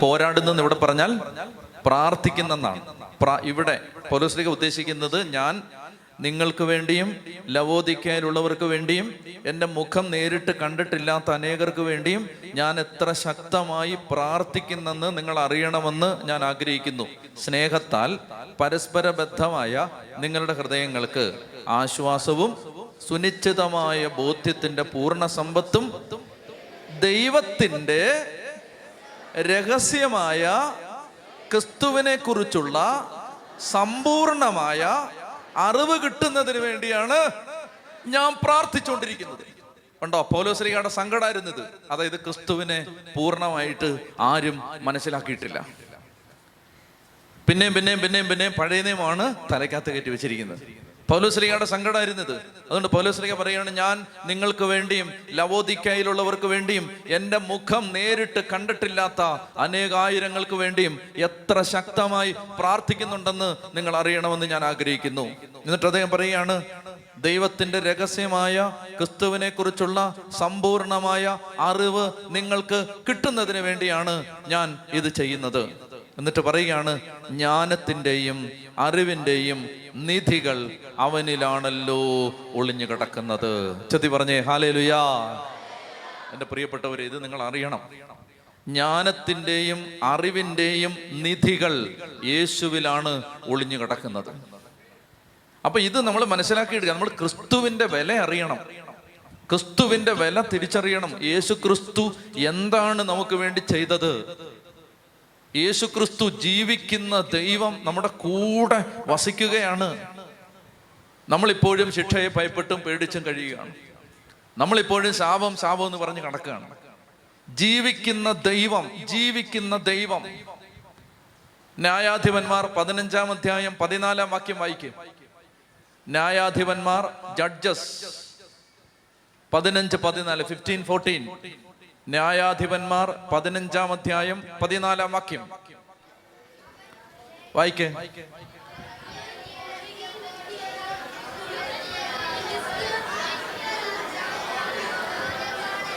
പോരാടുന്നെന്ന് ഇവിടെ പറഞ്ഞാൽ പ്രാർത്ഥിക്കുന്നെന്നാണ്. ഇവിടെ പൗലോസ്ലിക ഉദ്ദേശിക്കുന്നത് ഞാൻ നിങ്ങൾക്ക് വേണ്ടിയും ലവോദിക്കയിലുള്ളവർക്ക് വേണ്ടിയും എന്റെ മുഖം നേരിട്ട് കണ്ടിട്ടില്ലാത്ത അനേകർക്ക് വേണ്ടിയും ഞാൻ എത്ര ശക്തമായി പ്രാർത്ഥിക്കുന്നെന്ന് നിങ്ങൾ അറിയണമെന്ന് ഞാൻ ആഗ്രഹിക്കുന്നു. സ്നേഹത്താൽ പരസ്പര ബദ്ധമായ നിങ്ങളുടെ ഹൃദയങ്ങൾക്ക് ആശ്വാസവും സുനിശ്ചിതമായ ബോധ്യത്തിന്റെ പൂർണ സമ്പത്തും ദൈവത്തിന്റെ രഹസ്യമായ ക്രിസ്തുവിനെ കുറിച്ചുള്ള സമ്പൂർണമായ അറിവ് കിട്ടുന്നതിന് വേണ്ടിയാണ് ഞാൻ പ്രാർത്ഥിച്ചുകൊണ്ടിരിക്കുന്നത്. ഉണ്ടോ പൗലോശ്രീയുടെ സങ്കടമായിരുന്നത് അതായത് ക്രിസ്തുവിനെ പൂർണമായിട്ട് ആരും മനസ്സിലാക്കിയിട്ടില്ല. പിന്നെയും പിന്നെയും പിന്നെയും പിന്നെയും പഴയ നിയമമാണ് തലയ്ക്കകത്ത് കയറ്റി വെച്ചിരിക്കുന്നത്. പൗലോസ്ലിയുടെ സങ്കടമായിരുന്നത്. അതുകൊണ്ട് പൗലോസ്ലിഹ പറയുകയാണ് ഞാൻ നിങ്ങൾക്ക് വേണ്ടിയും ലവോദിക്കയിലുള്ളവർക്ക് വേണ്ടിയും എന്റെ മുഖം നേരിട്ട് കണ്ടിട്ടില്ലാത്ത അനേകായിരങ്ങൾക്ക് വേണ്ടിയും എത്ര ശക്തമായി പ്രാർത്ഥിക്കുന്നുണ്ടെന്ന് നിങ്ങൾ അറിയണമെന്ന് ഞാൻ ആഗ്രഹിക്കുന്നു. എന്നിട്ട് അദ്ദേഹം പറയുകയാണ് ദൈവത്തിന്റെ രഹസ്യമായ ക്രിസ്തുവിനെ കുറിച്ചുള്ള സമ്പൂർണമായ അറിവ് നിങ്ങൾക്ക് കിട്ടുന്നതിന് വേണ്ടിയാണ് ഞാൻ ഇത് ചെയ്യുന്നത്. എന്നിട്ട് പറയുകയാണ് ജ്ഞാനത്തിന്റെയും അറിവിന്റെയും നിധികൾ അവനിലാണല്ലോ ഒളിഞ്ഞു കിടക്കുന്നത്. ചെത്തി പറഞ്ഞേ ഹാലേ ലുയാ എന്റെ പ്രിയപ്പെട്ടവരെ ഇത് നിങ്ങൾ അറിയണം. ജ്ഞാനത്തിന്റെയും അറിവിന്റെയും നിധികൾ യേശുവിലാണ് ഒളിഞ്ഞു കിടക്കുന്നത്. അപ്പൊ ഇത് നമ്മൾ മനസ്സിലാക്കിയെടുക്കുക നമ്മൾ ക്രിസ്തുവിന്റെ വില അറിയണം. ക്രിസ്തുവിന്റെ വില തിരിച്ചറിയണം. യേശു ക്രിസ്തു എന്താണ് നമുക്ക് വേണ്ടി ചെയ്തത്? യേശു ക്രിസ്തു ജീവിക്കുന്ന ദൈവം നമ്മുടെ കൂടെ വസിക്കുകയാണ്. നമ്മളിപ്പോഴും ശിക്ഷയെ ഭയപ്പെട്ടും പേടിച്ചും കഴിയുകയാണ്. നമ്മളിപ്പോഴും ശാപം ശാപം എന്ന് പറഞ്ഞ് കടക്കുകയാണ്. ജീവിക്കുന്ന ദൈവം ജീവിക്കുന്ന ദൈവം. ന്യായാധിപന്മാർ പതിനഞ്ചാം അധ്യായം പതിനാലാം വാക്യം വായിക്കും. ന്യായാധിപന്മാർ ജഡ്ജസ്. പതിനഞ്ച് പതിനാല് ഫിഫ്റ്റീൻ ഫോർട്ടീൻ ന്യായാധിപന്മാർ പതിനഞ്ചാം അധ്യായം പതിനാലാം വാക്യം. വായിക്കേ.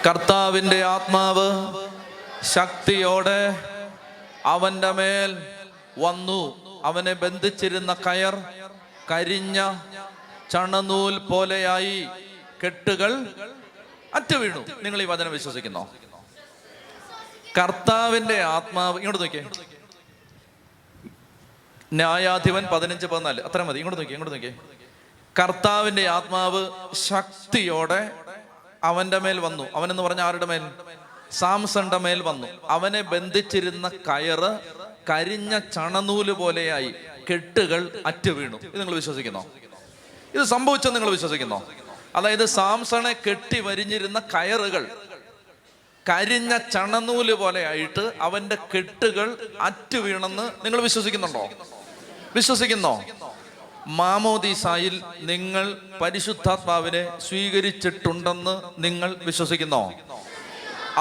കർത്താവിന്റെ ആത്മാവ് ശക്തിയോടെ അവന്റെ മേൽ വന്നു. അവനെ ബന്ധിച്ചിരുന്ന കയർ കരിഞ്ഞ ചണനൂൽ പോലെയായി കെട്ടുകൾ അറ്റു വീണു. നിങ്ങൾ ഈ വചനം വിശ്വസിക്കുന്നോ? കർത്താവിന്റെ ആത്മാവ് ഇങ്ങോട്ട് നോക്കിയേ. ന്യായാധിപൻ പതിനഞ്ച് പതിനാല്. അത്ര മതി. ഇങ്ങോട്ട് നോക്കിയേ ഇങ്ങോട്ട് നോക്കിയേ. കർത്താവിന്റെ ആത്മാവ് ശക്തിയോടെ അവന്റെ മേൽ വന്നു. അവനെന്ന് പറഞ്ഞ ആരുടെ മേൽ? സാംസന്റെ മേൽ വന്നു. അവനെ ബന്ധിച്ചിരുന്ന കയറ് കരിഞ്ഞ ചണനൂൽ പോലെയായി കെട്ടുകൾ അറ്റു വീണു. ഇത് നിങ്ങൾ വിശ്വസിക്കുന്നോ? ഇത് സംഭവിച്ചെന്ന് നിങ്ങൾ വിശ്വസിക്കുന്നോ? അതായത് സാംസണെ കെട്ടി വരിഞ്ഞിരുന്ന കയറുകൾ. കരിഞ്ഞ ചണനൂൽ പോലെയായിട്ട് അവന്റെ കെട്ടുകൾ അറ്റു വീണെന്ന് നിങ്ങൾ വിശ്വസിക്കുന്നുണ്ടോ? വിശ്വസിക്കുന്നോ? മാമോദീസായിൽ നിങ്ങൾ പരിശുദ്ധാത്മാവിനെ സ്വീകരിച്ചിട്ടുണ്ടെന്ന് നിങ്ങൾ വിശ്വസിക്കുന്നോ?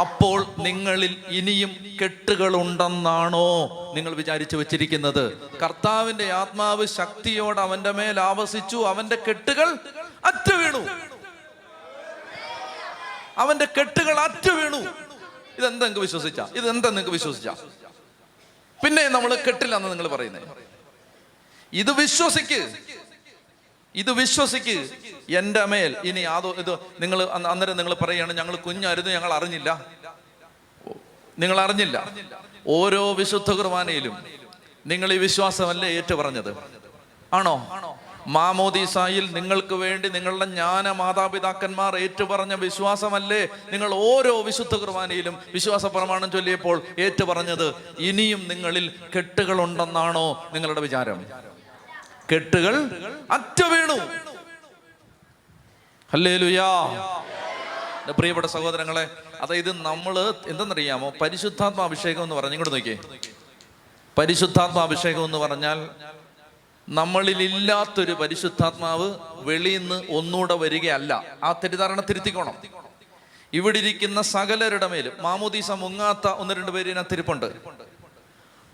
അപ്പോൾ നിങ്ങളിൽ ഇനിയും കെട്ടുകളുണ്ടെന്നാണോ നിങ്ങൾ വിചാരിച്ചു വെച്ചിരിക്കുന്നത്? കർത്താവിന്റെ ആത്മാവ് ശക്തിയോട് അവന്റെ മേൽ ആവസിച്ചു അവന്റെ കെട്ടുകൾ അറ്റു വീണു. അവന്റെ കെട്ടുകൾ അറ്റ വീണു. ഇതെന്താ നിങ്ങൾക്ക് വിശ്വസിച്ച? ഇതെന്താ നിങ്ങൾക്ക് വിശ്വസിച്ച? പിന്നെ നമ്മൾ കെട്ടില്ലെന്ന് നിങ്ങൾ പറയുന്നത് ഇത് വിശ്വസിക്ക്. ഇത് വിശ്വസിക്ക്. എന്റെ മേൽ ഇനി അതോ ഇത് നിങ്ങൾ അന്നേരം നിങ്ങൾ പറയുകയാണ് ഞങ്ങൾ കുഞ്ഞായിരുന്നു ഞങ്ങൾ അറിഞ്ഞില്ല. നിങ്ങൾ അറിഞ്ഞില്ല. ഓരോ വിശുദ്ധ കുർബാനയിലും നിങ്ങൾ ഈ വിശ്വാസമല്ലേ ഏറ്റു പറഞ്ഞത്? ആണോ? മാമോദീസായിൽ നിങ്ങൾക്ക് വേണ്ടി നിങ്ങളുടെ ജ്ഞാന മാതാപിതാക്കന്മാർ ഏറ്റുപറഞ്ഞ വിശ്വാസമല്ലേ? നിങ്ങൾ ഓരോ വിശുദ്ധ കുർബാനയിലും വിശ്വാസ പ്രമാണം ചൊല്ലിയപ്പോൾ ഏറ്റുപറഞ്ഞത് ഇനിയും നിങ്ങളിൽ കെട്ടുകൾ ഉണ്ടെന്നാണോ നിങ്ങളുടെ വിചാരം? കെട്ടുകൾ അറ്റ വീണു അല്ലേ ലുയാ പ്രിയപ്പെട്ട സഹോദരങ്ങളെ അതായത് നമ്മൾ എന്തെന്നറിയാമോ പരിശുദ്ധാത്മാഅഭിഷേകം എന്ന് പറഞ്ഞു ഇങ്ങോട്ട് നോക്കിയേ. പരിശുദ്ധാത്മാ അഭിഷേകം എന്ന് പറഞ്ഞാൽ നമ്മളിൽ ഇല്ലാത്തൊരു പരിശുദ്ധാത്മാവ് വെളിയിൽ നിന്ന് ഒന്നുകൂടെ വരികയല്ല. ആ തെറ്റിദ്ധാരണ തിരുത്തിക്കോണം. ഇവിടെ ഇരിക്കുന്ന സകലരുടെ മേലും മാമോദീസ മുങ്ങാത്ത ഒന്ന് രണ്ട് പേര് ഇതിനകത്ത് തിരുപ്പുണ്ട്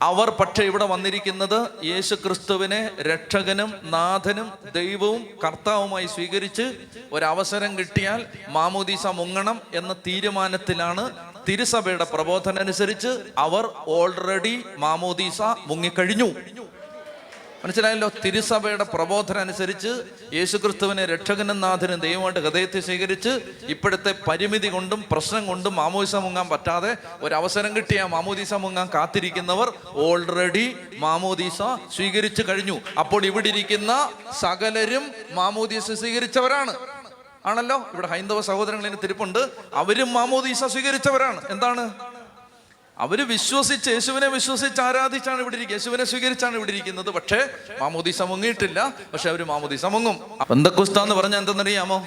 അവർ പക്ഷെ ഇവിടെ വന്നിരിക്കുന്നത് യേശു ക്രിസ്തുവിനെ രക്ഷകനും നാഥനും ദൈവവും കർത്താവുമായി സ്വീകരിച്ച് ഒരവസരം കിട്ടിയാൽ മാമോദീസ മുങ്ങണം എന്ന തീരുമാനത്തിലാണ് തിരുസഭയുടെ പ്രബോധന അനുസരിച്ച് അവർ ഓൾറെഡി മാമോദീസ മുങ്ങിക്കഴിഞ്ഞു. മനസ്സിലായല്ലോ? തിരുസഭയുടെ പ്രബോധനം അനുസരിച്ച് യേശുക്രിസ്തുവിനെ രക്ഷകനും നാഥനും ദൈവമായിട്ട് ഹൃദയത്തെ സ്വീകരിച്ച് ഇപ്പോഴത്തെ പരിമിതി കൊണ്ടും പ്രശ്നം കൊണ്ടും മാമോദിസ മുങ്ങാൻ പറ്റാതെ ഒരവസരം കിട്ടിയ മാമോദീസ മുങ്ങാൻ കാത്തിരിക്കുന്നവർ ഓൾറെഡി മാമോദീസ സ്വീകരിച്ചു കഴിഞ്ഞു. അപ്പോൾ ഇവിടെ ഇരിക്കുന്ന സകലരും മാമോദീസ സ്വീകരിച്ചവരാണ്. ആണല്ലോ? ഇവിടെ ഹൈന്ദവ സഹോദരങ്ങളിൽ തിരുപ്പുണ്ട്. അവരും മാമോദീസ സ്വീകരിച്ചവരാണ്. എന്താണ്? അവർ വിശ്വസിച്ച് യേശുവിനെ വിശ്വസിച്ച് ആരാധിച്ചാണ് ഇവിടെ ഇരിക്കുന്നത്? യേശുവിനെ സ്വീകരിച്ചാണ് ഇവിടെ ഇരിക്കുന്നത്. പക്ഷേ മാമോദീസ മുങ്ങിയിട്ടില്ല. പക്ഷെ അവർ മാമോദീസ മുങ്ങും. ബന്ധക്കുസ്ത എന്ന് പറഞ്ഞാൽ എന്തെന്നറിയാമോ?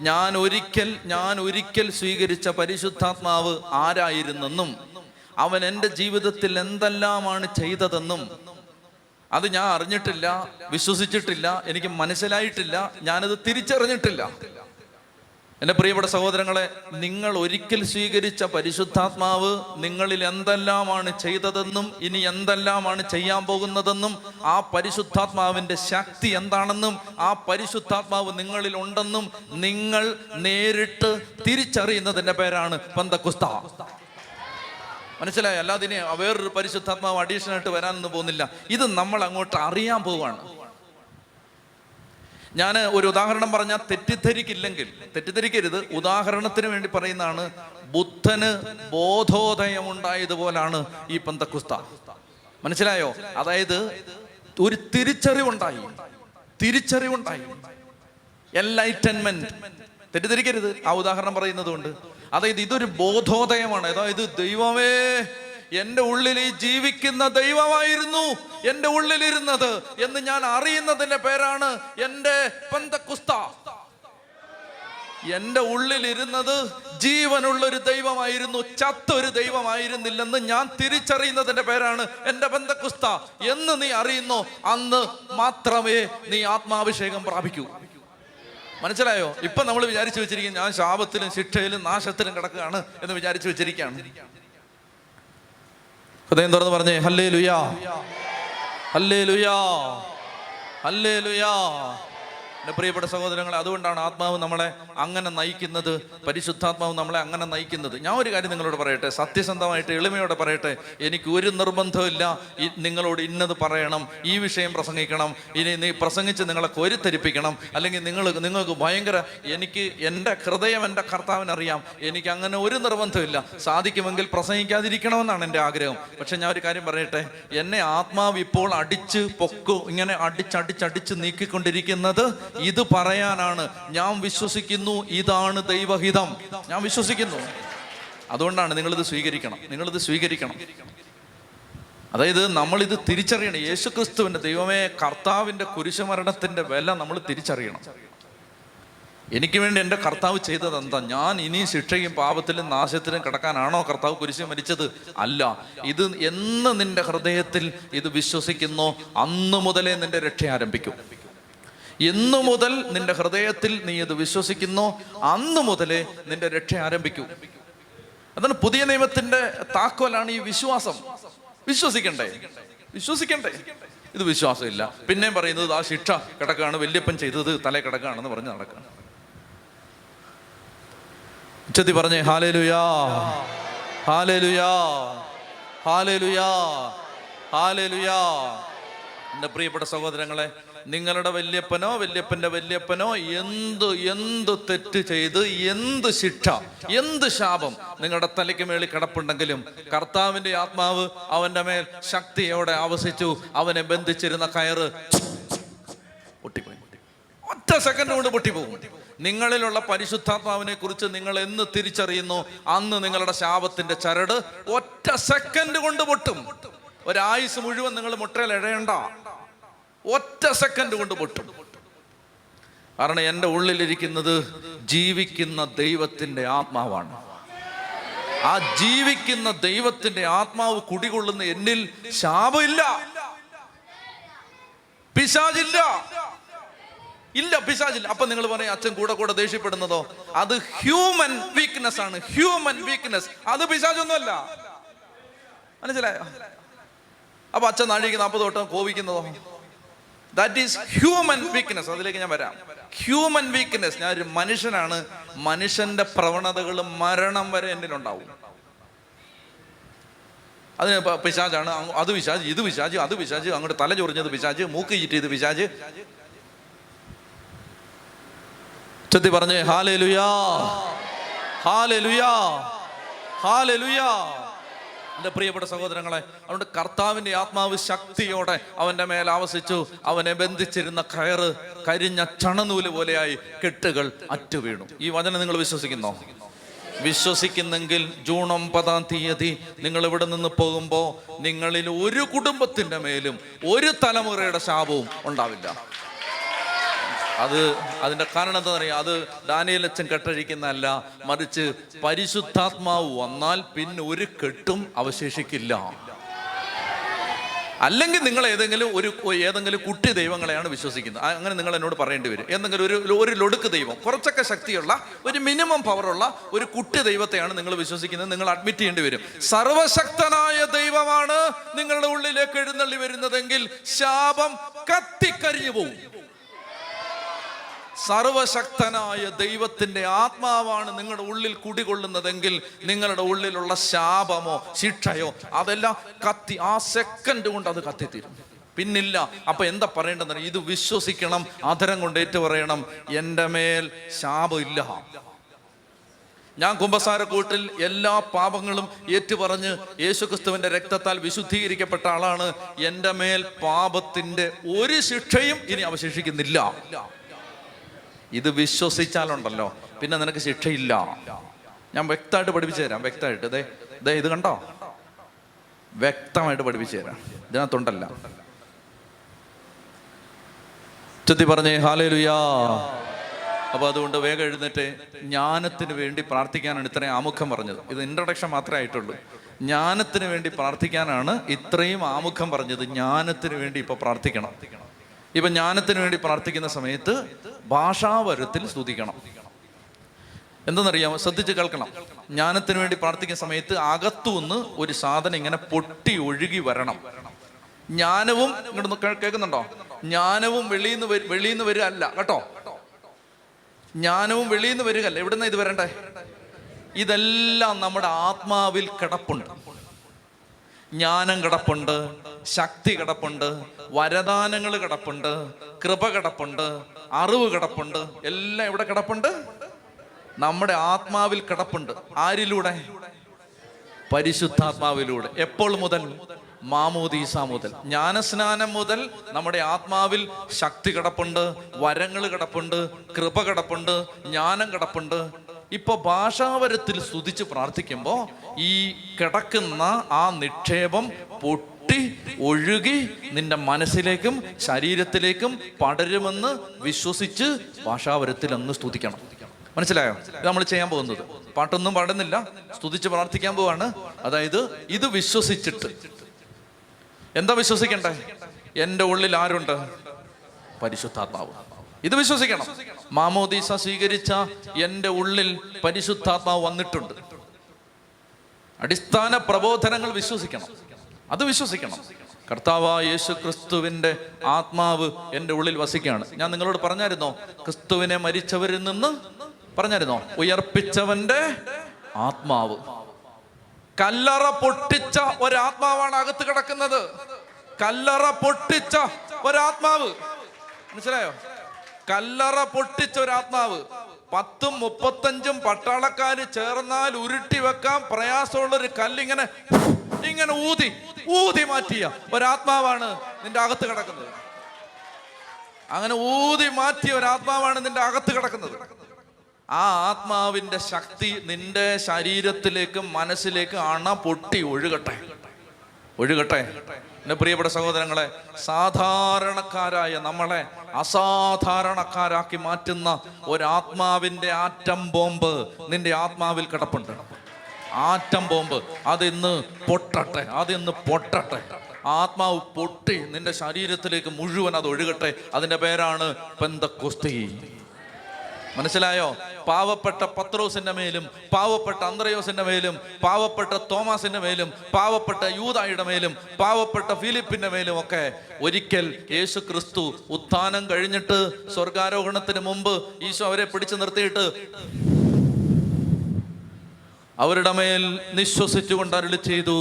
ഞാൻ ഒരിക്കൽ ഞാൻ ഒരിക്കൽ സ്വീകരിച്ച പരിശുദ്ധാത്മാവ് ആരായിരുന്നെന്നും അവൻ എന്റെ ജീവിതത്തിൽ എന്തെല്ലാമാണ് ചെയ്തതെന്നും അത് ഞാൻ അറിഞ്ഞിട്ടില്ല വിശ്വസിച്ചിട്ടില്ല എനിക്ക് മനസ്സിലായിട്ടില്ല ഞാനത് തിരിച്ചറിഞ്ഞിട്ടില്ല. എന്റെ പ്രിയപ്പെട്ട സഹോദരങ്ങളെ നിങ്ങൾ ഒരിക്കൽ സ്വീകരിച്ച പരിശുദ്ധാത്മാവ് നിങ്ങളിൽ എന്തെല്ലാമാണ് ചെയ്തതെന്നും ഇനി എന്തെല്ലാമാണ് ചെയ്യാൻ പോകുന്നതെന്നും ആ പരിശുദ്ധാത്മാവിന്റെ ശക്തി എന്താണെന്നും ആ പരിശുദ്ധാത്മാവ് നിങ്ങളിൽ ഉണ്ടെന്നും നിങ്ങൾ നേരിട്ട് തിരിച്ചറിയുന്നതിന്റെ പേരാണ് പന്തക്കുസ്ത. മനസ്സിലായോ? അല്ലാതിനെ വേറൊരു പരിശുദ്ധാത്മാവ് അഡീഷണായിട്ട് വരാനൊന്നും പോകുന്നില്ല. ഇത് നമ്മൾ അങ്ങോട്ട് അറിയാൻ പോവാണ് ഞാൻ ഒരു ഉദാഹരണം പറഞ്ഞാൽ തെറ്റിദ്ധരിക്കില്ലെങ്കിൽ തെറ്റിദ്ധരിക്കരുത്. ഉദാഹരണത്തിന് വേണ്ടി പറയുന്നതാണ് ബുദ്ധന് ബോധോദയം ഉണ്ടായതുപോലാണ് ഈ പന്തക്കുസ്ത. മനസ്സിലായോ? അതായത് ഒരു തിരിച്ചറിവുണ്ടായി. തിരിച്ചറിവുണ്ടായി. എൻലൈറ്റൻമെന്റ് തെറ്റിദ്ധരിക്കരുത്. ആ ഉദാഹരണം പറയുന്നത് കൊണ്ട് അതായത് ഇതൊരു ബോധോദയമാണ്. അതായത് ദൈവമേ എന്റെ ഉള്ളിൽ ഈ ജീവിക്കുന്ന ദൈവമായിരുന്നു എന്റെ ഉള്ളിലിരുന്നത് എന്ന് ഞാൻ അറിയുന്നതിന്റെ പേരാണ് എന്റെ പന്തക്കുസ്ത. എന്റെ ഉള്ളിലിരുന്നത് ജീവനുള്ളൊരു ദൈവമായിരുന്നു ചത്തൊരു ദൈവമായിരുന്നില്ലെന്ന് ഞാൻ തിരിച്ചറിയുന്നതിന്റെ പേരാണ് എന്റെ ബന്ധക്കുസ്ത എന്ന് നീ അറിയുന്നു അന്ന് മാത്രമേ നീ ആത്മാഭിഷേകം പ്രാപിക്കൂ. മനസ്സിലായോ? ഇപ്പൊ നമ്മൾ വിചാരിച്ചു വെച്ചിരിക്കും ഞാൻ ശാപത്തിലും ശിക്ഷയിലും നാശത്തിലും കിടക്കുകയാണ് എന്ന് വിചാരിച്ചു വെച്ചിരിക്കുകയാണ്. ഹൃദയം തുറന്ന് പറഞ്ഞേ ഹല്ലേ ലുയാ ഹല്ലേ ലുയാ ഹല്ലേ ലുയാ എന്റെ പ്രിയപ്പെട്ട സഹോദരങ്ങൾ അതുകൊണ്ടാണ് ആത്മാവ് നമ്മളെ അങ്ങനെ നയിക്കുന്നത് പരിശുദ്ധാത്മാവ് നമ്മളെ അങ്ങനെ നയിക്കുന്നത്. ഞാൻ ഒരു കാര്യം നിങ്ങളോട് പറയട്ടെ സത്യസന്ധമായിട്ട് എളിമയോടെ പറയട്ടെ എനിക്ക് ഒരു നിർബന്ധമില്ല നിങ്ങളോട് ഇന്നത് പറയണം ഈ വിഷയം പ്രസംഗിക്കണം ഇനി നീ പ്രസംഗിച്ച് നിങ്ങളെ കൊരുത്തരിപ്പിക്കണം അല്ലെങ്കിൽ നിങ്ങൾ നിങ്ങൾക്ക് ഭയങ്കര എനിക്ക് എന്റെ ഹൃദയം എന്റെ കർത്താവിനറിയാം എനിക്ക് അങ്ങനെ ഒരു നിർബന്ധമില്ല സാധിക്കുമെങ്കിൽ പ്രസംഗിക്കാതിരിക്കണമെന്നാണ് എന്റെ ആഗ്രഹം. പക്ഷെ ഞാൻ ഒരു കാര്യം പറയട്ടെ എന്നെ ആത്മാവ് ഇപ്പോൾ അടിച്ച് പൊക്കു ഇങ്ങനെ അടിച്ചടിച്ചടിച്ച് നീക്കിക്കൊണ്ടിരിക്കുന്നത് ഇത് പറയാനാണ്. ഞാൻ വിശ്വസിക്കുന്നു ഇതാണ് ദൈവഹിതം. ഞാൻ വിശ്വസിക്കുന്നു. അതുകൊണ്ടാണ് നിങ്ങളിത് സ്വീകരിക്കണം. നിങ്ങളിത് സ്വീകരിക്കണം. അതായത് നമ്മളിത് തിരിച്ചറിയണം. യേശുക്രിസ്തുവിന്റെ ദൈവമേ കർത്താവിന്റെ കുരിശുമരണത്തിന്റെ വില നമ്മൾ തിരിച്ചറിയണം. എനിക്ക് വേണ്ടി എന്റെ കർത്താവ് ചെയ്തത് എന്താ ഞാൻ ഇനി ശിക്ഷയും പാപത്തിലും നാശത്തിലും കിടക്കാനാണോ കർത്താവ് കുരിശ് മരിച്ചത്? അല്ല. ഇത് എന്ന് നിന്റെ ഹൃദയത്തിൽ ഇത് വിശ്വസിക്കുന്നോ. അന്ന് മുതലേ നിന്റെ രക്ഷ ആരംഭിക്കും. എന്നു മുതൽ നിന്റെ ഹൃദയത്തിൽ നീ ഇത് വിശ്വസിക്കുന്നു. അന്ന് മുതലേ നിന്റെ രക്ഷ ആരംഭിക്കൂ. അതാണ് പുതിയ നിയമത്തിന്റെ താക്കോലാണ് ഈ വിശ്വാസം. വിശ്വസിക്കണ്ടേ? വിശ്വസിക്കണ്ടേ? ഇത് വിശ്വാസമില്ല. പിന്നെയും പറയുന്നത് ആ ശിക്ഷ കിടക്കാണ് വല്യപ്പൻ ചെയ്തത് തല കിടക്കാണെന്ന് പറഞ്ഞ് നടക്കാണ്. ഉച്ചത്തി പറഞ്ഞേ ഹാലേലുയാ ഹാലേലുയാ ഹാലേലുയാ ഹാലേലുയാ. എന്റെ പ്രിയപ്പെട്ട സഹോദരങ്ങളെ നിങ്ങളുടെ വല്യപ്പനോ വല്യപ്പന്റെ വല്യപ്പനോ എന്ത് എന്ത് തെറ്റ് ചെയ്ത് എന്ത് ശിക്ഷ എന്ത് ശാപം നിങ്ങളുടെ തലയ്ക്ക് മേളിൽ കിടപ്പുണ്ടെങ്കിലും കർത്താവിന്റെ ആത്മാവ് അവന്റെ മേൽ ശക്തിയോടെ അവസിച്ചു അവനെ ബന്ധിച്ചിരുന്ന കയറ് ഒറ്റ സെക്കൻഡ് കൊണ്ട് പൊട്ടിപ്പോകും നിങ്ങളിലുള്ള പരിശുദ്ധാത്മാവിനെ കുറിച്ച് നിങ്ങൾ എന്ന് തിരിച്ചറിയുന്നു? അന്ന് നിങ്ങളുടെ ശാപത്തിന്റെ ചരട് ഒറ്റ സെക്കൻഡ് കൊണ്ട് പൊട്ടും. ഒരായുസ് മുഴുവൻ നിങ്ങൾ മുട്ടയിൽ ഇഴയണ്ട. ഒറ്റ സെക്കൻഡ് കൊണ്ട് പൊട്ടും. കാരണം എന്റെ ഉള്ളിലിരിക്കുന്നത് ജീവിക്കുന്ന ദൈവത്തിന്റെ ആത്മാവാണ്. ആ ജീവിക്കുന്ന ദൈവത്തിന്റെ ആത്മാവ് കുടികൊള്ളുന്ന എന്നിൽ ശാപമില്ല. പിശാചില്ല. ഇല്ല പിശാചില്ല. അപ്പൊ നിങ്ങൾ പറയും അച്ഛൻ കൂടെ കൂടെ ദേഷ്യപ്പെടുന്നതോ? അത് ഹ്യൂമൻ വീക്ക്നെസ് ആണ്. ഹ്യൂമൻ വീക്ക്നെസ് അത് പിശാചൊന്നുമല്ല. മനസ്സിലായോ? അപ്പൊ അച്ഛൻ നാഴിക്ക് നാൽപ്പത് വട്ടം കോപിക്കുന്നതോ? ദാറ്റ് ഈസ് ഹ്യൂമൻ വീക്ക്നെസ് അതിലേക്ക് ഞാൻ വരാം. ഹ്യൂമൻ വീക്ക്നെസ് ഞാൻ ഒരു മനുഷ്യനാണ്. മനുഷ്യന്റെ പ്രവണതകൾ മരണം വരെ എന്നിലുണ്ടാവും അതിന് പിശാജാണ് അത് പിശാജ് ഇത് പിശാജ് അത് പിശാജ് അങ്ങോട്ട് തല ചൊറിഞ്ഞത് പിശാജ് മൂക്ക് ചീറ്റിയത് പിശാജ് ചെത്തി പറഞ്ഞേ ഹാലേ ലുയാ ഹാലേ ലുയാ ഹാലേ ലുയാ എന്റെ പ്രിയപ്പെട്ട സഹോദരങ്ങളെ അതുകൊണ്ട് കർത്താവിന്റെ ആത്മാവ് ശക്തിയോടെ അവന്റെ മേൽ ആവസിച്ചു. അവനെ ബന്ധിച്ചിരുന്ന കയറ് കരിഞ്ഞ ചണനൂൽ പോലെയായി കെട്ടുകൾ അറ്റുവീണു. ഈ വചനം നിങ്ങൾ വിശ്വസിക്കുന്നോ? വിശ്വസിക്കുന്നെങ്കിൽ ജൂൺ ഒമ്പതാം തീയതി നിങ്ങൾ ഇവിടെ നിന്ന് പോകുമ്പോൾ നിങ്ങളിൽ ഒരു കുടുംബത്തിന്റെ മേലും ഒരു തലമുറയുടെ ശാപവും ഉണ്ടാവില്ല. അത് അതിന്റെ കാരണം എന്താ പറയുക? അത് ദാനിയലച്ചൻ കെട്ടഴിക്കുന്നതല്ല മറിച്ച് പരിശുദ്ധാത്മാവ് വന്നാൽ പിന്നെ ഒരു കെട്ടും അവശേഷിക്കില്ല. അല്ലെങ്കിൽ നിങ്ങൾ ഏതെങ്കിലും ഒരു ഏതെങ്കിലും കുട്ടി ദൈവങ്ങളെയാണ് വിശ്വസിക്കുന്നത്. അങ്ങനെ നിങ്ങൾ എന്നോട് പറയേണ്ടി വരും. എന്തെങ്കിലും ഒരു ഒരു ലൊടുക്ക് ദൈവം കുറച്ചൊക്കെ ശക്തിയുള്ള ഒരു മിനിമം പവറുള്ള ഒരു കുട്ടി ദൈവത്തെയാണ് നിങ്ങൾ വിശ്വസിക്കുന്നത്. നിങ്ങൾ അഡ്മിറ്റ് ചെയ്യേണ്ടി വരും. സർവശക്തനായ ദൈവമാണ് നിങ്ങളുടെ ഉള്ളിലേക്ക് എഴുന്നള്ളി വരുന്നതെങ്കിൽ ശാപം കത്തിക്കരിഞ്ഞു പോകും സർവശക്തനായ ദൈവത്തിന്റെ ആത്മാവാണ് നിങ്ങളുടെ ഉള്ളിൽ കുടികൊള്ളുന്നതെങ്കിൽ നിങ്ങളുടെ ഉള്ളിലുള്ള ശാപമോ ശിക്ഷയോ അതെല്ലാം കത്തി ആ സെക്കൻഡ് കൊണ്ട് അത് കത്തിത്തീരും. പിന്നില്ല. അപ്പൊ എന്താ പറയേണ്ടത് ഇത് വിശ്വസിക്കണം അധരം കൊണ്ട് ഏറ്റു പറയണം എന്റെ മേൽ ശാപമില്ല. ഞാൻ കുംഭസാരക്കൂട്ടിൽ എല്ലാ പാപങ്ങളും ഏറ്റുപറഞ്ഞ് യേശുക്രിസ്തുവിന്റെ രക്തത്താൽ വിശുദ്ധീകരിക്കപ്പെട്ട ആളാണ്. എന്റെ മേൽ പാപത്തിന്റെ ഒരു ശിക്ഷയും ഇനി അവശേഷിക്കുന്നില്ല. ഇത് വിശ്വസിച്ചാലുണ്ടല്ലോ. പിന്നെ നിനക്ക് ശിക്ഷയില്ല. ഞാൻ വ്യക്തമായിട്ട് പഠിപ്പിച്ചു തരാം വ്യക്തമായിട്ട്. ദേ ദേ ഇത് കണ്ടോ? വ്യക്തമായിട്ട് പഠിപ്പിച്ചു തരാം. ഇതിനകത്തുണ്ടല്ല. ചുത്തി പറഞ്ഞേ ഹാലേ ലുയാ അപ്പൊ അതുകൊണ്ട് വേഗം എഴുന്നേറ്റ് ജ്ഞാനത്തിന് വേണ്ടി പ്രാർത്ഥിക്കാനാണ് ഇത്രയും ആമുഖം പറഞ്ഞത്. ഇത് ഇൻട്രൊഡക്ഷൻ മാത്രമേ ആയിട്ടുള്ളൂ. ജ്ഞാനത്തിന് വേണ്ടി പ്രാർത്ഥിക്കാനാണ് ഇത്രയും ആമുഖം പറഞ്ഞത്. ജ്ഞാനത്തിന് വേണ്ടി ഇപ്പൊ പ്രാർത്ഥിക്കണം. ഇപ്പൊ ജ്ഞാനത്തിന് വേണ്ടി പ്രാർത്ഥിക്കുന്ന സമയത്ത് ഭാഷാവരത്തിൽ സ്തുതിക്കണം. എന്തെന്നറിയാമോ? ശ്രദ്ധിച്ച് കേൾക്കണം. ജ്ഞാനത്തിന് വേണ്ടി പ്രാർത്ഥിക്കുന്ന സമയത്ത് അകത്തുനിന്ന് ഒരു സാധനം ഇങ്ങനെ പൊട്ടി ഒഴുകി വരണം. ജ്ഞാനവും ഇങ്ങോട്ട് കേൾക്കുന്നുണ്ടോ? ജ്ഞാനവും വെളിയിൽ നിന്ന് വെളിയിൽ നിന്ന് വരിക അല്ല കേട്ടോ? ജ്ഞാനവും വെളിയിൽ നിന്ന് വരികയല്ല. എവിടുന്ന ഇത് വരണ്ടേ ഇതെല്ലാം നമ്മുടെ ആത്മാവിൽ കിടപ്പുണ്ട്. ജ്ഞാനം കിടപ്പുണ്ട് ശക്തി കിടപ്പുണ്ട് വരദാനങ്ങൾ കിടപ്പുണ്ട് കൃപ കിടപ്പുണ്ട് അറിവ് കിടപ്പുണ്ട്. എല്ലാം എവിടെ കിടപ്പുണ്ട്? നമ്മുടെ ആത്മാവിൽ കിടപ്പുണ്ട്. ആരിലൂടെ? പരിശുദ്ധാത്മാവിലൂടെ. എപ്പോൾ മുതൽ? മാമോദീസ മുതൽ. ജ്ഞാനസ്നാനം മുതൽ നമ്മുടെ ആത്മാവിൽ ശക്തി കിടപ്പുണ്ട് വരങ്ങൾ കിടപ്പുണ്ട് കൃപ കിടപ്പുണ്ട് ജ്ഞാനം കിടപ്പുണ്ട്. ഇപ്പൊ ഭാഷാവരത്തിൽ സ്തുതിച്ച് പ്രാർത്ഥിക്കുമ്പോൾ ഈ കിടക്കുന്ന ആ നിക്ഷേപം പൊട്ടി ഒഴുകി നിന്റെ മനസ്സിലേക്കും ശരീരത്തിലേക്കും പടരുമെന്ന് വിശ്വസിച്ച് ഭാഷാവരത്തിൽ അങ്ങ് സ്തുതിക്കണം. മനസ്സിലായോ? ഇത് നമ്മൾ ചെയ്യാൻ പോകുന്നത്. പാട്ടൊന്നും പാടുന്നില്ല. സ്തുതിച്ച് പ്രാർത്ഥിക്കാൻ പോവാണ്. അതായത് ഇത് വിശ്വസിച്ചിട്ട്. എന്താ വിശ്വസിക്കണ്ടേ? എന്റെ ഉള്ളിൽ ആരുണ്ട്? പരിശുദ്ധാത്മാവ്. ഇത് വിശ്വസിക്കണം. മാമോദീസ സ്വീകരിച്ച എന്റെ ഉള്ളിൽ പരിശുദ്ധാത്മാവ് വന്നിട്ടുണ്ട്. അടിസ്ഥാന പ്രബോധനങ്ങൾ വിശ്വസിക്കണം. അത് വിശ്വസിക്കണം. കർത്താവ യേശു ക്രിസ്തുവിന്റെ ആത്മാവ് എന്റെ ഉള്ളിൽ വസിക്കുകയാണ്. ഞാൻ നിങ്ങളോട് പറഞ്ഞായിരുന്നോ? ക്രിസ്തുവിനെ മരിച്ചവരിൽ നിന്ന് പറഞ്ഞായിരുന്നോ? ഉയർപ്പിച്ചവന്റെ ആത്മാവ്. കല്ലറ പൊട്ടിച്ച ഒരാത്മാവാണ് അകത്ത് കിടക്കുന്നത്. കല്ലറ പൊട്ടിച്ച ഒരാത്മാവ്. മനസ്സിലായോ? കല്ലറ പൊട്ടിച്ച ഒരു ആത്മാവ് പത്തും മുപ്പത്തഞ്ചും പട്ടാളക്കാര് ചേർന്നാൽ ഉരുട്ടി വെക്കാൻ പ്രയാസമുള്ള ഒരു കല്ലിങ്ങനെ ഇങ്ങനെ ഊതി ഊതി മാറ്റിയ ഒരാത്മാവാണ് നിന്റെ അകത്ത് കിടക്കുന്നത്. അങ്ങനെ ഊതി മാറ്റിയ ഒരാത്മാവാണ് നിന്റെ അകത്ത് കിടക്കുന്നത്. ആ ആത്മാവിന്റെ ശക്തി നിന്റെ ശരീരത്തിലേക്കും മനസ്സിലേക്കും അണ പൊട്ടി ഒഴുകട്ടെ. ഒഴുകട്ടെ. എന്റെ പ്രിയപ്പെട്ട സഹോദരങ്ങളെ സാധാരണക്കാരായ നമ്മളെ അസാധാരണക്കാരാക്കി മാറ്റുന്ന ഒരാത്മാവിന്റെ ആറ്റം ബോംബ് നിന്റെ ആത്മാവിൽ കിടപ്പുണ്ട്. ആറ്റം ബോംബ് അതിന്ന് പൊട്ടട്ടെ അതിന്ന് പൊട്ടട്ടെ. ആത്മാവ് പൊട്ടി നിന്റെ ശരീരത്തിലേക്ക് മുഴുവൻ അത് ഒഴുകട്ടെ. അതിന്റെ പേരാണ് പെന്തക്കുസ്തി. മനസ്സിലായോ? പാവപ്പെട്ട പത്രോസിന്റെ മേലും പാവപ്പെട്ട അന്ത്രയോസിന്റെ മേലും പാവപ്പെട്ട തോമാസിന്റെ മേലും പാവപ്പെട്ട യൂതായുടെ മേലും പാവപ്പെട്ട ഫിലിപ്പിന്റെ മേലും ഒക്കെ ഒരിക്കൽ യേശു ക്രിസ്തു ഉത്ഥാനം കഴിഞ്ഞിട്ട് സ്വർഗാരോഹണത്തിന് മുമ്പ് ഈശോ അവരെ പിടിച്ചു നിർത്തിയിട്ട് അവരുടെ മേൽ നിശ്വസിച്ചുകൊണ്ട് അരുളി ചെയ്തു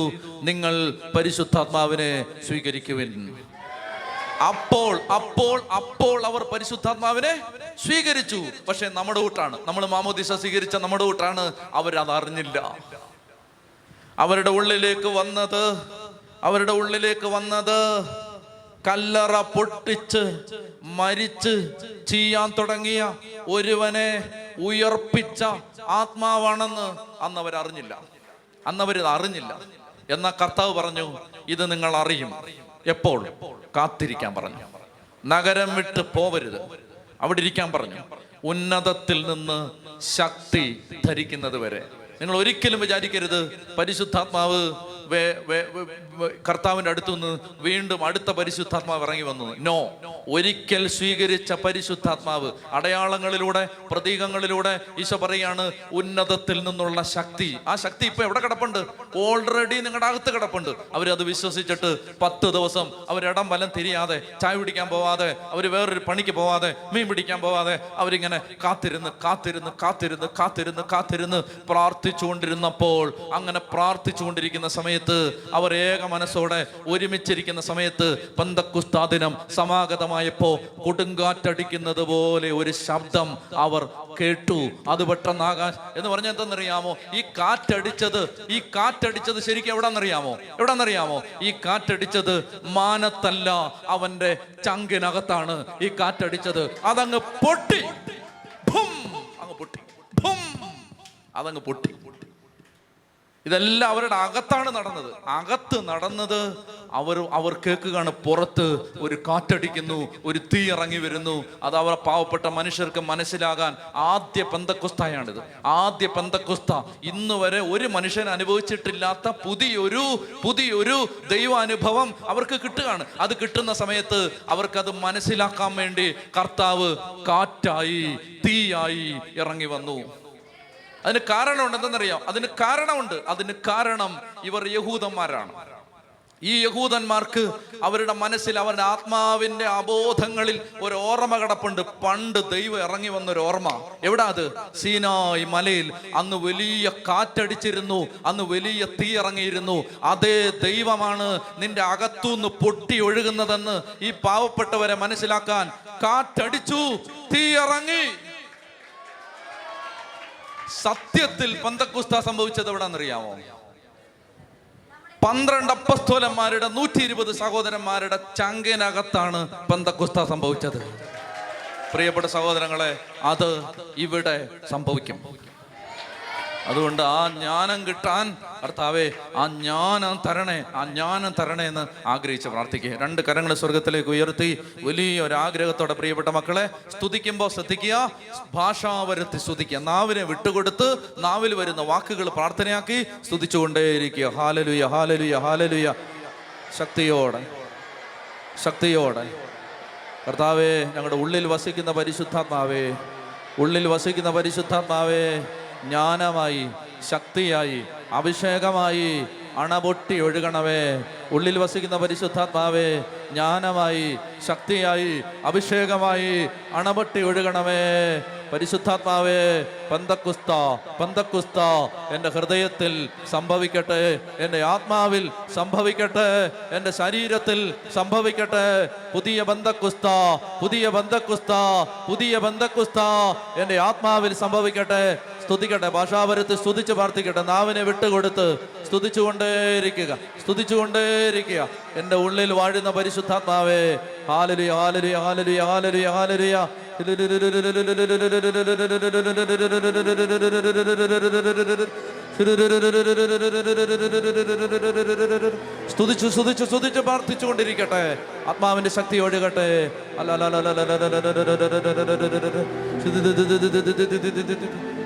നിങ്ങൾ പരിശുദ്ധാത്മാവിനെ സ്വീകരിക്കുവിൻ. അപ്പോൾ അപ്പോൾ അപ്പോൾ അവർ പരിശുദ്ധാത്മാവിനെ സ്വീകരിച്ചു. പക്ഷെ നമ്മുടെ കൂട്ടാണ്. നമ്മൾ മാമോദിസ സ്വീകരിച്ച നമ്മുടെ കൂട്ടാണ്. അവരത് അറിഞ്ഞില്ല. അവരുടെ ഉള്ളിലേക്ക് വന്നത് അവരുടെ ഉള്ളിലേക്ക് വന്നത് കല്ലറ പൊട്ടിച്ച് മരിച്ച് ചെയ്യാൻ തുടങ്ങിയ ഒരുവനെ ഉയർപ്പിച്ച ആത്മാവാണെന്ന് അന്ന് അവരറിഞ്ഞില്ല. അന്ന് അറിഞ്ഞില്ല. എന്നാ കർത്താവ് പറഞ്ഞു ഇത് നിങ്ങൾ അറിയും. എപ്പോൾ? കാത്തിരിക്കാൻ പറഞ്ഞു. നഗരം വിട്ട് പോവരുത്. അവിടെ ഇരിക്കാൻ പറഞ്ഞു. ഉന്നതത്തിൽ നിന്ന് ശക്തി ധരിക്കുന്നത് വരെ. നിങ്ങൾ ഒരിക്കലും വിചാരിക്കരുത്. പരിശുദ്ധാത്മാവ് കർത്താവിന്റെ അടുത്തു നിന്ന് വീണ്ടും അടുത്ത പരിശുദ്ധാത്മാവ് ഇറങ്ങി വന്നു. നോ ഒരിക്കൽ സ്വീകരിച്ച പരിശുദ്ധാത്മാവ് അടയാളങ്ങളിലൂടെ പ്രതീകങ്ങളിലൂടെ ഈശോ പറയാണ് ഉന്നതത്തിൽ നിന്നുള്ള ശക്തി. ആ ശക്തി ഇപ്പൊ എവിടെ കിടപ്പുണ്ട്? ഓൾറെഡി നിങ്ങളുടെ അകത്ത് കിടപ്പുണ്ട്. അവരത് വിശ്വസിച്ചിട്ട് പത്ത് ദിവസം അവരിടം വലം തിരിയാതെ ചായ പിടിക്കാൻ പോവാതെ അവർ വേറൊരു പണിക്ക് പോവാതെ മീൻ പിടിക്കാൻ പോവാതെ അവരിങ്ങനെ കാത്തിരുന്ന് കാത്തിരുന്ന് കാത്തിരുന്ന് കാത്തിരുന്ന് കാത്തിരുന്ന് പ്രാർത്ഥിച്ചുകൊണ്ടിരുന്നപ്പോൾ അങ്ങനെ പ്രാർത്ഥിച്ചുകൊണ്ടിരിക്കുന്ന സമയത്ത് അവർ ഏക മനസ്സോടെ ഒരുമിച്ചിരിക്കുന്ന സമയത്ത് പന്തക്കുസ്താദിനം സമാഗതമായപ്പോ കൊടുങ്കാറ്റടിക്കുന്നത് പോലെ ഒരു ശബ്ദം അവർ കേട്ടു. അത് പെട്ടെന്നാകാൻ എന്ന് പറഞ്ഞാൽ എന്തെന്നറിയാമോ? ഈ കാറ്റടിച്ചത് ഈ കാറ്റടിച്ചത് ശരിക്കും എവിടെന്നറിയാമോ? എവിടെന്നറിയാമോ? ഈ കാറ്റടിച്ചത് മാനത്തല്ല അവന്റെ ചങ്കിനകത്താണ്. ഈ കാറ്റടിച്ചത് അതങ്ങ് പൊട്ടി. അങ്ങ് പൊട്ടി. അതങ്ങ് പൊട്ടി. ഇതെല്ലാം അവരുടെ അകത്താണ് നടന്നത്. അകത്ത് നടന്നത് അവർ അവർ കേൾക്കുകയാണ് പുറത്ത് ഒരു കാറ്റടിക്കുന്നു ഒരു തീ ഇറങ്ങി വരുന്നു. അത് അവർ പാവപ്പെട്ട മനുഷ്യർക്ക് മനസ്സിലാകാൻ ആദ്യ പന്തക്കുസ്തയാണിത്. ആദ്യ പന്തക്കുസ്ത ഇന്ന് വരെ ഒരു മനുഷ്യൻ അനുഭവിച്ചിട്ടില്ലാത്ത പുതിയൊരു പുതിയൊരു ദൈവാനുഭവം അവർക്ക് കിട്ടുകയാണ്. അത് കിട്ടുന്ന സമയത്ത് അവർക്കത് മനസ്സിലാക്കാൻ വേണ്ടി കർത്താവ് കാറ്റായി തീയായി ഇറങ്ങി വന്നു. അതിന് കാരണമുണ്ട് എന്തെന്നറിയാം അതിന് കാരണമുണ്ട്. അതിന് കാരണം ഇവർ യഹൂദന്മാരാണ്. ഈ യഹൂദന്മാർക്ക് അവരുടെ മനസ്സിൽ അവരുടെ ആത്മാവിന്റെ അബോധങ്ങളിൽ ഒരു ഓർമ്മ കിടപ്പുണ്ട്. പണ്ട് ദൈവം ഇറങ്ങി വന്നൊരു ഓർമ്മ. എവിടെ അത്? സീനായ് മലയിൽ അന്ന് വലിയ കാറ്റടിച്ചിരുന്നു. അന്ന് വലിയ തീ ഇറങ്ങിയിരുന്നു. അതേ ദൈവമാണ് നിന്റെ അകത്തുനിന്ന് പൊട്ടി ഒഴുകുന്നതെന്ന് ഈ പാവപ്പെട്ടവരെ മനസ്സിലാക്കാൻ കാറ്റടിച്ചു. തീ ഇറങ്ങി. സത്യത്തിൽ പന്തക്കുസ്ത സംഭവിച്ചത് എവിടാന്നറിയാമോ? പന്ത്രണ്ട് അപ്പസ്തോലന്മാരുടെ നൂറ്റി ഇരുപത് സഹോദരന്മാരുടെ ചങ്കിനകത്താണ് പന്തക്കുസ്ത സംഭവിച്ചത്. പ്രിയപ്പെട്ട സഹോദരങ്ങളെ അത് ഇവിടെ സംഭവിക്കും. അതുകൊണ്ട് ആ ജ്ഞാനം കിട്ടാൻ കർത്താവേ ആ ജ്ഞാനം തരണേ ആ ജ്ഞാനം തരണേ എന്ന് ആഗ്രഹിച്ച് പ്രാർത്ഥിക്കുക രണ്ട് കരങ്ങൾ സ്വർഗത്തിലേക്ക് ഉയർത്തി വലിയ ഒരു ആഗ്രഹത്തോടെ പ്രിയപ്പെട്ട മക്കളെ സ്തുതിക്കുമ്പോൾ ശ്രദ്ധിക്കുക ഭാഷാവരത്തി സ്തുതിക്കുക. നാവിനെ വിട്ടുകൊടുത്ത് നാവിൽ വരുന്ന വാക്കുകൾ പ്രാർത്ഥനയാക്കി സ്തുതിച്ചുകൊണ്ടേയിരിക്കുക. ഹാലലുയ ഹാലലുയ ഹാലലുയ. ശക്തിയോടെ ശക്തിയോടെ. കർത്താവേ ഞങ്ങളുടെ ഉള്ളിൽ വസിക്കുന്ന പരിശുദ്ധാത്മാവേ ഉള്ളിൽ വസിക്കുന്ന പരിശുദ്ധാത്മാവേ ജ്ഞാനമായി ശക്തിയായി അഭിഷേകമായി അണപൊട്ടി ഒഴുകണമേ. ഉള്ളിൽ വസിക്കുന്ന പരിശുദ്ധാത്മാവേ ജ്ഞാനമായി ശക്തിയായി അഭിഷേകമായി അണപൊട്ടി ഒഴുകണമേ. പരിശുദ്ധാത്മാവേ പന്തക്കുസ്ത പന്തക്കുസ്ത എന്റെ ഹൃദയത്തിൽ സംഭവിക്കട്ടെ എന്റെ ആത്മാവിൽ സംഭവിക്കട്ടെ എന്റെ ശരീരത്തിൽ സംഭവിക്കട്ടെ. പുതിയ ബന്ധക്കുസ്ത പുതിയ ബന്ധക്കുസ്ത പുതിയ ബന്ധക്കുസ്ത എന്റെ ആത്മാവിൽ സംഭവിക്കട്ടെ. സ്തുതിക്കട്ടെ ഭാഷാപരത്ത് സ്തുതിച്ച് പ്രാർത്ഥിക്കട്ടെ നാവിനെ വിട്ടുകൊടുത്ത് സ്തുതിച്ചുകൊണ്ടേയിരിക്കുക സ്തുതിച്ചുകൊണ്ടേയിരിക്കുക. എന്റെ ഉള്ളിൽ വാഴുന്ന പരിശുദ്ധാത്മാവേ ഹാലലുയ ഹാലലുയ ഹാലലുയ ഹാലലുയ ഹാലലുയ. സ്തുതിച്ചു സ്തുതിച്ചു സ്തുതിച്ച് പ്രാർത്ഥിച്ചുകൊണ്ടിരിക്കട്ടെ. ആത്മാവിന്റെ ശക്തി ഒഴുകട്ടെ. അല്ല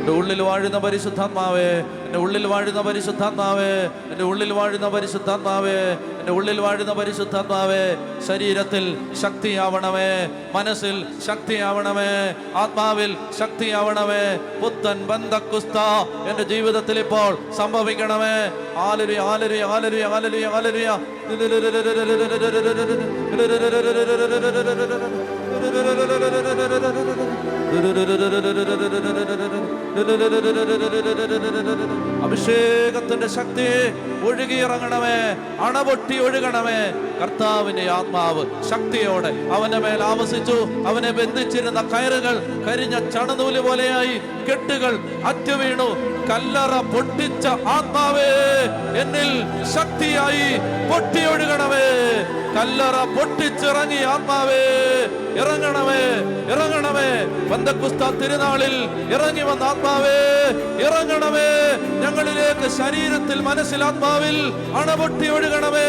എന്റെ ഉള്ളിൽ വാഴുന്ന പരിശുദ്ധാത്മാവേ എന്റെ ഉള്ളിൽ വാഴുന്ന പരിശുദ്ധാത്മാവേ എന്റെ ഉള്ളിൽ വാഴുന്ന പരിശുദ്ധാത്മാവേ എന്റെ ഉള്ളിൽ വാഴുന്ന പരിശുദ്ധാത്മാവേ ശരീരത്തിൽ ശക്തിയാവണമേ മനസ്സിൽ ശക്തിയാവണമേ ആത്മാവിൽ ശക്തിയാവണമേ പുത്തൻ ബന്ധക്കുസ്ത എന്റെ ജീവിതത്തിൽ ഇപ്പോൾ സംഭവിക്കണമേ. ആലരി ആലരി ആലരി ആലരി ആലരുയ അഭിഷേകത്തിന്റെ ശക്തി ഒഴുകിയിറങ്ങണമേ അണപൊട്ടി ഒഴുകണമേ. കർത്താവിന്റെ ആത്മാവ് ശക്തിയോടെ അവന്റെ മേൽ ആവസിച്ചു അവനെ ബന്ധിച്ചിരുന്ന കയറുകൾ കരിഞ്ഞ ചണനൂൽ പോലെയായി കെട്ടുകൾ അറ്റുവീണു കല്ലറ പൊട്ടിച്ച ആത്മാവേ എന്നിൽ ശക്തിയായി പൊട്ടിയൊഴുകണമേ. കല്ലറ പൊട്ടിച്ചിറങ്ങി ആത്മാവേ ഇറങ്ങണമേ ഇറങ്ങണമേ. പന്തക്കുസ്ത തിരുനാളിൽ ഇറങ്ങി വന്ന ആത്മാവേ ഇറങ്ങണമേ. ഞങ്ങളിലേക്ക് ശരീരത്തിൽ മനസ്സിൽ ആത്മാവിൽ അണപൊട്ടി ഒഴുകണമേ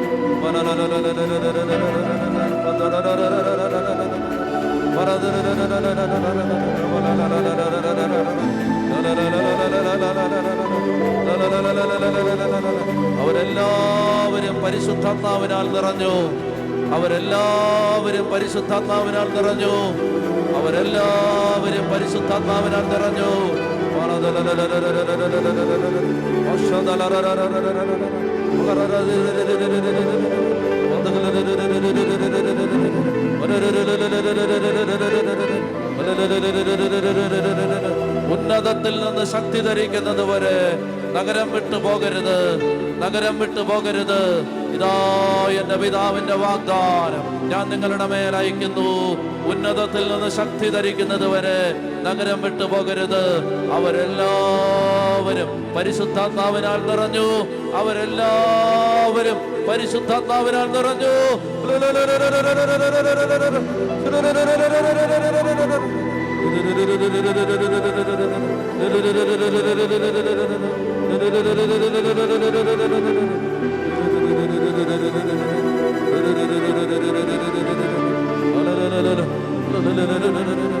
അവരെല്ലാവരും പരിശുദ്ധാത്മാവിനാൽ നിറഞ്ഞു. അവരെല്ലാവരും പരിശുദ്ധാത്മാവിനാൽ നിറഞ്ഞു. അവരെല്ലാവരും പരിശുദ്ധാത്മാവിനാൽ നിറഞ്ഞു. വർഷ ഉന്നതത്തിൽ നിന്ന് ശക്തി ധരിക്കുന്നത് വരെ നഗരം വിട്ടു പോകരുത്. നഗരം വിട്ടു പോകരുത്. ഇതാ എന്റെ പിതാവിന്റെ വാഗ്ദാനം. ഞാൻ നിങ്ങളുടെ മേലയക്കുന്നു ഉന്നതത്തിൽ നിന്ന് ശക്തി ധരിക്കുന്നത് വരെ നഗരം വിട്ടു പോകരുത്. അവരെല്ലാം എല്ലാവരും പരിശുദ്ധാത്മാവിനാൽ നിറഞ്ഞു. അവരെല്ലാവരും പരിശുദ്ധാത്മാവിനാൽ നിറഞ്ഞു. La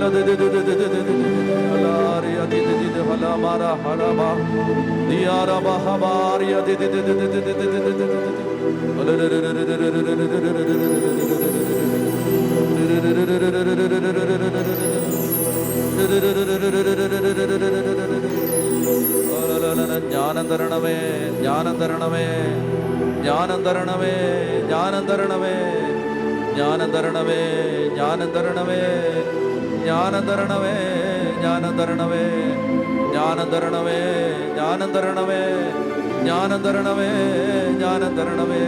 la de de de de de de de de de la aria de de de de hala mara haraba diyara bahaba aria de de de de de de de de de de de ജ്ഞാനം തരണമേ ജ്ഞാനം തരണമേ ജ്ഞാനം തരണമേ ജ്ഞാനം തരണമേ ജ്ഞാനം തരണമേ ജ്ഞാനം തരണമേ ജ്ഞാനം തരണമേ ജ്ഞാനം തരണമേ ജ്ഞാനം തരണമേ ജ്ഞാനം തരണമേ ജ്ഞാനം തരണമേ ജ്ഞാനം തരണമേ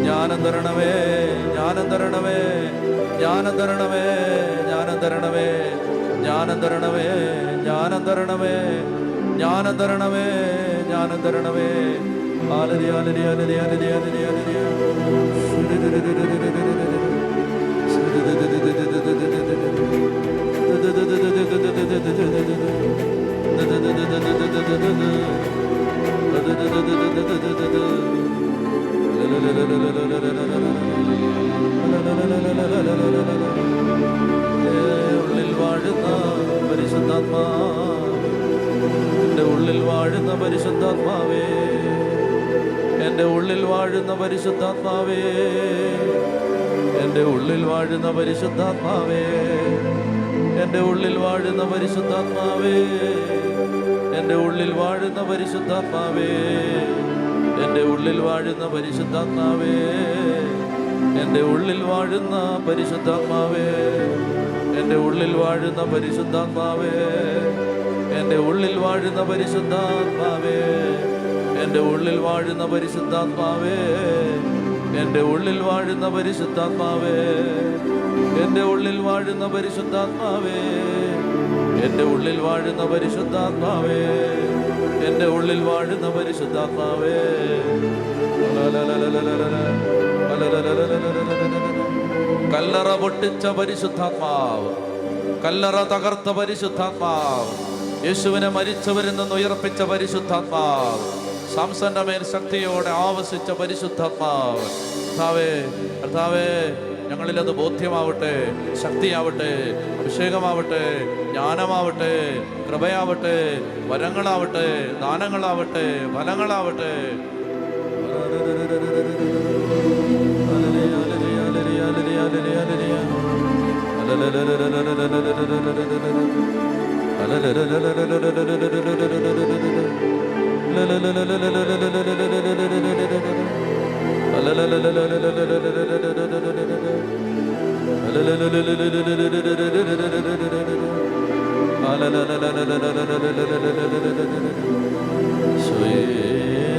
ജ്ഞാനം തരണമേ ജ്ഞാനം തരണമേ ജ്ഞാനം തരണമേ ജ്ഞാനം തരണമേ ജ്ഞാനം തരണമേ ജ്ഞാനം തരണമേ ജ്ഞാനം തരണമേ ജ്ഞാനം ആലരി ആലരി ആലരി ആലരി ആലരി ആലരി ആലരി പരിശുദ്ധാത്മാവേ. എന്റെ ഉള്ളിൽ വാഴുന്ന പരിശുദ്ധാത്മാവേ. എന്റെ ഉള്ളിൽ വാഴുന്ന പരിശുദ്ധാത്മാവേ. എന്റെ ഉള്ളിൽ വാഴുന്ന പരിശുദ്ധാത്മാവേ. എന്റെ ഉള്ളിൽ വാഴുന്ന പരിശുദ്ധാത്മാവേ. എന്റെ ഉള്ളിൽ വാഴുന്ന പരിശുദ്ധാത്മാവേ. എന്റെ ഉള്ളിൽ വാഴുന്ന പരിശുദ്ധാത്മാവേ. എന്റെ ഉള്ളിൽ വാഴുന്ന പരിശുദ്ധാത്മാവേ. എന്റെ ഉള്ളിൽ വാഴുന്ന പരിശുദ്ധാത്മാവേ എന്റെ ഉള്ളിൽ വാഴുന്ന പരിശുദ്ധാത്മാവേ എന്റെ ഉള്ളിൽ വാഴുന്ന പരിശുദ്ധാത്മാവേ എന്റെ ഉള്ളിൽ വാഴുന്ന പരിശുദ്ധാത്മാവേ എന്റെ ഉള്ളിൽ വാഴുന്ന പരിശുദ്ധാത്മാവേ എന്റെ ഉള്ളിൽ വാഴുന്ന പരിശുദ്ധാത്മാവേ. കല്ലറ പൊട്ടിച്ച പരിശുദ്ധാത്മാവ് കല്ലറ തകർത്ത പരിശുദ്ധാത്മാവ് യേശുവിനെ മരിച്ചവരിൽ നിന്ന് ഉയർപ്പിച്ച പരിശുദ്ധാത്മാവ് സാംസന്റെ മേൽ ശക്തിയോടെ ആവശിച്ച പരിശുദ്ധാത്മാവ് കർത്താവേ കർത്താവേ ഞങ്ങളിൽ അത് ബോധ്യമാവട്ടെ ശക്തിയാവട്ടെ അഭിഷേകമാവട്ടെ ജ്ഞാനമാവട്ടെ കൃപയാവട്ടെ വരങ്ങളാവട്ടെ ദാനങ്ങളാവട്ടെ ഫലങ്ങളാവട്ടെ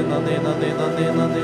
നന്ദി നന്ദി നന്ദി നന്ദി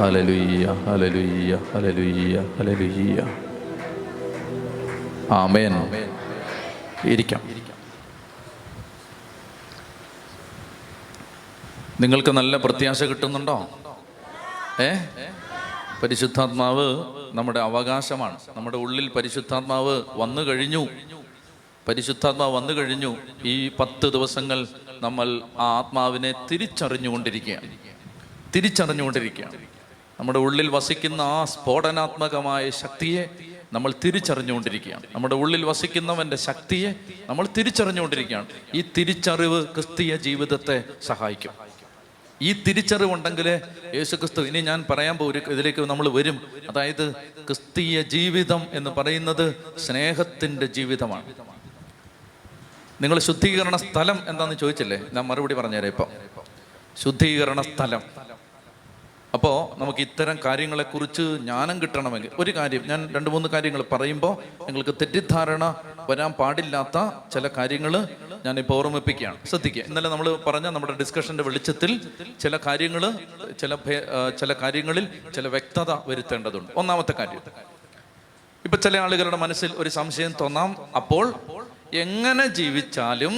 Hallelujah hallelujah hallelujah hallelujah amen ഇരിക്കാം. നിങ്ങൾക്ക് നല്ല പ്രത്യാശ കിട്ടുന്നുണ്ടോ? ഏ? പരിശുദ്ധാത്മാവ് നമ്മുടെ അവകാശമാണ്. നമ്മുടെ ഉള്ളിൽ പരിശുദ്ധാത്മാവ് വന്നു കഴിഞ്ഞു. പരിശുദ്ധാത്മാവ് വന്നു കഴിഞ്ഞു. ഈ പത്ത് ദിവസങ്ങൾ നമ്മൾ ആ ആത്മാവിനെ തിരിച്ചറിഞ്ഞുകൊണ്ടിരിക്കുകയാണ്. തിരിച്ചറിഞ്ഞുകൊണ്ടിരിക്കുകയാണ്. നമ്മുടെ ഉള്ളിൽ വസിക്കുന്ന ആ സ്ഫോടനാത്മകമായ ശക്തിയെ നമ്മൾ തിരിച്ചറിഞ്ഞുകൊണ്ടിരിക്കുകയാണ്. നമ്മുടെ ഉള്ളിൽ വസിക്കുന്നവന്റെ ശക്തിയെ നമ്മൾ തിരിച്ചറിഞ്ഞുകൊണ്ടിരിക്കുകയാണ്. ഈ തിരിച്ചറിവ് ക്രിസ്തീയ ജീവിതത്തെ സഹായിക്കും. ഈ തിരിച്ചറിവ് ഉണ്ടെങ്കിൽ യേശു ക്രിസ്തു ഇനി ഞാൻ പറയാൻ പോകും ഇതിലേക്ക് നമ്മൾ വരും. അതായത് ക്രിസ്തീയ ജീവിതം എന്ന് പറയുന്നത് സ്നേഹത്തിന്റെ ജീവിതമാണ്. നിങ്ങൾ ശുദ്ധീകരണ സ്ഥലം എന്താണെന്ന് ചോദിച്ചില്ലേ? ഞാൻ മറുപടി പറഞ്ഞുതരാം ഇപ്പം. ശുദ്ധീകരണ സ്ഥലം. അപ്പോൾ നമുക്ക് ഇത്തരം കാര്യങ്ങളെക്കുറിച്ച് ജ്ഞാനം കിട്ടണമെങ്കിൽ ഒരു കാര്യം ഞാൻ രണ്ട് മൂന്ന് കാര്യങ്ങൾ പറയുമ്പോൾ നിങ്ങൾക്ക് തെറ്റിദ്ധാരണ വരാൻ പാടില്ലാത്ത ചില കാര്യങ്ങൾ ഞാനിപ്പോൾ ഓർമ്മിപ്പിക്കുകയാണ്. ശ്രദ്ധിക്കുക. ഇന്നലെ നമ്മൾ പറഞ്ഞ നമ്മുടെ ഡിസ്കഷന്റെ വെളിച്ചത്തിൽ ചില കാര്യങ്ങൾ ചില ചില കാര്യങ്ങളിൽ ചില വ്യക്തത വരുത്തേണ്ടതുണ്ട്. ഒന്നാമത്തെ കാര്യം ഇപ്പൊ ചില ആളുകളുടെ മനസ്സിൽ ഒരു സംശയം തോന്നാം അപ്പോൾ എങ്ങനെ ജീവിച്ചാലും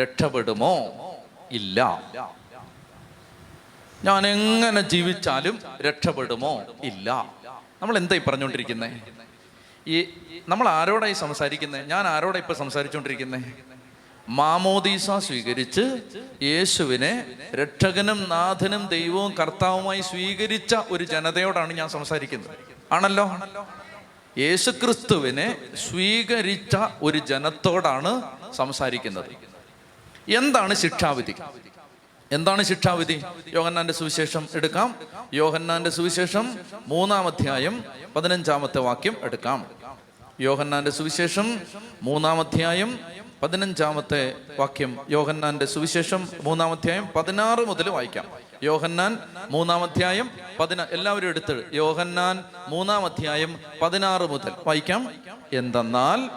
രക്ഷപ്പെടുമോ? ഇല്ല. ഞാൻ എങ്ങനെ ജീവിച്ചാലും രക്ഷപ്പെടുമോ? ഇല്ല. നമ്മൾ എന്തായി പറഞ്ഞുകൊണ്ടിരിക്കുന്നത് ഈ നമ്മൾ ആരോടായി സംസാരിക്കുന്നത് ഞാൻ ആരോടാ ഇപ്പൊ സംസാരിച്ചുകൊണ്ടിരിക്കുന്നത് മാമോദീസ സ്വീകരിച്ച് യേശുവിനെ രക്ഷകനും നാഥനും ദൈവവും കർത്താവുമായി സ്വീകരിച്ച ഒരു ജനതയോടാണ് ഞാൻ സംസാരിക്കുന്നത്. ആണല്ലോ? യേശുക്രിസ്തുവിനെ സ്വീകരിച്ച ഒരു ജനത്തോടാണ് സംസാരിക്കുന്നത്. എന്താണ് ശിക്ഷാവിധി? എന്താണ് ശിക്ഷാവിധി? യോഹന്നാന്റെ സുവിശേഷം എടുക്കാം. യോഹന്നാന്റെ സുവിശേഷം മൂന്നാം അധ്യായം പതിനഞ്ചാമത്തെ വാക്യം എടുക്കാം. യോഹന്നാന്റെ സുവിശേഷം മൂന്നാം അധ്യായം പതിനഞ്ചാമത്തെ വാക്യം യോഹന്നാന്റെ സുവിശേഷം മൂന്നാം അധ്യായം പതിനാറ് മുതൽ വായിക്കാം. യോഹന്നാൻ മൂന്നാം അധ്യായം പതിന എല്ലാവരും എടുത്ത് യോഹന്നാൻ മൂന്നാം അധ്യായം പതിനാറ് മുതൽ വായിക്കാം. എന്തെന്നാൽ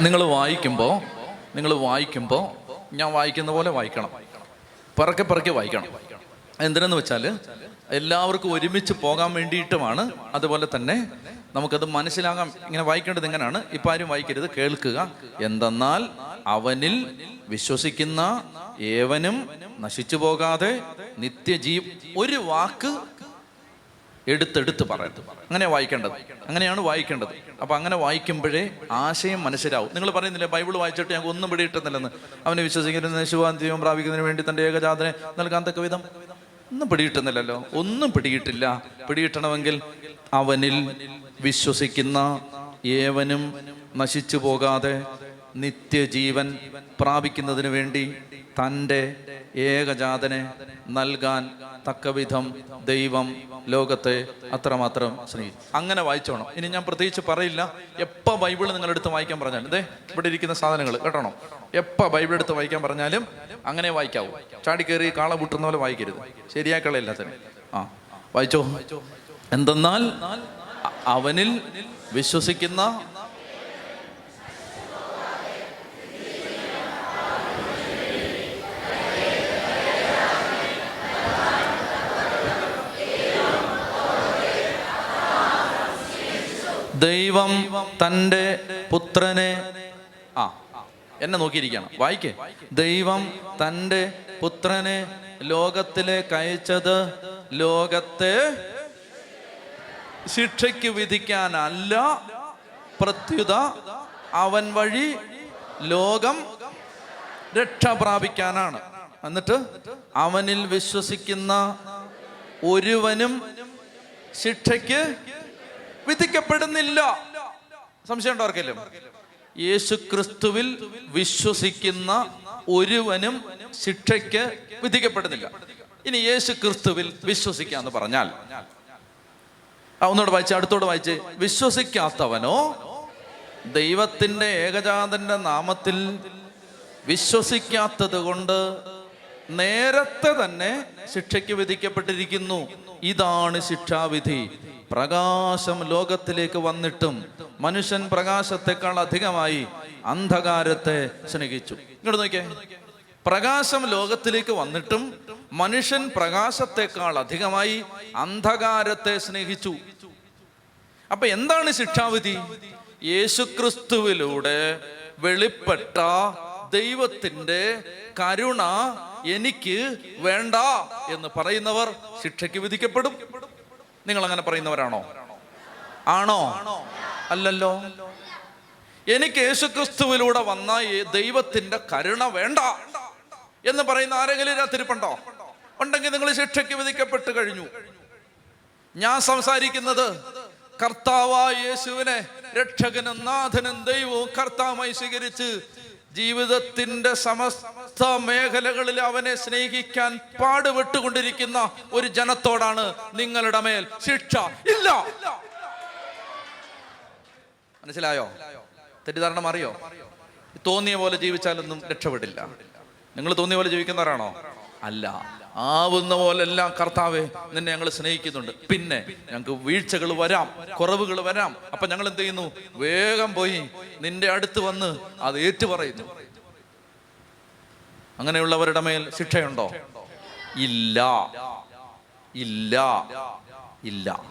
നിങ്ങൾ വായിക്കുമ്പോൾ നിങ്ങൾ വായിക്കുമ്പോൾ ഞാൻ വായിക്കുന്ന പോലെ വായിക്കണം. പറക്കെ പറക്കെ വായിക്കണം. എന്തിനെന്ന് വെച്ചാൽ എല്ലാവർക്കും ഒരുമിച്ച് പോകാൻ വേണ്ടിയിട്ടുമാണ് അതുപോലെ തന്നെ നമുക്കത് മനസ്സിലാകാം. ഇങ്ങനെ വായിക്കേണ്ടത് എങ്ങനെയാണ്? ഇപ്പം ആരും വായിക്കരുത് കേൾക്കുക. എന്തെന്നാൽ അവനിൽ വിശ്വസിക്കുന്ന ഏവനും നശിച്ചു പോകാതെ നിത്യജീവ് ഒരു വാക്ക് എടുത്തെടുത്ത് പറയുന്നത്. അങ്ങനെ വായിക്കേണ്ടത്. അങ്ങനെയാണ് വായിക്കേണ്ടത്. അപ്പൊ അങ്ങനെ വായിക്കുമ്പോഴേ ആശയം മനസ്സിലാവും. നിങ്ങൾ പറയുന്നില്ലേ ബൈബിൾ വായിച്ചിട്ട് ഞങ്ങൾക്ക് ഒന്നും പിടിയിട്ടുന്നില്ലെന്ന് അവനെ വിശ്വസിക്കുന്ന ശുഭാന്തിയും പ്രാപിക്കുന്നതിന് വേണ്ടി തന്റെ ഏകജാതനെ നൽകാൻ തക്ക വിധം ഒന്നും പിടിയിട്ടുന്നില്ലല്ലോ ഒന്നും പിടിയിട്ടില്ല പിടിയിട്ടണമെങ്കിൽ അവനിൽ വിശ്വസിക്കുന്ന ഏവനും നശിച്ചു പോകാതെ നിത്യജീവൻ പ്രാപിക്കുന്നതിന് വേണ്ടി തന്റെ ഏകജാതനെ നൽകാൻ തക്കവിധം ദൈവം ലോകത്തെ അത്രമാത്രം സ്നേഹിച്ചു. അങ്ങനെ വായിച്ചോണം. ഇനി ഞാൻ പ്രത്യേകിച്ച് പറയില്ല. എപ്പോൾ ബൈബിൾ നിങ്ങളെടുത്ത് വായിക്കാൻ പറഞ്ഞാലും അതെ ഇവിടെ ഇരിക്കുന്ന സാധനങ്ങൾ കേട്ടോണം? എപ്പോൾ ബൈബിൾ എടുത്ത് വായിക്കാൻ പറഞ്ഞാലും അങ്ങനെ വായിക്കാവൂ. ചാടിക്കേറി കാള പൂട്ടുന്ന പോലെ വായിക്കരുത്. ശരിയാക്കളയില്ല തന്നെ ആ വായിച്ചോ? എന്തെന്നാൽ അവനിൽ വിശ്വസിക്കുന്ന ദൈവം തന്റെ പുത്രനെ ആ എന്നെ നോക്കിയിരിക്കണം. വായിക്കേ. ദൈവം തന്റെ പുത്രനെ ലോകത്തിലേക്ക് അയച്ചത് ലോകത്തെ ശിക്ഷയ്ക്ക് വിധിക്കാനല്ല പ്രത്യുത അവൻ വഴി ലോകം രക്ഷ പ്രാപിക്കാനാണ്. എന്നിട്ട് അവനിൽ വിശ്വസിക്കുന്ന ഒരുവനും ശിക്ഷയ്ക്ക് വിധിക്കപ്പെടുന്നില്ല. സംശയം ഉണ്ടോ ആർക്കെങ്കിലും? യേശു ക്രിസ്തുവിൽ വിശ്വസിക്കുന്ന ഒരുവനും ശിക്ഷയ്ക്ക് വിധിക്കപ്പെടുന്നില്ല. ഇനി യേശു ക്രിസ്തുവിൽ വിശ്വസിക്കാന്ന് പറഞ്ഞാൽ ഒന്നോട് വായിച്ച് അടുത്തോട് വായിച്ച്. വിശ്വസിക്കാത്തവനോ ദൈവത്തിന്റെ ഏകജാതന്റെ നാമത്തിൽ വിശ്വസിക്കാത്തത് കൊണ്ട് നേരത്തെ തന്നെ ശിക്ഷയ്ക്ക് വിധിക്കപ്പെട്ടിരിക്കുന്നു. ഇതാണ് ശിക്ഷാവിധി. പ്രകാശം ലോകത്തിലേക്ക് വന്നിട്ടും മനുഷ്യൻ പ്രകാശത്തെക്കാൾ അധികമായി അന്ധകാരത്തെ സ്നേഹിച്ചു. ഇങ്ങോട്ട് നോക്കിയേ. പ്രകാശം ലോകത്തിലേക്ക് വന്നിട്ടും മനുഷ്യൻ പ്രകാശത്തെക്കാൾ അധികമായി അന്ധകാരത്തെ സ്നേഹിച്ചു. അപ്പൊ എന്താണ് ശിക്ഷാവിധി? യേശുക്രിസ്തുവിലൂടെ വെളിപ്പെട്ട ദൈവത്തിന്റെ കരുണ എനിക്ക് വേണ്ട എന്ന് പറയുന്നവർ ശിക്ഷയ്ക്ക് വിധിക്കപ്പെടും. നിങ്ങൾ അങ്ങനെ പറയുന്നവരാണോ? ആണോ? അല്ലല്ലോ. എനിക്ക് യേശുക്രിസ്തുവിലൂടെ വന്ന ദൈവത്തിന്റെ കരുണ വേണ്ട എന്ന് പറയുന്ന ആരെങ്കിലും രാത്തിരിപ്പുണ്ടോ ഉണ്ടെങ്കിൽ നിങ്ങൾ ശിക്ഷയ്ക്ക് വിധിക്കപ്പെട്ട് കഴിഞ്ഞു. ഞാൻ സംസാരിക്കുന്നത് കർത്താവായ യേശുവിനെ രക്ഷകനും നാഥനും ദൈവവും കർത്താവായി സ്വീകരിച്ച് ജീവിതത്തിന്റെ സമസ്ത മേഖലകളിൽ അവനെ സ്നേഹിക്കാൻ പാടുപെട്ടുകൊണ്ടിരിക്കുന്ന ഒരു ജനത്തോടാണ് നിങ്ങളുടെ മേൽ ശിക്ഷ. ഇല്ല. മനസ്സിലായോ? തെറ്റിദ്ധാരണ മാറിയോ? തോന്നിയ പോലെ ജീവിച്ചാലൊന്നും രക്ഷപ്പെടില്ല. നിങ്ങൾ തോന്നിയ പോലെ ജീവിക്കുന്നവരാണോ? അല്ല. ആവുന്ന പോലെല്ലാം കർത്താവെ നിന്നെ ഞങ്ങൾ സ്നേഹിക്കുന്നുണ്ട്. പിന്നെ ഞങ്ങൾക്ക് വീഴ്ചകൾ വരാം കുറവുകൾ വരാം. അപ്പൊ ഞങ്ങൾ എന്ത് ചെയ്യുന്നു? വേഗം പോയി നിന്റെ അടുത്ത് വന്ന് അത് ഏറ്റുപറയുന്നു. അങ്ങനെയുള്ളവരുടെ മേൽ ശിക്ഷയുണ്ടോ? ഇല്ല. ഇല്ല. ഇല്ല.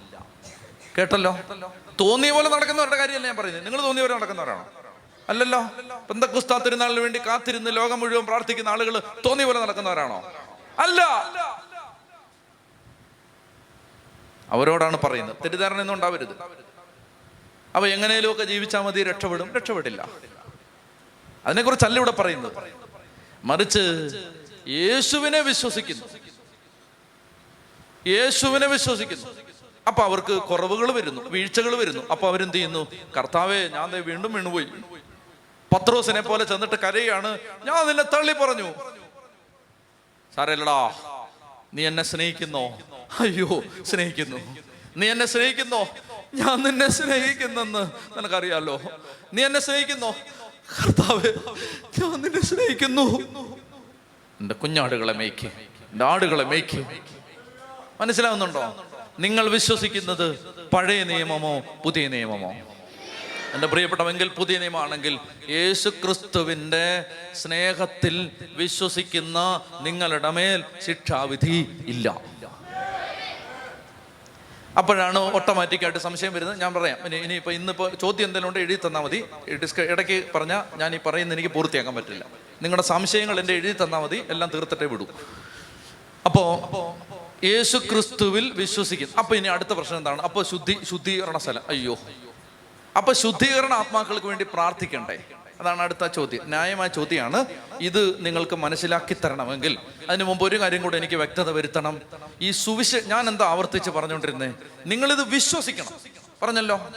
കേട്ടല്ലോ? തോന്നിയ പോലെ നടക്കുന്നവരുടെ കാര്യമല്ല ഞാൻ പറയുന്നത്. നിങ്ങൾ തോന്നിയ പോലെ നടക്കുന്നവരാണോ? അല്ലല്ലോ? പെന്തക്കുസ്താ തിരുനാളിന് വേണ്ടി കാത്തിരുന്ന് ലോകം മുഴുവൻ പ്രാർത്ഥിക്കുന്ന ആളുകൾ തോന്നിയ പോലെ നടക്കുന്നവരാണോ? അല്ല. അവരോടാണ് പറയുന്നത്. തെറ്റിദ്ധാരണ ഒന്നും ഉണ്ടാവരുത്. അവ എങ്ങനെയൊക്കെ ജീവിച്ചാൽ മതി രക്ഷപ്പെടും. രക്ഷപ്പെടില്ല. അതിനെക്കുറിച്ചല്ല ഇവിടെ പറയുന്നത്. മറിച്ച് യേശുവിനെ വിശ്വസിക്കുന്നു. യേശുവിനെ വിശ്വസിക്കുന്നു. അപ്പൊ അവർക്ക് കുറവുകൾ വരുന്നു വീഴ്ചകൾ വരുന്നു. അപ്പൊ അവരെന്ത് ചെയ്യുന്നു? കർത്താവെ ഞാൻ വീണ്ടും വീണുപോയി. പത്രോസിനെ പോലെ ചെന്നിട്ട് കരയാണ്. ഞാൻ നിന്നെ തള്ളി പറഞ്ഞു സാരല്ലടാ നീ എന്നെ സ്നേഹിക്കുന്നു? അയ്യോ സ്നേഹിക്കുന്നു. നീ എന്നെ സ്നേഹിക്കുന്നു? ഞാൻ നിന്നെ സ്നേഹിക്കുന്നെന്ന് നിനക്കറിയാലോ. നീ എന്നെ സ്നേഹിക്കുന്നു? ഞാൻ നിന്നെ സ്നേഹിക്കുന്നു. എന്റെ കുഞ്ഞാടുകളെ മേയ്ക്ക് എന്റെ ആടുകളെ മേയ്ക്ക്. മനസ്സിലാവുന്നുണ്ടോ? നിങ്ങൾ വിശ്വസിക്കുന്നത് പഴയ നിയമമോ പുതിയ നിയമമോ? എന്റെ പ്രിയപ്പെട്ടവെങ്കിൽ പുതിയ നിയമമാണെങ്കിൽ യേശു ക്രിസ്തുവിന്റെ സ്നേഹത്തിൽ വിശ്വസിക്കുന്ന നിങ്ങളുടെ മേൽ ശിക്ഷാവിധി ഇല്ല. അപ്പോഴാണ് ഓട്ടോമാറ്റിക്കായിട്ട് സംശയം വരുന്നത്. ഞാൻ പറയാം ഇനി ഇനിയിപ്പോൾ ഇന്നിപ്പോൾ ചോദ്യം എന്തെങ്കിലും ഉണ്ട്? എഴുതി തന്നാൽ മതി. ഡിസ്ക ഇടയ്ക്ക് പറഞ്ഞാൽ ഞാൻ ഈ പറയുന്നത് എനിക്ക് പൂർത്തിയാക്കാൻ പറ്റില്ല. നിങ്ങളുടെ സംശയങ്ങൾ എന്റെ എഴുതി തന്നാൽ മതി. എല്ലാം തീർത്തിട്ടേ വിടൂ. അപ്പോൾ യേശു ക്രിസ്തുവിൽ വിശ്വസിക്കും അപ്പോൾ ഇനി അടുത്ത പ്രശ്നം എന്താണ്? അപ്പോൾ ശുദ്ധി ശുദ്ധീകരണ സ്ഥലം അയ്യോ. അപ്പൊ ശുദ്ധീകരണ ആത്മാക്കൾക്ക് വേണ്ടി പ്രാർത്ഥിക്കണ്ടേ? അതാണ് അടുത്ത ചോദ്യം. ന്യായമായ ചോദ്യമാണ്. ഇത് നിങ്ങൾക്ക് മനസ്സിലാക്കി തരണമെങ്കിൽ അതിന് മുമ്പ് ഒരു കാര്യം കൂടെ എനിക്ക് വ്യക്തത വരുത്തണം. ഈ സുവിശ ഞാൻ എന്താ ആവർത്തിച്ച് പറഞ്ഞുകൊണ്ടിരുന്നേ? നിങ്ങളിത് വിശ്വസിക്കണം. പറഞ്ഞല്ലോ?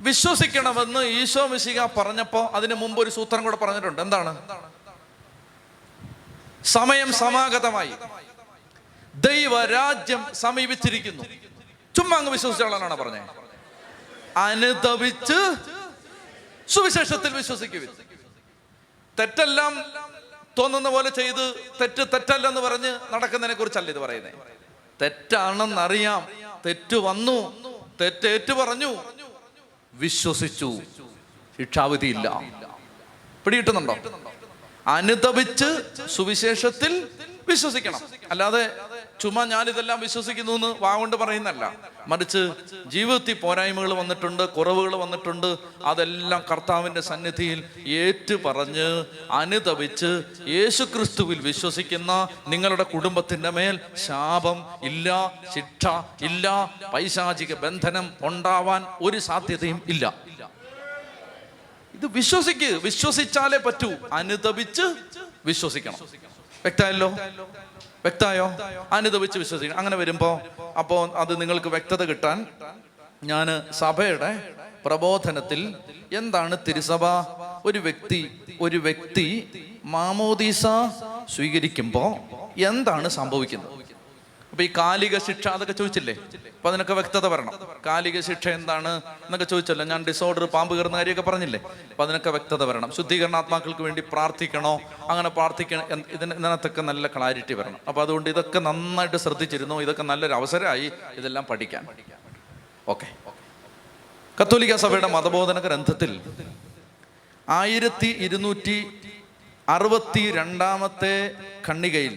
വിശ്വസിക്കണമെന്ന് ഈശോ മിശിക പറഞ്ഞപ്പോ അതിന് മുമ്പ് ഒരു സൂത്രം കൂടെ പറഞ്ഞിട്ടുണ്ട്. എന്താണ്? സമയം സമാഗതമായി. ദൈവരാജ്യം സമീപിച്ചിരിക്കുന്നു. ചുമ്മാ അങ്ങ് വിശ്വസിച്ചാളാണ് പറഞ്ഞത് അനുതപിച്ച് സുവിശേഷത്തിൽ വിശ്വസിക്കുവിൻ. തെറ്റെല്ലാം തോന്നുന്ന പോലെ ചെയ്ത് തെറ്റ് തെറ്റല്ലെന്ന് പറഞ്ഞ് നടക്കുന്നതിനെ കുറിച്ചല്ല ഇത് പറയുന്നത് തെറ്റാണെന്നറിയാം തെറ്റ് വന്നു തെറ്റേറ്റു പറഞ്ഞു വിശ്വസിച്ചു ശിക്ഷാവിധിയില്ല. പിടികിട്ടുന്നുണ്ടോ? അനുതപിച്ച് സുവിശേഷത്തിൽ വിശ്വസിക്കണം. അല്ലാതെ ചുമ്മാ ഞാനിതെല്ലാം വിശ്വസിക്കുന്നു എന്ന് വാഗൊണ്ട് പറയുന്നല്ല. മറിച്ച് ജീവിതത്തിൽ പോരായ്മകൾ വന്നിട്ടുണ്ട് കുറവുകൾ വന്നിട്ടുണ്ട്. അതെല്ലാം കർത്താവിന്റെ സന്നിധിയിൽ ഏറ്റു പറഞ്ഞ് അനുതപിച്ച് യേശുക്രിസ്തുവിൽ വിശ്വസിക്കുന്ന നിങ്ങളുടെ കുടുംബത്തിന്റെ മേൽ ശാപം ഇല്ല ശിക്ഷ ഇല്ല പൈശാചിക ബന്ധനം ഉണ്ടാവാൻ ഒരു സാധ്യതയും ഇല്ല. ഇത് വിശ്വസിക്ക് വിശ്വസിച്ചാലേ പറ്റൂ. അനുതപിച്ച് വിശ്വസിക്കണം. വ്യക്തമായല്ലോ? വ്യക്തമായോ? അനുദവിച്ച് വിശ്വസിക്കണം അങ്ങനെ വരുമ്പോൾ അപ്പോൾ അത് നിങ്ങൾക്ക് വ്യക്തത കിട്ടാൻ ഞാൻ സഭയുടെ പ്രബോധനത്തിൽ എന്താണ് തിരുസഭ? ഒരു വ്യക്തി ഒരു വ്യക്തി മാമോദീസ സ്വീകരിക്കുമ്പോൾ എന്താണ് സംഭവിക്കുന്നത്? അപ്പൊ ഈ കാലിക ശിക്ഷ അതൊക്കെ ചോദിച്ചില്ലേ? അപ്പൊ അതിനൊക്കെ വ്യക്തത വരണം. കാലിക ശിക്ഷ എന്താണ് എന്നൊക്കെ ചോദിച്ചല്ലോ. ഞാൻ ഡിസോർഡർ പാമ്പ് കയറുന്ന കാര്യമൊക്കെ പറഞ്ഞില്ലേ? അപ്പൊ അതിനൊക്കെ വ്യക്തത വരണം. ശുദ്ധീകരണാത്മാക്കൾക്ക് വേണ്ടി പ്രാർത്ഥിക്കണോ? അങ്ങനെ പ്രാർത്ഥിക്കണം ഇതിന് ഇതിനകത്തൊക്കെ നല്ല ക്ലാരിറ്റി വരണം. അപ്പൊ അതുകൊണ്ട് ഇതൊക്കെ നന്നായിട്ട് ശ്രദ്ധിച്ചിരുന്നു. ഇതൊക്കെ നല്ലൊരു അവസരമായി ഇതെല്ലാം പഠിക്കാൻ. ഓക്കെ. കത്തോലിക്ക സഭയുടെ മതബോധന ഗ്രന്ഥത്തിൽ ആയിരത്തി ഇരുന്നൂറ്റി അറുപത്തി രണ്ടാമത്തെ ഖണ്ണികയിൽ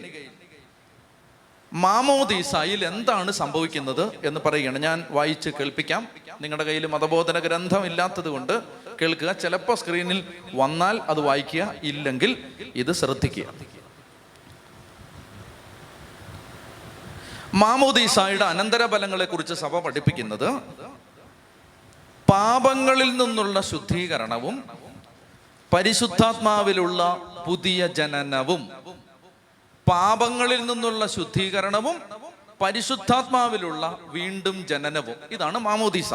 മാമോദീസായിൽ എന്താണ് സംഭവിക്കുന്നത് എന്ന് പറയുകയാണ്. ഞാൻ വായിച്ച് കേൾപ്പിക്കാം. നിങ്ങളുടെ കയ്യിൽ മതബോധന ഗ്രന്ഥം ഇല്ലാത്തത് കൊണ്ട് കേൾക്കുക. ചിലപ്പോൾ സ്ക്രീനിൽ വന്നാൽ അത് വായിക്കുക. ഇല്ലെങ്കിൽ ഇത് ശ്രദ്ധിക്കുക. മാമോദീസായുടെ അനന്തരഫലങ്ങളെ കുറിച്ച് സഭ പഠിപ്പിക്കുന്നത് പാപങ്ങളിൽ നിന്നുള്ള ശുദ്ധീകരണവും പരിശുദ്ധാത്മാവിലുള്ള പുതിയ ജനനവും പാപങ്ങളിൽ നിന്നുള്ള ശുദ്ധീകരണവും പരിശുദ്ധാത്മാവിലുള്ള വീണ്ടും ജനനവും. ഇതാണ് മാമോദീസ.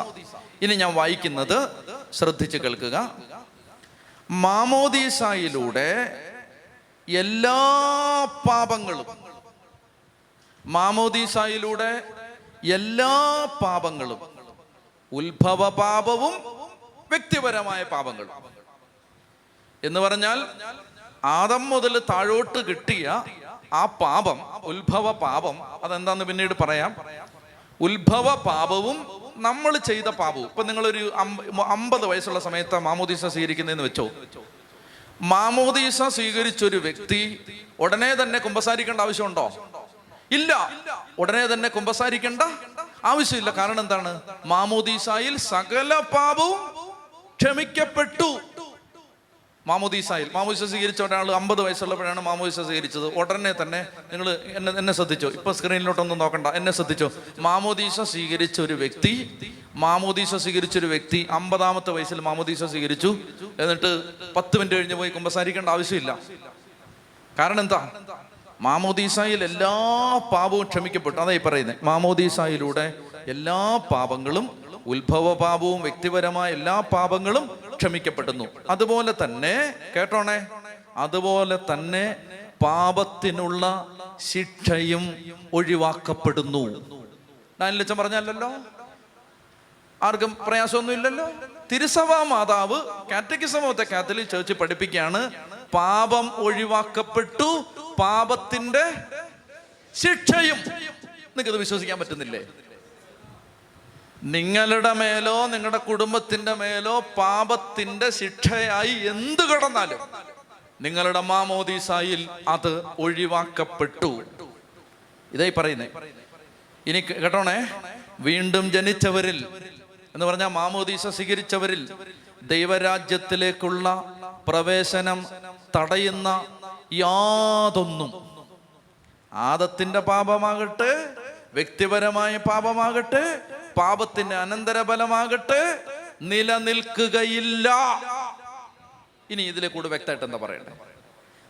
ഇനി ഞാൻ വായിക്കുന്നത് ശ്രദ്ധിച്ച് കേൾക്കുക. മാമോദീസയിലൂടെ എല്ലാ പാപങ്ങളും മാമോദീസയിലൂടെ എല്ലാ പാപങ്ങളും ഉത്ഭവ പാപവും വ്യക്തിപരമായ പാപങ്ങളും. എന്ന് പറഞ്ഞാൽ ആദം മുതൽ താഴോട്ട് കിട്ടിയ ആ പാപം ഉത്ഭവ പാപം അതെന്താന്ന് പിന്നീട് പറയാം. ഉത്ഭവ പാപവും നമ്മൾ ചെയ്ത പാപവും. ഇപ്പൊ നിങ്ങളൊരു അമ്പ- അമ്പത് വയസ്സുള്ള സമയത്ത് മാമോദീസ സ്വീകരിക്കുന്നതെന്ന് വെച്ചോ? മാമോദീസ സ്വീകരിച്ചൊരു വ്യക്തി ഉടനെ തന്നെ കുമ്പസാരിക്കേണ്ട ആവശ്യമുണ്ടോ? ഇല്ല. ഉടനെ തന്നെ കുമ്പസാരിക്കേണ്ട ആവശ്യമില്ല. കാരണം എന്താണ്? മാമോദീസായിൽ സകല പാപവും ക്ഷമിക്കപ്പെട്ടു. മാമോദീസായിൽ. മാമോദീസ സ്വീകരിച്ച ഒരാൾ അമ്പത് വയസ്സുള്ളപ്പോഴാണ് മാമോദീസ സ്വീകരിച്ചത്. ഉടനെ തന്നെ നിങ്ങൾ എന്നെ എന്നെ ശ്രദ്ധിച്ചോ? ഇപ്പൊ സ്ക്രീനിലോട്ടൊന്നും നോക്കണ്ട. എന്നെ ശ്രദ്ധിച്ചോ? മാമോദീസ സ്വീകരിച്ച ഒരു വ്യക്തി മാമോദീസ സ്വീകരിച്ച ഒരു വ്യക്തി അമ്പതാമത്തെ വയസ്സിൽ മാമോദീസ സ്വീകരിച്ചു. എന്നിട്ട് പത്ത് മിനിറ്റ് കഴിഞ്ഞ് പോയി കുമ്പസാരിക്കേണ്ട ആവശ്യമില്ല. കാരണം എന്താ? മാമോദീസായിൽ എല്ലാ പാപവും ക്ഷമിക്കപ്പെട്ടു. അതായി പറയുന്നത് മാമോദീസായിലൂടെ എല്ലാ പാപങ്ങളും ഉത്ഭവ പാപവും വ്യക്തിപരമായ എല്ലാ പാപങ്ങളും ക്ഷമിക്കപ്പെടുന്നു. അതുപോലെ തന്നെ കേട്ടോണേ? അതുപോലെ തന്നെ പാപത്തിനുള്ള ശിക്ഷയും ഒഴിവാക്കപ്പെടുന്നു. ഡാനിലച്ചൻ പറഞ്ഞല്ലോ ആർക്കും പ്രയാസമൊന്നും ഇല്ലല്ലോ? തിരുസഭാ മാതാവ് ഒക്കെ കാത്തലിക് ചേർച്ച് പഠിപ്പിക്കുകയാണ് പാപം ഒഴിവാക്കപ്പെട്ടു പാപത്തിന്റെ ശിക്ഷയും. നിങ്ങൾക്കത് വിശ്വസിക്കാൻ പറ്റുന്നില്ലേ? നിങ്ങളുടെ മേലോ നിങ്ങളുടെ കുടുംബത്തിന്റെ മേലോ പാപത്തിന്റെ ശിക്ഷയായി എന്ത് കടന്നാലും നിങ്ങളുടെ മാമോദീസായിൽ അത് ഒഴിവാക്കപ്പെട്ടു. ഇതായി പറയുന്നേ. ഇനി കേട്ടോണേ? വീണ്ടും ജനിച്ചവരിൽ എന്ന് പറഞ്ഞാൽ മാമോദീസ സ്വീകരിച്ചവരിൽ ദൈവരാജ്യത്തിലേക്കുള്ള പ്രവേശനം തടയുന്ന യാതൊന്നും ആദത്തിന്റെ പാപമാകട്ടെ വ്യക്തിപരമായ പാപമാകട്ടെ പാപത്തിന്റെ അനന്തരഫലമാകട്ടെ. നിലനിൽക്കുകയില്ല. ഇനി ഇതിലെ കൂടെ വ്യക്തമായിട്ട് എന്താ പറയണ്ടേ?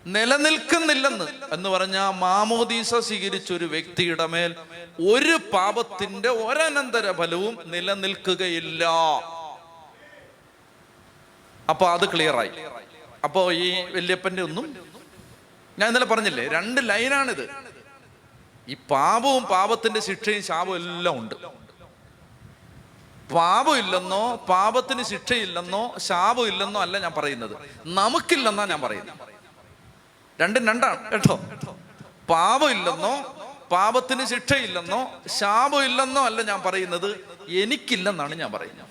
നിലനിൽക്കുന്നില്ലെന്ന് എന്ന് പറഞ്ഞ മാമോദീസ സ്വീകരിച്ച ഒരു വ്യക്തിയുടെ മേൽ ഒരു പാപത്തിന്റെ ഒരനന്തര ഫലവും നിലനിൽക്കുകയില്ല. അപ്പൊ അത് ക്ലിയറായി. അപ്പോ ഈ വല്യപ്പന്റെ ഒന്നും ഞാൻ ഇന്നലെ പറഞ്ഞില്ലേ രണ്ട് ലൈനാണിത്. ഈ പാപവും പാപത്തിന്റെ ശിക്ഷയും ശാപവും എല്ലാം ഉണ്ട്. പാപമില്ലെന്നോ പാപത്തിന് ശിക്ഷയില്ലെന്നോ ശാപം ഇല്ലെന്നോ അല്ല ഞാൻ പറയുന്നത്. നമുക്കില്ലെന്നാ ഞാൻ പറയുന്നത്. രണ്ടും രണ്ടാണ് കേട്ടോ? പാപമില്ലെന്നോ പാപത്തിന് ശിക്ഷയില്ലെന്നോ ശാപമില്ലെന്നോ അല്ല ഞാൻ പറയുന്നത്. എനിക്കില്ലെന്നാണ് ഞാൻ പറയുന്നത്.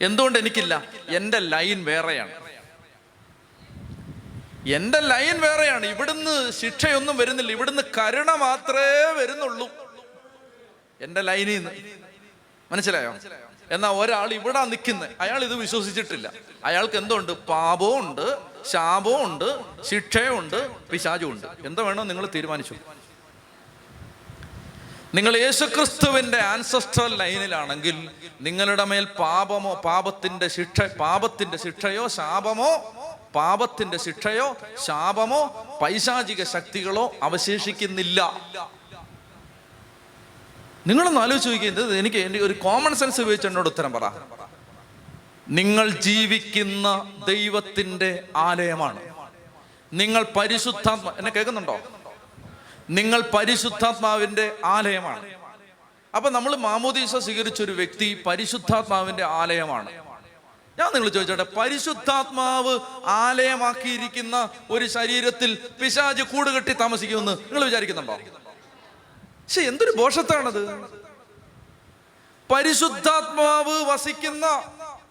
എന്തുകൊണ്ട് എനിക്കില്ല? എന്റെ ലൈൻ വേറെയാണ്. എന്റെ ലൈൻ വേറെയാണ്. ഇവിടുന്ന് ശിക്ഷയൊന്നും വരുന്നില്ല. ഇവിടുന്ന് കരുണ മാത്രമേ വരുന്നുള്ളൂ. എന്റെ ലൈനിൽ നിന്ന്. മനസ്സിലായോ? എന്നാ ഒരാൾ ഇവിടെ നിൽക്കുന്നത് അയാൾ ഇത് വിശ്വസിച്ചിട്ടില്ല. അയാൾക്ക് എന്തുണ്ട്? പാപവും ഉണ്ട് ശാപവും ഉണ്ട് ശിക്ഷയുണ്ട് പിശാചും ഉണ്ട്. എന്താ വേണോ നിങ്ങൾ തീരുമാനിച്ചു? നിങ്ങൾ യേശുക്രിസ്തുവിന്റെ ആൻസസ്ട്രൽ ലൈനിലാണെങ്കിൽ നിങ്ങളുടെ മേൽ പാപമോ പാപത്തിന്റെ ശിക്ഷ പാപത്തിന്റെ ശിക്ഷയോ ശാപമോ പാപത്തിന്റെ ശിക്ഷയോ ശാപമോ പൈശാചിക ശക്തികളോ അവശേഷിക്കുന്നില്ല. നിങ്ങളൊന്ന് ആലോചിച്ച് ചോദിക്കുന്നത് എനിക്ക് എന്റെ ഒരു കോമൺ സെൻസ് ഉപയോഗിച്ച് എന്നോട് ഉത്തരം പറ. നിങ്ങൾ ജീവിക്കുന്ന ദൈവത്തിന്റെ ആലയമാണ്. നിങ്ങൾ പരിശുദ്ധാത്മ എന്നെ കേൾക്കുന്നുണ്ടോ? നിങ്ങൾ പരിശുദ്ധാത്മാവിന്റെ ആലയമാണ്. അപ്പൊ നമ്മൾ മാമോദീസ സ്വീകരിച്ച ഒരു വ്യക്തി പരിശുദ്ധാത്മാവിന്റെ ആലയമാണ്. ഞാൻ നിങ്ങൾ ചോദിച്ചോട്ടെ പരിശുദ്ധാത്മാവ് ആലയമാക്കിയിരിക്കുന്ന ഒരു ശരീരത്തിൽ പിശാജ് കൂടുകെട്ടി താമസിക്കുമെന്ന് നിങ്ങൾ വിചാരിക്കുന്നുണ്ടോ? പക്ഷെ എന്തൊരു ബോഷത്താണത്? പരിശുദ്ധാത്മാവ് വസിക്കുന്ന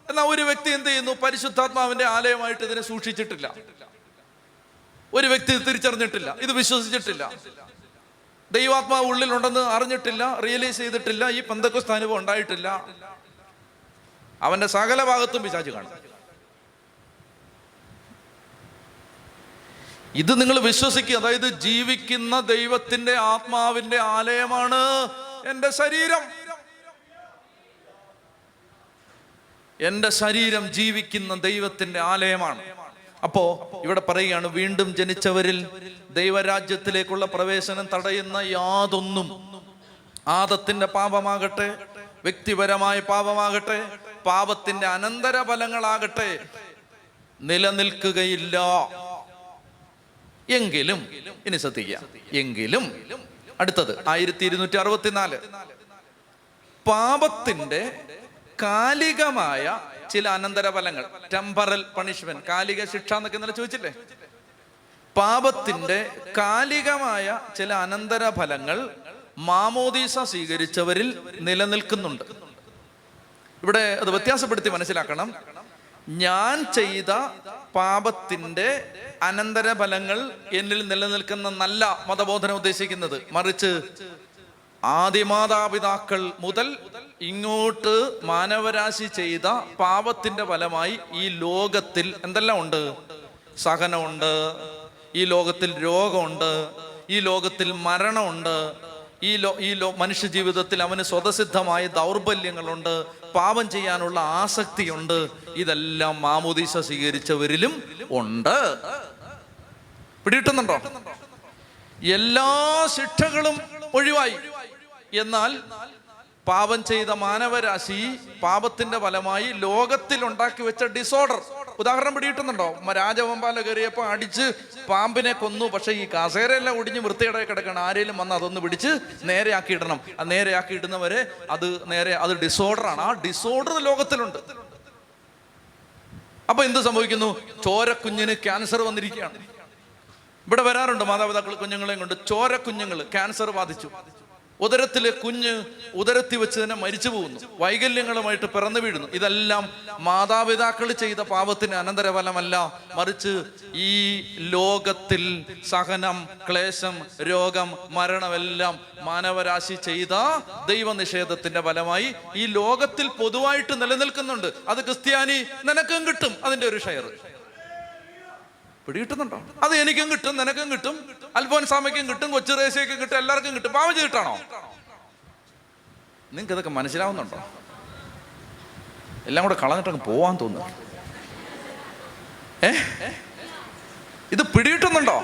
എന്ന ഒരു വ്യക്തി എന്ത് ചെയ്യുന്നു? പരിശുദ്ധാത്മാവിന്റെ ആലയമായിട്ട് ഇതിനെ സൂക്ഷിച്ചിട്ടില്ല. ഒരു വ്യക്തി തിരിച്ചറിഞ്ഞിട്ടില്ല. ഇത് വിശ്വസിച്ചിട്ടില്ല. ദൈവാത്മാവ് ഉള്ളിലുണ്ടെന്ന് അറിഞ്ഞിട്ടില്ല റിയലൈസ് ചെയ്തിട്ടില്ല ഈ പന്തക്കുസ്ത അനുഭവം ഉണ്ടായിട്ടില്ല. അവന്റെ സകല ഭാഗത്തും പിശാച് കാണും. ഇത് നിങ്ങൾ വിശ്വസിക്കുക. അതായത് ജീവിക്കുന്ന ദൈവത്തിന്റെ ആത്മാവിന്റെ ആലയമാണ് എന്റെ ശരീരം. എന്റെ ശരീരം ജീവിക്കുന്ന ദൈവത്തിന്റെ ആലയമാണ്. അപ്പോ ഇവിടെ പറയുകയാണ് വീണ്ടും ജനിച്ചവരിൽ ദൈവരാജ്യത്തിലേക്കുള്ള പ്രവേശനം തടയുന്ന യാതൊന്നും ആദത്തിന്റെ പാപമാകട്ടെ വ്യക്തിപരമായ പാപമാകട്ടെ പാപത്തിന്റെ അനന്തര ഫലങ്ങളാകട്ടെ നിലനിൽക്കുകയില്ല. എങ്കിലും ഇനി ശ്രദ്ധിക്കുക. എങ്കിലും. അടുത്തത്. ആയിരത്തി ഇരുന്നൂറ്റി അറുപത്തിനാല് പാപത്തിന്റെ കാലികമായ ചില അനന്തരഫലങ്ങൾ. ടെമ്പറൽ പണിഷ്മെന്റ് കാലിക ശിക്ഷ എന്നൊക്കെ ഇന്നലെ ചോദിച്ചില്ലേ? പാപത്തിന്റെ കാലികമായ ചില അനന്തരഫലങ്ങൾ മാമോദീസ സ്വീകരിച്ചവരിൽ നിലനിൽക്കുന്നുണ്ട്. ഇവിടെ അത് വ്യത്യാസപ്പെടുത്തി മനസ്സിലാക്കണം. ഞാൻ ചെയ്ത പാപത്തിന്റെ അനന്തരഫലങ്ങൾ എന്നിൽ നിലനിൽക്കുന്ന നല്ല മതബോധനം ഉദ്ദേശിക്കുന്നത് മറിച്ച് ആദിമാതാപിതാക്കൾ മുതൽ ഇങ്ങോട്ട് മാനവരാശി ചെയ്ത പാപത്തിന്റെ ഫലമായി ഈ ലോകത്തിൽ എന്തെല്ലാം ഉണ്ട്? സഹനമുണ്ട് ഈ ലോകത്തിൽ രോഗമുണ്ട് ഈ ലോകത്തിൽ മരണമുണ്ട് ഈ ലോ ഈ ലോ മനുഷ്യ ജീവിതത്തിൽ അവന് സ്വതസിദ്ധമായ ദൗർബല്യങ്ങളുണ്ട് പാപം ചെയ്യാനുള്ള ആസക്തിയുണ്ട് ഇതെല്ലാം മാമോദീസ സ്വീകരിച്ചവരിലും ഉണ്ട്. പിടിയിട്ടുന്നുണ്ടോ എല്ലാ ശിക്ഷകളും ഒഴിവായി. എന്നാൽ പാപം ചെയ്ത മാനവരാശി പാപത്തിന്റെ ഫലമായി ലോകത്തിൽ ഉണ്ടാക്കി വെച്ച ഡിസോർഡർ ഉദാഹരണം പിടിയിട്ടുന്നുണ്ടോ രാജവമ്പാല കയറിയപ്പോ അടിച്ച് പാമ്പിനെ കൊന്നു. പക്ഷെ ഈ കസേരയെല്ലാം ഒടിഞ്ഞ് വൃത്തിയുടെ കിടക്കണം ആരെങ്കിലും വന്ന് അതൊന്ന് പിടിച്ച് നേരെയാക്കി ഇടണം. നേരെയാക്കി ഇടുന്നവരെ അത് നേരെ അത് ഡിസോർഡർ ആണ്. ആ ഡിസോർഡർ ലോകത്തിലുണ്ട്. അപ്പൊ എന്ത് സംഭവിക്കുന്നു? ചോര കുഞ്ഞിന് ക്യാൻസർ വന്നിരിക്കുകയാണ്. ഇവിടെ വരാറുണ്ട് മാതാപിതാക്കൾ കുഞ്ഞുങ്ങളെയും കൊണ്ട്. ചോര കുഞ്ഞുങ്ങൾ ക്യാൻസർ ബാധിച്ചു. ഉദരത്തിലെ കുഞ്ഞ് ഉദരത്തി വെച്ച് തന്നെ മരിച്ചു പോകുന്നു. വൈകല്യങ്ങളുമായിട്ട് പിറന്നു വീഴുന്നു. ഇതെല്ലാം മാതാപിതാക്കൾ ചെയ്ത പാപത്തിന് അനന്തരഫലമല്ല. മറിച്ച് ഈ ലോകത്തിൽ സഹനം ക്ലേശം രോഗം മരണമെല്ലാം മാനവരാശി ചെയ്ത ദൈവനിഷേധത്തിന്റെ ഫലമായി ഈ ലോകത്തിൽ പൊതുവായിട്ട് നിലനിൽക്കുന്നുണ്ട്. അത് ക്രിസ്ത്യാനി നിനക്കും കിട്ടും. അതിന്റെ ഒരു ഷെയർ. പിടികിട്ടുന്നുണ്ടോ? അത് എനിക്കും കിട്ടും നിനക്കും കിട്ടും. അൽഫോൻസാമയ്ക്കും കിട്ടും കൊച്ചു റേശയ്ക്കും കിട്ടും എല്ലാവർക്കും കിട്ടും. പാവം ചെയ്തിട്ടാണോ? നിങ്ങൾക്ക് ഇതൊക്കെ മനസ്സിലാവുന്നുണ്ടോ? എല്ലാം കൂടെ കളഞ്ഞിട്ടങ്ങ് പോവാൻ തോന്നുന്നു. ഏ? ഇത് പിടിയിട്ടുന്നുണ്ടോ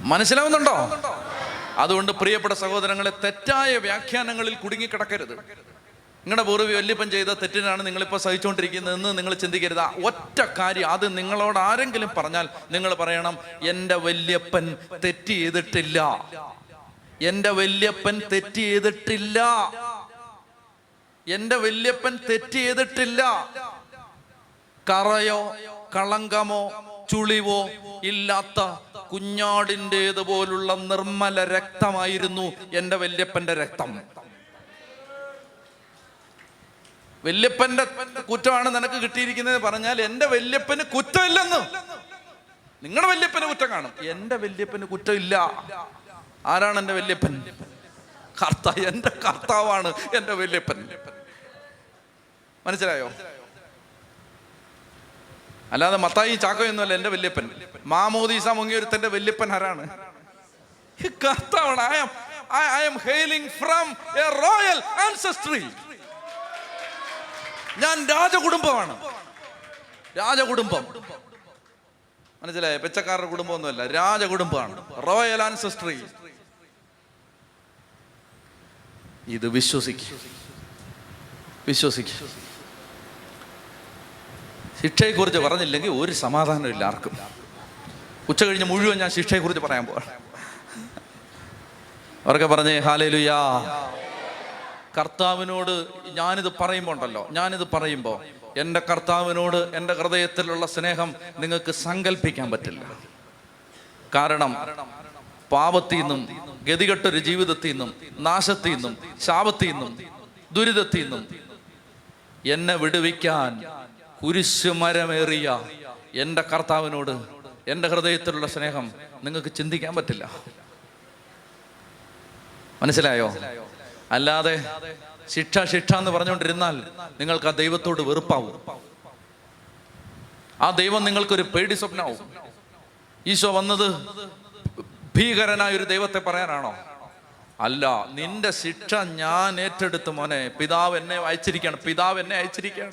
മനസ്സിലാവുന്നുണ്ടോ? അതുകൊണ്ട് പ്രിയപ്പെട്ട സഹോദരങ്ങളെ തെറ്റായ വ്യാഖ്യാനങ്ങളിൽ കുടുങ്ങിക്കിടക്കരുത്. നിങ്ങളുടെ പൂർവി വല്യപ്പൻ ചെയ്ത തെറ്റിനാണ് നിങ്ങളിപ്പോൾ സഹിച്ചുകൊണ്ടിരിക്കുന്നതെന്ന് നിങ്ങൾ ചിന്തിക്കരുത്. ഒറ്റ കാര്യം അത് നിങ്ങളോട് ആരെങ്കിലും പറഞ്ഞാൽ നിങ്ങൾ പറയണം എന്റെ വല്യപ്പൻ തെറ്റ് ചെയ്തിട്ടില്ല. എന്റെ വല്യപ്പൻ തെറ്റ് ചെയ്തിട്ടില്ല. എന്റെ വല്യപ്പൻ തെറ്റ് ചെയ്തിട്ടില്ല. കറയോ കളങ്കമോ ചുളിവോ ഇല്ലാത്ത കുഞ്ഞാടിന്റെതുപോലുള്ള നിർമ്മല രക്തമായിരുന്നു എന്റെ വല്യപ്പന്റെ രക്തം. വല്യപ്പന്റെ കുറ്റമാണ് നിനക്ക് കിട്ടിയിരിക്കുന്നത് പറഞ്ഞാൽ എന്റെ വല്യപ്പന് കുറ്റമില്ലെന്ന്. നിങ്ങളുടെ വല്യപ്പന് കുറ്റം കാണും. എന്റെ വല്യപ്പന് കുറ്റമില്ല. ആരാണ് എന്റെ വല്യപ്പൻ? കർത്ത എന്റെ കർത്താവാണ് എന്റെ വല്യപ്പൻ. മനസ്സിലായോ? അല്ലാതെ മത്തായി ചാക്കോയൊന്നുമല്ല എന്റെ വല്യപ്പൻ. മാമോദീസ മുങ്ങിയൊരുത്തന്റെ വല്യപ്പൻ ആരാണ്? കർത്താവാണ്. I am I am hailing from a royal ancestry ഞാൻ രാജകുടുംബമാണ്. രാജകുടുംബം. മനസ്സിലായ? പെച്ചക്കാരുടെ കുടുംബമൊന്നുമല്ല രാജകുടുംബമാണ്. റോയൽ ആൻസസ്ട്രി ഇത് വിശ്വസിക്കും. വിശ്വസിക്കും. ശിക്ഷയെക്കുറിച്ച് പറഞ്ഞില്ലെങ്കിൽ ഒരു സമാധാനം ഇല്ല ആർക്കും. ഉച്ച കഴിഞ്ഞ് മുഴുവൻ ഞാൻ ശിക്ഷയെക്കുറിച്ച് പറയാൻ പോവാണ്. അവരൊക്കെ പറഞ്ഞേ ഹാലേലുയാ. കർത്താവിനോട് ഞാനിത് പറയുമ്പോൾ ഉണ്ടല്ലോ ഞാനിത് പറയുമ്പോൾ എന്റെ കർത്താവിനോട് എന്റെ ഹൃദയത്തിലുള്ള സ്നേഹം നിങ്ങൾക്ക് സങ്കല്പിക്കാൻ പറ്റില്ല. കാരണം പാപത്തിൽ നിന്നും ഗതികെട്ടൊരു ജീവിതത്തിൽ നിന്നും നാശത്തിൽ നിന്നും ശാപത്തിൽ നിന്നും ദുരിതത്തിൽ നിന്നും എന്നെ വിടുവിക്കാൻ കുരിശുമരമേറിയ എന്റെ കർത്താവിനോട് എന്റെ ഹൃദയത്തിലുള്ള സ്നേഹം നിങ്ങൾക്ക് ചിന്തിക്കാൻ പറ്റില്ല. മനസ്സിലായോ? അല്ലാതെ ശിക്ഷ ശിക്ഷ എന്ന് പറഞ്ഞുകൊണ്ടിരുന്നാൽ നിങ്ങൾക്ക് ആ ദൈവത്തോട് വെറുപ്പാവും. ആ ദൈവം നിങ്ങൾക്കൊരു പേടി സ്വപ്നമാവും. ഈശോ വന്നത് ഭീകരനായ ഒരു ദൈവത്തെ പറയാനാണോ? അല്ല നിന്റെ ശിക്ഷ ഞാൻ ഏറ്റെടുത്തു മോനെ. പിതാവ് എന്നെ അയച്ചിരിക്കുകയാണ്. പിതാവ് എന്നെ അയച്ചിരിക്കുകയാണ്.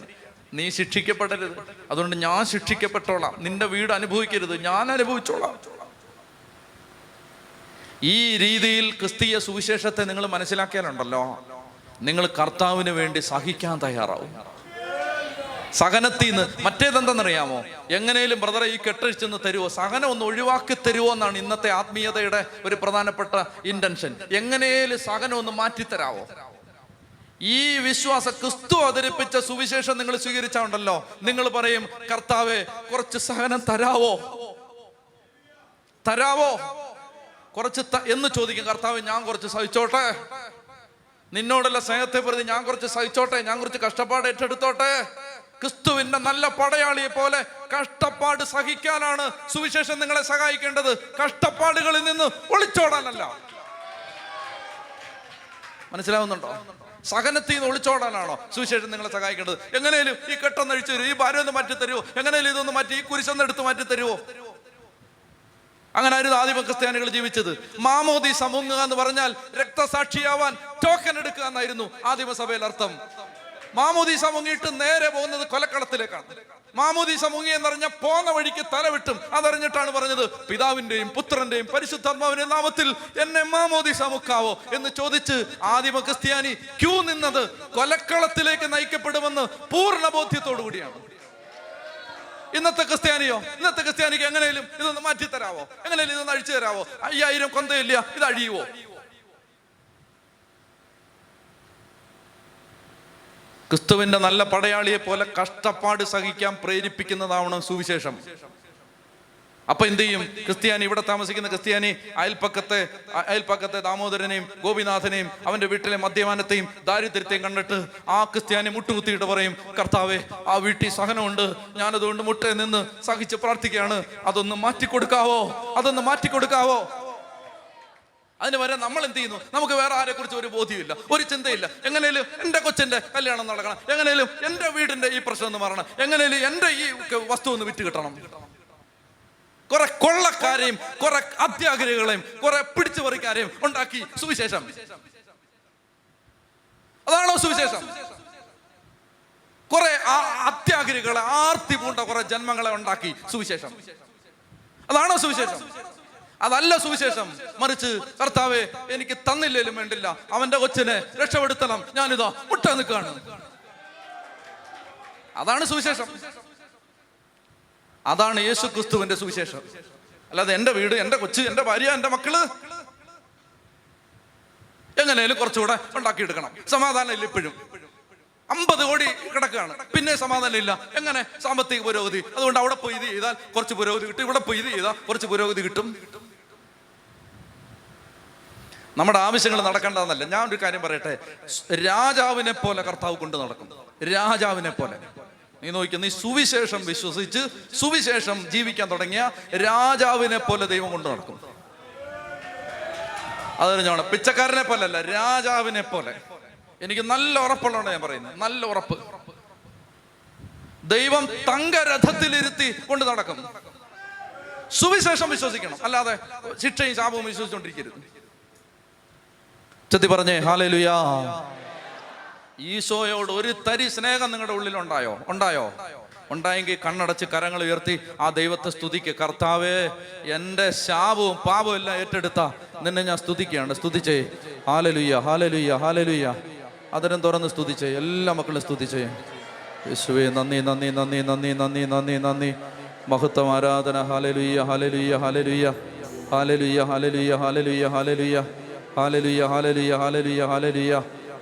നീ ശിക്ഷിക്കപ്പെടരുത്. അതുകൊണ്ട് ഞാൻ ശിക്ഷിക്കപ്പെട്ടോളാം. നിന്റെ വീട് അനുഭവിക്കരുത്. ഞാൻ അനുഭവിച്ചോളാം. ഈ രീതിയിൽ ക്രിസ്തീയ സുവിശേഷത്തെ നിങ്ങൾ മനസ്സിലാക്കിയാലുണ്ടല്ലോ. നിങ്ങൾ കർത്താവിന് വേണ്ടി സഹിക്കാൻ തയ്യാറാവും. സഹനത്തിൽ നിന്ന് മറ്റേതെന്തെന്നറിയാമോ? എങ്ങനെയും ബ്രദറെ ഈ കെട്ടഴിച്ചെന്ന് തരുമോ സഹനം ഒന്ന് ഒഴിവാക്കി തരുമോ എന്നാണ് ഇന്നത്തെ ആത്മീയതയുടെ ഒരു പ്രധാനപ്പെട്ട ഇന്റൻഷൻ എങ്ങനെയും സഹനം ഒന്ന് മാറ്റിത്തരാവോ? ഈ വിശ്വാസ ക്രിസ്തു അവതരിപ്പിച്ച സുവിശേഷം നിങ്ങൾ സ്വീകരിച്ചാണ്ടല്ലോ നിങ്ങൾ പറയും കർത്താവെ കുറച്ച് സഹനം തരാവോ? തരാവോ? കുറച്ച് എന്ന് ചോദിക്കും കർത്താവ് ഞാൻ കുറച്ച് സഹിച്ചോട്ടെ? നിന്നോടുള്ള സ്നേഹത്തെ പ്രതി ഞാൻ കുറച്ച് സഹിച്ചോട്ടെ? ഞാൻ കുറച്ച് കഷ്ടപ്പാട് ഏറ്റെടുത്തോട്ടെ? ക്രിസ്തുവിന്റെ നല്ല പടയാളിയെ പോലെ കഷ്ടപ്പാട് സഹിക്കാനാണ് സുവിശേഷം നിങ്ങളെ സഹായിക്കേണ്ടത്. കഷ്ടപ്പാടുകളിൽ നിന്ന് ഒളിച്ചോടാനല്ല. മനസ്സിലാവുന്നുണ്ടോ? സഹനത്തിൽ നിന്ന് ഒളിച്ചോടാനാണോ സുവിശേഷം നിങ്ങളെ സഹായിക്കേണ്ടത്? എങ്ങനെയും ഈ കെട്ടൊന്ന് അഴിച്ചു തരുമോ ഈ ഭാര്യ ഒന്ന് മാറ്റി തരുമോ എങ്ങനെയും ഇതൊന്ന് മാറ്റി ഈ കുരിശൊന്ന് എടുത്ത് മാറ്റി തരുമോ അങ്ങനെ ആയിരുന്നു ആദിമ ക്രിസ്ത്യാനികൾ ജീവിച്ചത്? മാമോദി സമുങ്ങുക എന്ന് പറഞ്ഞാൽ രക്തസാക്ഷിയാവാൻ ടോക്കൺ എടുക്കുക എന്നായിരുന്നു ആദിമസഭയിൽ അർത്ഥം. മാമോദി സമുങ്ങിയിട്ട് നേരെ പോകുന്നത് കൊലക്കളത്തിലേക്കാണ്. മാമോദി സമുങ്ങി എന്ന് പോന്ന വഴിക്ക് തല വിട്ടും. അതറിഞ്ഞിട്ടാണ് പറഞ്ഞത് പിതാവിന്റെയും പുത്രന്റെയും പരിശുദ്ധാത്മാവിന്റെ നാമത്തിൽ എന്നെ മാമോദി സമുക്കാവോ? എന്ന് ചോദിച്ച് ആദിമ ക്രിസ്ത്യാനി ക്യൂ നിന്നത് കൊലക്കളത്തിലേക്ക് നയിക്കപ്പെടുമെന്ന് പൂർണ ബോധ്യത്തോടു കൂടിയാണ് ഇന്നത്തെ ക്രിസ്ത്യാനിയോ? ഇന്നത്തെ ക്രിസ്ത്യാനിക്ക് എങ്ങനെയും ഇതൊന്ന് മാറ്റി തരാവോ? എങ്ങനെയും ഇതൊന്ന് അഴിച്ചു തരാവോ? അയ്യായിരം കൊന്തയില്ല ഇത് അഴിയുവോ? ക്രിസ്തുവിന്റെ നല്ല പടയാളിയെ പോലെ കഷ്ടപ്പാട് സഹിക്കാൻ പ്രേരിപ്പിക്കുന്നതാവണം സുവിശേഷം. അപ്പൊ എന്ത് ചെയ്യും? ക്രിസ്ത്യാനി ഇവിടെ താമസിക്കുന്ന ക്രിസ്ത്യാനി അയൽപ്പക്കത്തെ അയൽപ്പക്കത്തെ ദാമോദരനെയും ഗോപിനാഥനെയും അവന്റെ വീട്ടിലെ മദ്യപാനത്തെയും ദാരിദ്ര്യത്തെയും കണ്ടിട്ട് ആ ക്രിസ്ത്യാനി മുട്ടുകുത്തിയിട്ട് പറയും കർത്താവെ ആ വീട്ടിൽ സഹനമുണ്ട്. ഞാനതുകൊണ്ട് മുട്ടേ നിന്ന് സഹിച്ച് പ്രാർത്ഥിക്കുകയാണ്. അതൊന്ന് മാറ്റിക്കൊടുക്കാവോ? അതൊന്ന് മാറ്റിക്കൊടുക്കാവോ? അതിന് വരെ നമ്മൾ എന്ത് ചെയ്യുന്നു? നമുക്ക് വേറെ ആരെ കുറിച്ച് ഒരു ബോധ്യമില്ല ഒരു ചിന്തയില്ല. എങ്ങനെയും എന്റെ കൊച്ചിന്റെ കല്യാണം നടക്കണം. എങ്ങനെയും എന്റെ വീടിന്റെ ഈ പ്രശ്നം ഒന്ന് മാറണം. എങ്ങനെയും എന്റെ ഈ വസ്തു ഒന്ന് വിറ്റ് കിട്ടണം. കുറെ കൊള്ളക്കാരെയും കുറെ അത്യാഗ്രഹികളെയും കുറെ പിടിച്ചു പറിക്കാരെയും ഉണ്ടാക്കി സുവിശേഷം. അതാണോ സുവിശേഷം? കുറെ അത്യാഗ്രഹികളെ ആർത്തി പൂണ്ട കുറെ ജന്മങ്ങളെ ഉണ്ടാക്കി സുവിശേഷം. അതാണോ സുവിശേഷം? അതല്ല സുവിശേഷം. മറിച്ച് കർത്താവെ എനിക്ക് തന്നില്ലേലും വേണ്ടില്ല. അവന്റെ കൊച്ചിനെ രക്ഷപ്പെടുത്തണം. ഞാനിതാ മുട്ട നിൽക്കുകയാണ്. അതാണ് സുവിശേഷം. അതാണ് യേശു ക്രിസ്തുവിന്റെ സുവിശേഷം. അല്ലാതെ എന്റെ വീട് എന്റെ കൊച്ച് എന്റെ ഭാര്യ എന്റെ മക്കൾ എങ്ങനെയാലും കുറച്ചുകൂടെ ഉണ്ടാക്കിയെടുക്കണം. സമാധാനം ഇല്ല ഇപ്പോഴും. അമ്പത് കോടി കിടക്കുകയാണ്. പിന്നെ സമാധാനം ഇല്ല എങ്ങനെ? സാമ്പത്തിക പുരോഗതി. അതുകൊണ്ട് അവിടെ പോയി ഇത് ചെയ്താൽ കുറച്ച് പുരോഗതി കിട്ടും. ഇവിടെ പോയി ഇത് ചെയ്താൽ കുറച്ച് പുരോഗതി കിട്ടും. നമ്മുടെ ആവശ്യങ്ങൾ നടക്കേണ്ടതെന്നല്ല. ഞാൻ ഒരു കാര്യം പറയട്ടെ. രാജാവിനെ പോലെ കർത്താവ് കൊണ്ട് നടക്കും. രാജാവിനെ പോലെ. നീ നോക്കി നീ സുവിശേഷം വിശ്വസിച്ച് സുവിശേഷം ജീവിക്കാൻ തുടങ്ങിയ രാജാവിനെ പോലെ ദൈവം കൊണ്ട് നടക്കും. അതറിഞ്ഞോണം പിച്ചക്കാരനെ പോലെ അല്ല രാജാവിനെ പോലെ. എനിക്ക് നല്ല ഉറപ്പുള്ളതാണ് ഞാൻ പറയുന്നത് നല്ല ഉറപ്പ്. ദൈവം തങ്കരഥത്തിലിരുത്തി കൊണ്ട് നടക്കും. സുവിശേഷം വിശ്വസിക്കണം അല്ലാതെ ശിക്ഷയും ശാപവും വിശ്വസിച്ചുകൊണ്ടിരിക്കരുത്. ചെത്തി പറഞ്ഞേ ഹാലലുയാ. ഈശോയോട് ഒരു തരി സ്നേഹം നിങ്ങളുടെ ഉള്ളിൽ ഉണ്ടായോ? ഉണ്ടായോ? ഉണ്ടായെങ്കിൽ കണ്ണടച്ച് കരങ്ങൾ ഉയർത്തി ആ ദൈവത്തെ സ്തുതിക്ക്. കർത്താവേ എന്റെ ശാപവും പാപവും എല്ലാം ഏറ്റെടുത്ത നിന്നെ ഞാൻ സ്തുതിക്കുകയാണ്. സ്തുതിച്ചേ. ഹാലലുയ്യ ഹാലലുയ്യ ഹാലലുയ്യ. അതിനും തുറന്ന് സ്തുതിച്ചേ. എല്ലാ മക്കളും സ്തുതിച്ചേ. യേശുവേ നന്ദി നന്ദി നന്ദി നന്ദി നന്ദി നന്ദി നന്ദി. മഹത്വം ആരാധന. ഹാലലുയ്യ ഹാലലുയ്യ ഹാലലുയ്യ. ഹാലലുയ്യ ഹാലലുയ്യ ഹാലലുയ്യ ഹാലലുയ്യ. ഹാലലുയ്യ ഹാലലുയ്യ ഹാലലുയ്യ ഹാലലുയ്യ.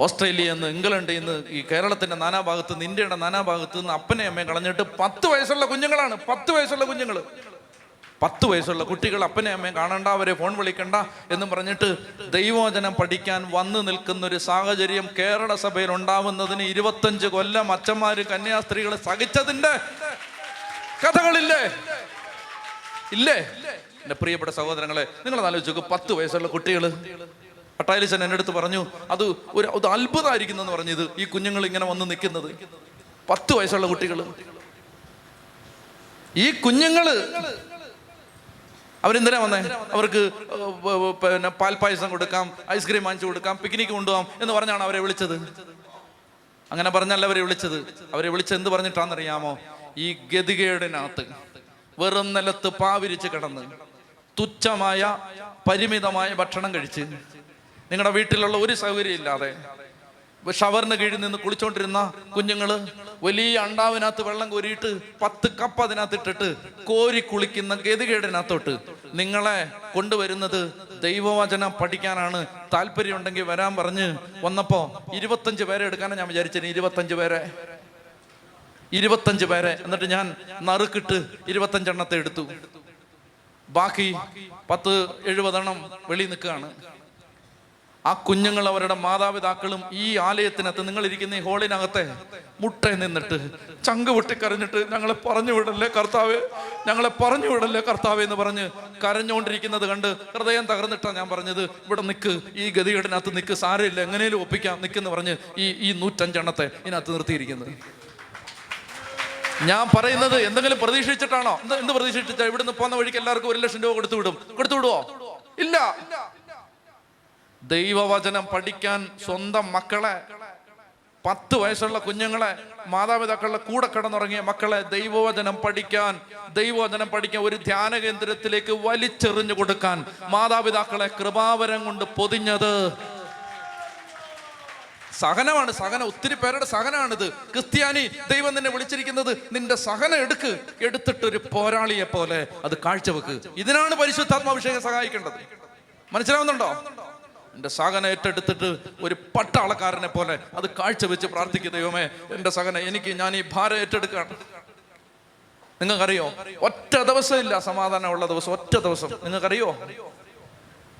ഓസ്ട്രേലിയയിൽ നിന്ന് ഇംഗ്ലണ്ടിൽ നിന്ന് ഈ കേരളത്തിന്റെ നാനാഭാഗത്ത് നിന്ന് ഇന്ത്യയുടെ നാനാഭാഗത്ത് നിന്ന് അപ്പനെ അമ്മയും കളഞ്ഞിട്ട് പത്ത് വയസ്സുള്ള കുഞ്ഞുങ്ങളാണ്. പത്ത് വയസ്സുള്ള കുഞ്ഞുങ്ങൾ പത്ത് വയസ്സുള്ള കുട്ടികൾ അപ്പനെ അമ്മയും കാണണ്ട അവരെ ഫോൺ വിളിക്കണ്ട എന്ന് പറഞ്ഞിട്ട് ദൈവവചനം പഠിക്കാൻ വന്നു നിൽക്കുന്ന ഒരു സാഹചര്യം കേരള സഭയിൽ ഉണ്ടാവുന്നതിന് ഇരുപത്തഞ്ച് കൊല്ലം അച്ഛന്മാര് കന്യാസ്ത്രീകൾ സഹിച്ചതിന്റെ കഥകളില്ലേ? ഇല്ലേ? എന്റെ പ്രിയപ്പെട്ട സഹോദരങ്ങളെ നിങ്ങൾ ആലോചിച്ചു പത്ത് വയസ്സുള്ള കുട്ടികൾ പട്ടായലിച്ചൻ എന്റെ അടുത്ത് പറഞ്ഞു അത് ഒരു അത് അത്ഭുതമായിരിക്കുന്നു എന്ന് പറഞ്ഞത് ഈ കുഞ്ഞുങ്ങൾ ഇങ്ങനെ വന്ന് നിൽക്കുന്നത്. പത്ത് വയസ്സുള്ള കുട്ടികൾ ഈ കുഞ്ഞുങ്ങൾ അവരെന്തിനാ വന്നേ? അവർക്ക് പിന്നെ പാൽപ്പായസം കൊടുക്കാം ഐസ്ക്രീം വാങ്ങിച്ചു കൊടുക്കാം പിക്നിക്ക് കൊണ്ടുപോകാം എന്ന് പറഞ്ഞാണ് അവരെ വിളിച്ചത്. അങ്ങനെ പറഞ്ഞല്ല അവരെ വിളിച്ചത്. അവരെ വിളിച്ചത് എന്ത് പറഞ്ഞിട്ടാണെന്നറിയാമോ? ഈ ഗതികേടിനകത്ത് വെറും നിലത്ത് പാവിരിച്ച് കിടന്ന് തുച്ഛമായ പരിമിതമായ ഭക്ഷണം കഴിച്ച് നിങ്ങളുടെ വീട്ടിലുള്ള ഒരു സൗകര്യം ഇല്ലാതെ. ഷവറിന് കീഴിൽ നിന്ന് കുളിച്ചോണ്ടിരുന്ന കുഞ്ഞുങ്ങൾ വലിയ അണ്ടാവിനകത്ത് വെള്ളം കോരിയിട്ട് പത്ത് കപ്പ് അതിനകത്ത് ഇട്ടിട്ട് കോരി കുളിക്കുന്ന ഗതികേടിനകത്തോട്ട് നിങ്ങളെ കൊണ്ടുവരുന്നത് ദൈവവചനം പഠിക്കാനാണ്. താല്പര്യം ഉണ്ടെങ്കിൽ വരാൻ പറഞ്ഞ് വന്നപ്പോ ഇരുപത്തഞ്ച് പേരെ എടുക്കാനാണ് ഞാൻ വിചാരിച്ചത്. ഇരുപത്തഞ്ച് പേരെ. ഇരുപത്തഞ്ച് പേരെ. എന്നിട്ട് ഞാൻ നറുക്കിട്ട് ഇരുപത്തഞ്ചെണ്ണത്തെ എടുത്തു. ബാക്കി പത്ത് എഴുപതെണ്ണം വെളി നിൽക്കുകയാണ്. ആ കുഞ്ഞുങ്ങൾ അവരുടെ മാതാപിതാക്കളും ഈ ആലയത്തിനകത്ത് നിങ്ങൾ ഇരിക്കുന്ന ഈ ഹോളിനകത്തെ മുട്ട നിന്നിട്ട് ചങ്ക് പൊട്ടിക്കരഞ്ഞിട്ട് ഞങ്ങളെ പറഞ്ഞു വിടല്ലേ കർത്താവ്? ഞങ്ങളെ പറഞ്ഞു വിടല്ലേ കർത്താവ് എന്ന് പറഞ്ഞ് കരഞ്ഞുകൊണ്ടിരിക്കുന്നത് കണ്ട് ഹൃദയം തകർന്നിട്ടാണ് ഞാൻ പറഞ്ഞത്. ഇവിടെ നിൽക്ക് ഈ ഗതികേടിനകത്ത് നിൽക്ക് സാരമില്ല എങ്ങനെയും ഒപ്പിക്കാം നിൽക്കെന്ന് പറഞ്ഞ് ഈ ഈ നൂറ്റഞ്ചെണ്ണത്തെ ഇതിനകത്ത് നിർത്തിയിരിക്കുന്നത് ഞാൻ പറയുന്നത് എന്തെങ്കിലും പ്രതീക്ഷിച്ചിട്ടാണോ? എന്ത് എന്ത് പ്രതീക്ഷിച്ചിട്ടാ? ഇവിടുന്ന് പോകുന്ന വഴിക്ക് എല്ലാവർക്കും ഒരു ലക്ഷം രൂപ കൊടുത്തു വിടും. കൊടുത്തു വിടുവോ? ഇല്ല. ദൈവവചനം പഠിക്കാൻ സ്വന്തം മക്കളെ പത്ത് വയസ്സുള്ള കുഞ്ഞുങ്ങളെ മാതാപിതാക്കളുടെ കൂടെ കിടന്നുറങ്ങിയ മക്കളെ ദൈവവചനം പഠിക്കാൻ ദൈവവചനം പഠിക്കാൻ ഒരു ധ്യാന കേന്ദ്രത്തിലേക്ക് വലിച്ചെറിഞ്ഞു കൊടുക്കാൻ മാതാപിതാക്കളെ കൃപാവരം കൊണ്ട് പൊതിഞ്ഞത്. സഹനമാണ് സഹനം. ഒത്തിരി പേരുടെ സഹനമാണിത്. ക്രിസ്ത്യാനി ദൈവം നിന്നെ വിളിച്ചിരിക്കുന്നത് നിന്റെ സഹനം എടുക്ക്. എടുത്തിട്ടൊരു പോരാളിയെ പോലെ അത് കാഴ്ചവെക്ക്. ഇതിനാണ് പരിശുദ്ധാത്മാഭിഷേകം സഹായിക്കേണ്ടത്. മനസ്സിലാവുന്നുണ്ടോ? എന്റെ സഹന ഏറ്റെടുത്തിട്ട് ഒരു പട്ടാളക്കാരനെ പോലെ അത് കാഴ്ചവെച്ച് പ്രാർത്ഥിക്കുക ദൈവമേ. എന്റെ സഹന എനിക്ക് ഞാൻ ഈ ഭാരം ഏറ്റെടുക്കുകയാണ്. നിങ്ങൾക്കറിയോ? ഒറ്റ ദിവസം ഇല്ല സമാധാനമുള്ള ദിവസം ഒറ്റ ദിവസം. നിങ്ങൾക്കറിയോ?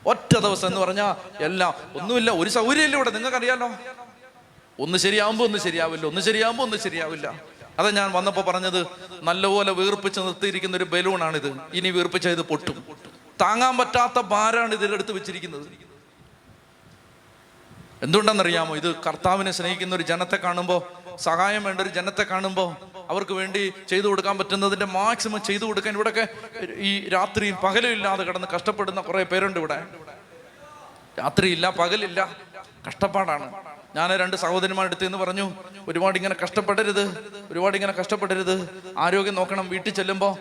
ഒറ്റ ദിവസം എന്ന് പറഞ്ഞാൽ എല്ലാം ഒന്നുമില്ല ഒരു സൗകര്യമില്ല ഇവിടെ. നിങ്ങൾക്കറിയാലോ? ഒന്ന് ശരിയാവുമ്പോൾ ഒന്ന് ശരിയാവില്ല ഒന്ന് ശരിയാവുമ്പോൾ ഒന്ന് ശരിയാവില്ല. അതാ ഞാൻ വന്നപ്പോൾ പറഞ്ഞത് നല്ലപോലെ വീർപ്പിച്ച് നിർത്തിയിരിക്കുന്ന ഒരു ബലൂണാണിത്. ഇനി വീർപ്പിച്ച ഇത് പൊട്ടും. താങ്ങാൻ പറ്റാത്ത ഭാരമാണ് ഇതിലെടുത്ത് വെച്ചിരിക്കുന്നത്. എന്തുകൊണ്ടെന്നറിയാമോ ഇത് കർത്താവിനെ സ്നേഹിക്കുന്ന ഒരു ജനത്തെ കാണുമ്പോൾ സഹായം വേണ്ട ഒരു ജനത്തെ കാണുമ്പോൾ അവർക്ക് വേണ്ടി ചെയ്തു കൊടുക്കാൻ പറ്റുന്നതിന്റെ മാക്സിമം ചെയ്തു കൊടുക്കാൻ ഇവിടെയൊക്കെ ഈ രാത്രിയും പകലും ഇല്ലാതെ കിടന്ന് കഷ്ടപ്പെടുന്ന കുറേ പേരുണ്ട് ഇവിടെ. രാത്രിയില്ല പകലില്ല കഷ്ടപ്പാടാണ്. ഞാൻ രണ്ട് സഹോദരിമാരെടുത്ത് എന്ന് പറഞ്ഞു ഒരുപാട് ഇങ്ങനെ കഷ്ടപ്പെടരുത് ഒരുപാട് ഇങ്ങനെ കഷ്ടപ്പെടരുത്. ആരോഗ്യം നോക്കണം വീട്ടിൽ ചെല്ലുമ്പോൾ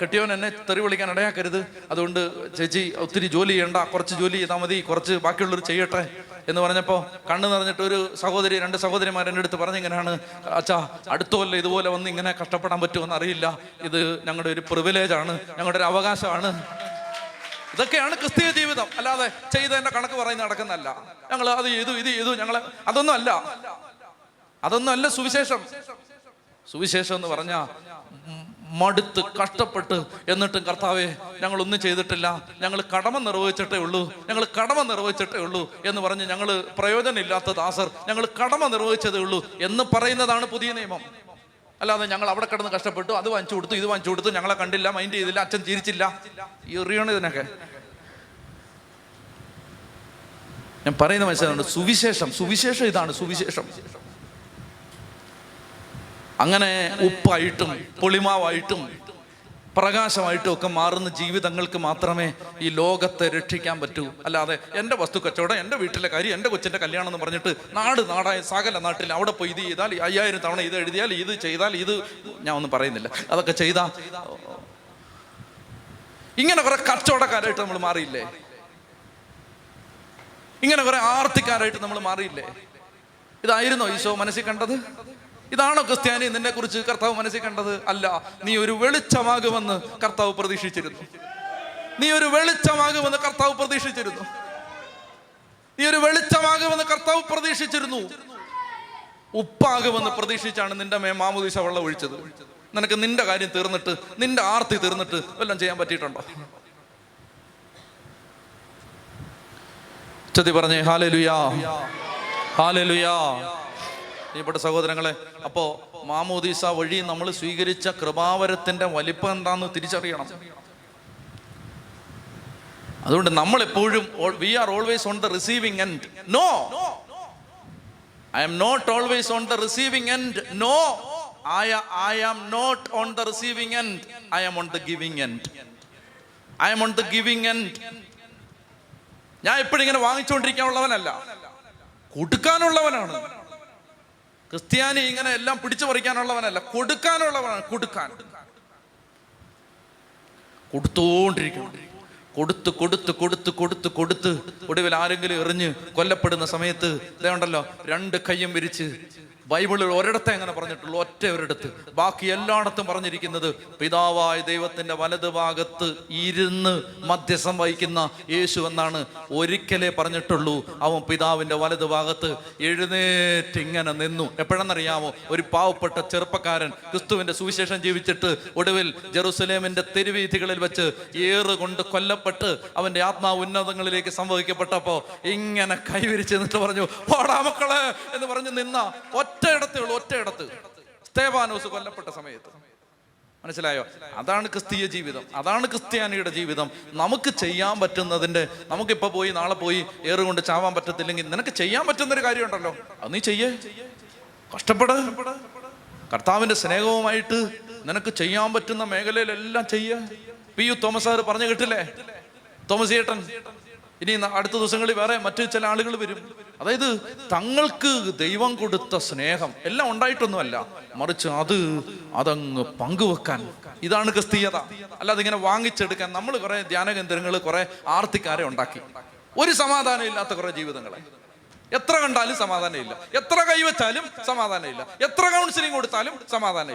കെട്ടിയവൻ എന്നെ തെറി വിളിക്കാൻ ഇടയാക്കരുത്. അതുകൊണ്ട് ചേച്ചി ഒത്തിരി ജോലി ചെയ്യണ്ട കുറച്ച് ജോലി ചെയ്താൽ മതി കുറച്ച് ബാക്കിയുള്ളവർ ചെയ്യട്ടെ. എന്ന് പറഞ്ഞപ്പോൾ കണ്ണ് നിറഞ്ഞിട്ട് ഒരു സഹോദരി രണ്ട് സഹോദരിമാർ എന്റെ അടുത്ത് പറഞ്ഞിങ്ങനെയാണ് അച്ഛാ അടുത്ത കൊല്ലം ഇതുപോലെ വന്ന് ഇങ്ങനെ കഷ്ടപ്പെടാൻ പറ്റുമെന്ന് അറിയില്ല. ഇത് ഞങ്ങളുടെ ഒരു പ്രിവിലേജാണ് ഞങ്ങളുടെ ഒരു അവകാശമാണ്. ഇതൊക്കെയാണ് ക്രിസ്തീയ ജീവിതം. അല്ലാതെ ചെയ്തതിന്റെ കണക്ക് പറയുന്ന നടക്കുന്നല്ല ഞങ്ങൾ അത് ചെയ്തു ഇത് ചെയ്തു ഞങ്ങൾ അതൊന്നും അല്ല. അതൊന്നും അല്ല സുവിശേഷം. സുവിശേഷം എന്ന് പറഞ്ഞ മടുത്ത് കഷ്ടപ്പെട്ട് എന്നിട്ടും കർത്താവെ ഞങ്ങൾ ഒന്നും ചെയ്തിട്ടില്ല. ഞങ്ങൾ കടമ നിർവഹിച്ചിട്ടേ ഉള്ളൂ. ഞങ്ങൾ കടമ നിർവഹിച്ചിട്ടേ ഉള്ളൂ എന്ന് പറഞ്ഞ് ഞങ്ങൾ പ്രയോജനമില്ലാത്ത ദാസർ. ഞങ്ങൾ കടമ നിർവഹിച്ചതേ ഉള്ളൂ എന്ന് പറയുന്നതാണ് പുതിയ നിയമം. അല്ലാതെ ഞങ്ങൾ അവിടെ കിടന്ന് കഷ്ടപ്പെട്ടു അത് വാങ്ങിച്ചു കൊടുത്തു ഇത് വാങ്ങിച്ചു കൊടുത്തു ഞങ്ങളെ കണ്ടില്ല മൈൻഡ് ചെയ്തില്ല അച്ഛൻ ചിരിച്ചില്ല. എറിയണം ഇതിനൊക്കെ. ഞാൻ പറയുന്ന മനസ്സിലാണ് സുവിശേഷം സുവിശേഷം ഇതാണ് സുവിശേഷം. അങ്ങനെ ഉപ്പായിട്ടും പൊളിമാവായിട്ടും പ്രകാശമായിട്ടും ഒക്കെ മാറുന്ന ജീവിതങ്ങൾക്ക് മാത്രമേ ഈ ലോകത്തെ രക്ഷിക്കാൻ പറ്റൂ. അല്ലാതെ എന്റെ വസ്തു കച്ചവടം എന്റെ വീട്ടിലെ കാര്യം എന്റെ കൊച്ചിന്റെ കല്യാണം എന്ന് പറഞ്ഞിട്ട് നാട് നാടായ സകല നാട്ടിൽ അവിടെ പോയി ഇത് ചെയ്താൽ അയ്യായിരം തവണ ഇത് എഴുതിയാൽ ഇത് ചെയ്താൽ ഇത് ഞാൻ ഒന്നും പറയുന്നില്ല. അതൊക്കെ ചെയ്താൽ ഇങ്ങനെ കുറെ കച്ചവടക്കാരായിട്ട് നമ്മൾ മാറിയില്ലേ? ഇങ്ങനെ കുറെ ആർത്തിക്കാരായിട്ട് നമ്മൾ മാറിയില്ലേ? ഇതായിരുന്നോ ഈശോ മനസ്സിൽ കണ്ടത്? ഇതാണോ ക്രിസ്ത്യാനി നിന്നെ കുറിച്ച് കർത്താവ് മനസ്സിൽ കണ്ടത്? അല്ല. നീ ഒരു വെളിച്ചമാകുമെന്ന് കർത്താവ് പ്രതീക്ഷിച്ചിരുന്നു. നീ ഒരു വെളിച്ചമാകുമെന്ന് കർത്താവ് പ്രതീക്ഷിച്ചിരുന്നു. നീ ഒരു വെളിച്ചമാകുമെന്ന് കർത്താവ് പ്രതീക്ഷിച്ചിരുന്നു. ഉപ്പാകുമെന്ന് പ്രതീക്ഷിച്ചാണ് നിന്റെ മേ മാമുദീശ വെള്ളം ഒഴിച്ചത്. നിനക്ക് നിന്റെ കാര്യം തീർന്നിട്ട് നിന്റെ ആർത്തി തീർന്നിട്ട് എല്ലാം ചെയ്യാൻ പറ്റിയിട്ടുണ്ടോ? ചതി പറഞ്ഞേ ഹാലലുയാ. ഹാലലുയാ. പ്രിയപ്പെട്ട സഹോദരങ്ങളെ അപ്പോ മാമോദീസ വഴി നമ്മൾ സ്വീകരിച്ച കൃപാവരത്തിന്റെ വലിപ്പം എന്താന്ന് തിരിച്ചറിയണം. അതുകൊണ്ട് നമ്മൾ എപ്പോഴും we are always on the receiving end no I'm not always on the receiving end no I I am not on the receiving end I am on the giving end I am on the giving end ഞാൻ എപ്പോഴും ഇങ്ങനെ വാങ്ങിച്ചുകൊണ്ടിരിക്കാനുള്ളവനല്ല. കൊടുക്കാനുള്ളവനാണ്. ക്രിസ്ത്യാനി ഇങ്ങനെ എല്ലാം പിടിച്ചു പറിക്കാനുള്ളവനല്ല കൊടുക്കാനുള്ളവനാണ് കൊടുക്കാൻ. കൊടുത്തോണ്ടിരിക്കണം കൊടുത്ത് കൊടുത്ത് കൊടുത്ത് കൊടുത്ത് കൊടുത്ത് ഒടുവിൽ ആരെങ്കിലും എറിഞ്ഞ് കൊല്ലപ്പെടുന്ന സമയത്ത് ഇതേ ഉണ്ടല്ലോ രണ്ട് കയ്യും വിരിച്ച് ബൈബിളിൽ ഒരിടത്തെ അങ്ങനെ പറഞ്ഞിട്ടുള്ളൂ ഒറ്റ ഒരിടത്ത്. ബാക്കി എല്ലായിടത്തും പറഞ്ഞിരിക്കുന്നത് പിതാവായ ദൈവത്തിന്റെ വലത് ഭാഗത്ത് ഇരുന്ന് മധ്യസം വഹിക്കുന്ന യേശു എന്നാണ്. ഒരിക്കലേ പറഞ്ഞിട്ടുള്ളൂ അവൻ പിതാവിന്റെ വലത് ഭാഗത്ത് എഴുന്നേറ്റ് ഇങ്ങനെ നിന്നു. എപ്പോഴെന്നറിയാമോ ഒരു പാവപ്പെട്ട ചെറുപ്പക്കാരൻ ക്രിസ്തുവിന്റെ സുവിശേഷം ജീവിച്ചിട്ട് ഒടുവിൽ ജെറുസലേമിന്റെ തെരുവീഥികളിൽ വെച്ച് ഏറ് കൊണ്ട് കൊല്ലപ്പെട്ട് അവന്റെ ആത്മാ ഉന്നതങ്ങളിലേക്ക് സംഭവിക്കപ്പെട്ടപ്പോ ഇങ്ങനെ കൈവിരിച്ച് നിന്നിട്ട് പറഞ്ഞു പോടാ മക്കളെ എന്ന് പറഞ്ഞു നിന്ന ഒറ്റയിടത്തേ ഉള്ളൂ ഒറ്റയിടത്ത്. സ്തേവാനോസ് കൊല്ലപ്പെട്ട സമയത്ത്. മനസ്സിലായോ? അതാണ് ക്രിസ്തീയ ജീവിതം. അതാണ് ക്രിസ്ത്യാനിയുടെ ജീവിതം. നമുക്ക് ചെയ്യാൻ പറ്റുന്നതിന്റെ നമുക്കിപ്പോ പോയി നാളെ പോയി ഏറുകൊണ്ട് ചാവാൻ പറ്റത്തില്ലെങ്കിൽ നിനക്ക് ചെയ്യാൻ പറ്റുന്ന ഒരു കാര്യമുണ്ടല്ലോ. അത് നീ ചെയ്യേ. കഷ്ടപ്പെട്. കർത്താവിന്റെ സ്നേഹവുമായിട്ട് നിനക്ക് ചെയ്യാൻ പറ്റുന്ന മേഖലയിലെല്ലാം ചെയ്യ. പി യു തോമസ് സാർ പറഞ്ഞു കിട്ടില്ലേ? തോമസ് ചേട്ടൻ. ഇനി അടുത്ത ദിവസങ്ങളിൽ വേറെ മറ്റു ചില ആളുകൾ വരും. അതായത് തങ്ങൾക്ക് ദൈവം കൊടുത്ത സ്നേഹം എല്ലാം ഉണ്ടായിട്ടൊന്നുമല്ല. മറിച്ച് അത് അതങ്ങ് പങ്കുവെക്കാൻ. ഇതാണ് ക്രിസ്തീയത. അല്ലാതെ ഇങ്ങനെ വാങ്ങിച്ചെടുക്കാൻ നമ്മൾ കുറെ ധ്യാനകേന്ദ്രങ്ങൾ കുറെ ആർത്തിക്കാരെ ഉണ്ടാക്കി. ഒരു സമാധാനം ഇല്ലാത്ത കുറെ ജീവിതങ്ങളെ. എത്ര കണ്ടാലും സമാധാനം ഇല്ല. എത്ര കൈവച്ചാലും സമാധാനം ഇല്ല. എത്ര കൗൺസിലിംഗ് കൊടുത്താലും സമാധാനം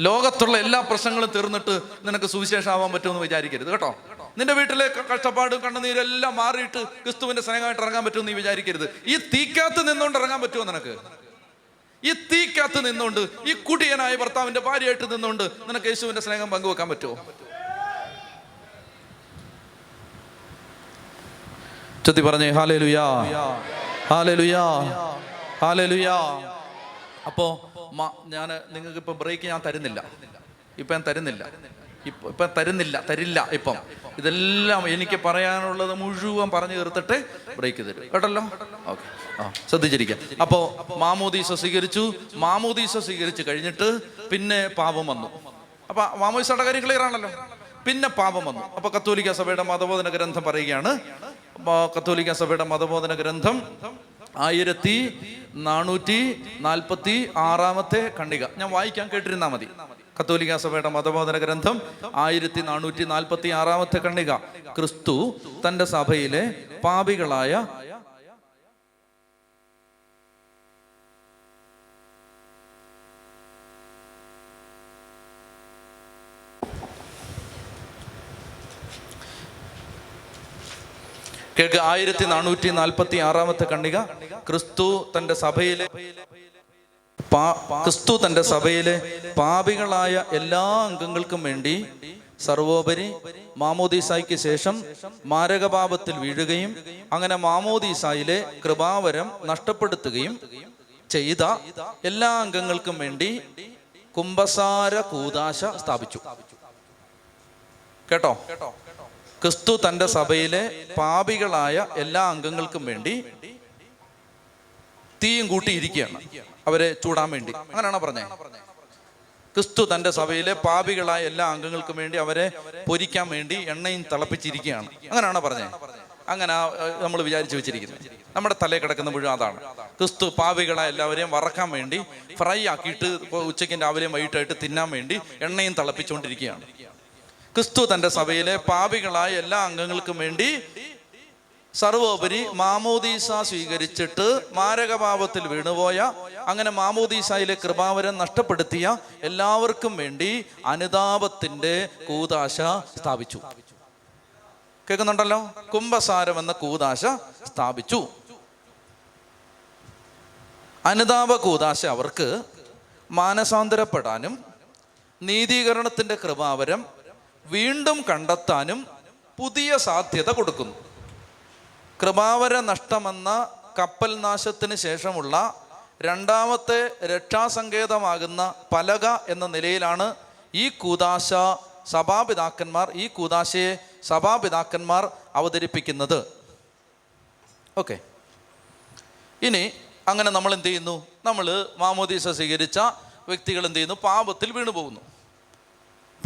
ലോകത്തുള്ള എല്ലാ പ്രശ്നങ്ങളും തീർന്നിട്ട് നിനക്ക് സുവിശേഷമാവാൻ പറ്റുമെന്ന് വിചാരിക്കരുത് കേട്ടോ. നിന്റെ വീട്ടിലെ കഷ്ടപ്പാടും കണ്ണുനീരും എല്ലാം മാറിയിട്ട് ക്രിസ്തുവിന്റെ സ്നേഹമായിട്ട് ഇറങ്ങാൻ പറ്റുമെന്ന് നീ വിചാരിക്കരുത്. ഈ തീക്കാത്ത് നിന്നുകൊണ്ട് ഇറങ്ങാൻ പറ്റുമോ നിനക്ക്? ഈ തീക്കാത്ത് നിന്നുകൊണ്ട് ഈ കുടിയനായ ഭർത്താവിന്റെ ഭാര്യയായിട്ട് നിന്നുകൊണ്ട് നിനക്ക് യേശുവിന്റെ സ്നേഹം പങ്കുവെക്കാൻ പറ്റുമോ? ചൊത്തി പറഞ്ഞേ ഹാലേ ലുയാ ഹാലേ ലുയാ ഹാലേ ലുയാ അപ്പോ ഞാൻ നിങ്ങൾക്ക് ഇപ്പം ബ്രേക്ക് ഞാൻ തരുന്നില്ല. ഇപ്പം ഞാൻ തരുന്നില്ല. ഇപ്പം ഇപ്പം തരുന്നില്ല തരില്ല ഇപ്പം. ഇതെല്ലാം എനിക്ക് പറയാനുള്ളത് മുഴുവൻ പറഞ്ഞു തീർത്തിട്ട് ബ്രേക്ക് തരും. കേട്ടല്ലോ? ഓക്കെ ആ ശ്രദ്ധിച്ചിരിക്കാം. അപ്പോൾ മാമോദീസ സ്വീകരിച്ചു. മാമോദീസ സ്വീകരിച്ച് കഴിഞ്ഞിട്ട് പിന്നെ പാപം വന്നു. അപ്പൊ മാമോദീസയുടെ കാര്യം ക്ലിയർ ആണല്ലോ? പിന്നെ പാപം വന്നു. അപ്പോൾ കത്തോലിക്ക സഭയുടെ മതബോധന ഗ്രന്ഥം പറയുകയാണ്. കത്തോലിക്ക സഭയുടെ മതബോധന ഗ്രന്ഥം ആയിരത്തി നാനൂറ്റി നാൽപ്പത്തി ആറാമത്തെ ഖണ്ഡിക. ഞാൻ വായിക്കാൻ കേട്ടിരുന്നാ മതി. കത്തോലിക്ക സഭയുടെ മതബോധന ഗ്രന്ഥം ആയിരത്തി നാനൂറ്റി നാൽപ്പത്തി ആറാമത്തെ ഖണ്ഡിക. ക്രിസ്തു തന്റെ സഭയിലെ പാപികളായ കേൾക്ക് ആയിരത്തി നാനൂറ്റി നാൽപ്പത്തി ആറാമത്തെ കണ്ണിക. ക്രിസ്തു തന്റെ സഭയിലെ ക്രിസ്തു തന്റെ സഭയിലെ പാപികളായ എല്ലാ അംഗങ്ങൾക്കും വേണ്ടി സർവോപരി മാമോദീസായ്ക്ക് ശേഷം മാരകപാപത്തിൽ വീഴുകയും അങ്ങനെ മാമോദീസായിലെ കൃപാവരം നഷ്ടപ്പെടുത്തുകയും ചെയ്ത എല്ലാ അംഗങ്ങൾക്കും വേണ്ടി കുംഭസാര കൂതാശ സ്ഥാപിച്ചു. കേട്ടോ കേട്ടോ? ക്രിസ്തു തന്റെ സഭയിലെ പാപികളായ എല്ലാ അംഗങ്ങൾക്കും വേണ്ടി തീയും കൂട്ടിയിരിക്കുകയാണ്. അവരെ ചൂടാൻ വേണ്ടി. അങ്ങനെയാണോ പറഞ്ഞത് ക്രിസ്തു തന്റെ സഭയിലെ പാപികളായ എല്ലാ അംഗങ്ങൾക്കും വേണ്ടി അവരെ പൊരിക്കാൻ വേണ്ടി എണ്ണയും തിളപ്പിച്ചിരിക്കുകയാണ്. അങ്ങനെയാണോ പറഞ്ഞത് അങ്ങനെ നമ്മൾ വിചാരിച്ചു വെച്ചിരിക്കുന്നത് നമ്മുടെ തലയിൽ കിടക്കുന്ന മുഴുവൻ അതാണ്. ക്രിസ്തു പാപികളായ എല്ലാവരെയും വറക്കാൻ വേണ്ടി ഫ്രൈ ആക്കിയിട്ട് ഉച്ചയ്ക്കും രാവിലെയും വൈകിട്ടായിട്ട് തിന്നാൻ വേണ്ടി എണ്ണയും തിളപ്പിച്ചുകൊണ്ടിരിക്കുകയാണ്. ക്രിസ്തു തന്റെ സഭയിലെ പാപികളായ എല്ലാ അംഗങ്ങൾക്കും വേണ്ടി സർവോപരി മാമോദീസ സ്വീകരിച്ചിട്ട് മാരകപാപത്തിൽ വീണുപോയ അങ്ങനെ മാമോദീസയിലെ കൃപാവരം നഷ്ടപ്പെടുത്തിയ എല്ലാവർക്കും വേണ്ടി അനുതാപത്തിന്റെ കൂതാശ സ്ഥാപിച്ചു. കേൾക്കുന്നുണ്ടല്ലോ? കുംഭസാരം എന്ന കൂതാശ സ്ഥാപിച്ചു. അനുതാപ കൂതാശ അവർക്ക് മാനസാന്തരപ്പെടാനും നീതീകരണത്തിന്റെ കൃപാവരം വീണ്ടും കണ്ടെത്താനും പുതിയ സാധ്യത കൊടുക്കുന്നു. കൃപാവര നഷ്ടമെന്ന കപ്പൽ നാശത്തിന് ശേഷമുള്ള രണ്ടാമത്തെ രക്ഷാസങ്കേതമാകുന്ന പലക എന്ന നിലയിലാണ് ഈ കൂതാശ സഭാപിതാക്കന്മാർ ഈ കൂതാശയെ സഭാപിതാക്കന്മാർ അവതരിപ്പിക്കുന്നത്. ഓക്കെ. ഇനി അങ്ങനെ നമ്മൾ എന്ത് ചെയ്യുന്നു? നമ്മൾ മാമോദീസ സ്വീകരിച്ച വ്യക്തികൾ എന്ത് ചെയ്യുന്നു? പാപത്തിൽ വീണു പോകുന്നു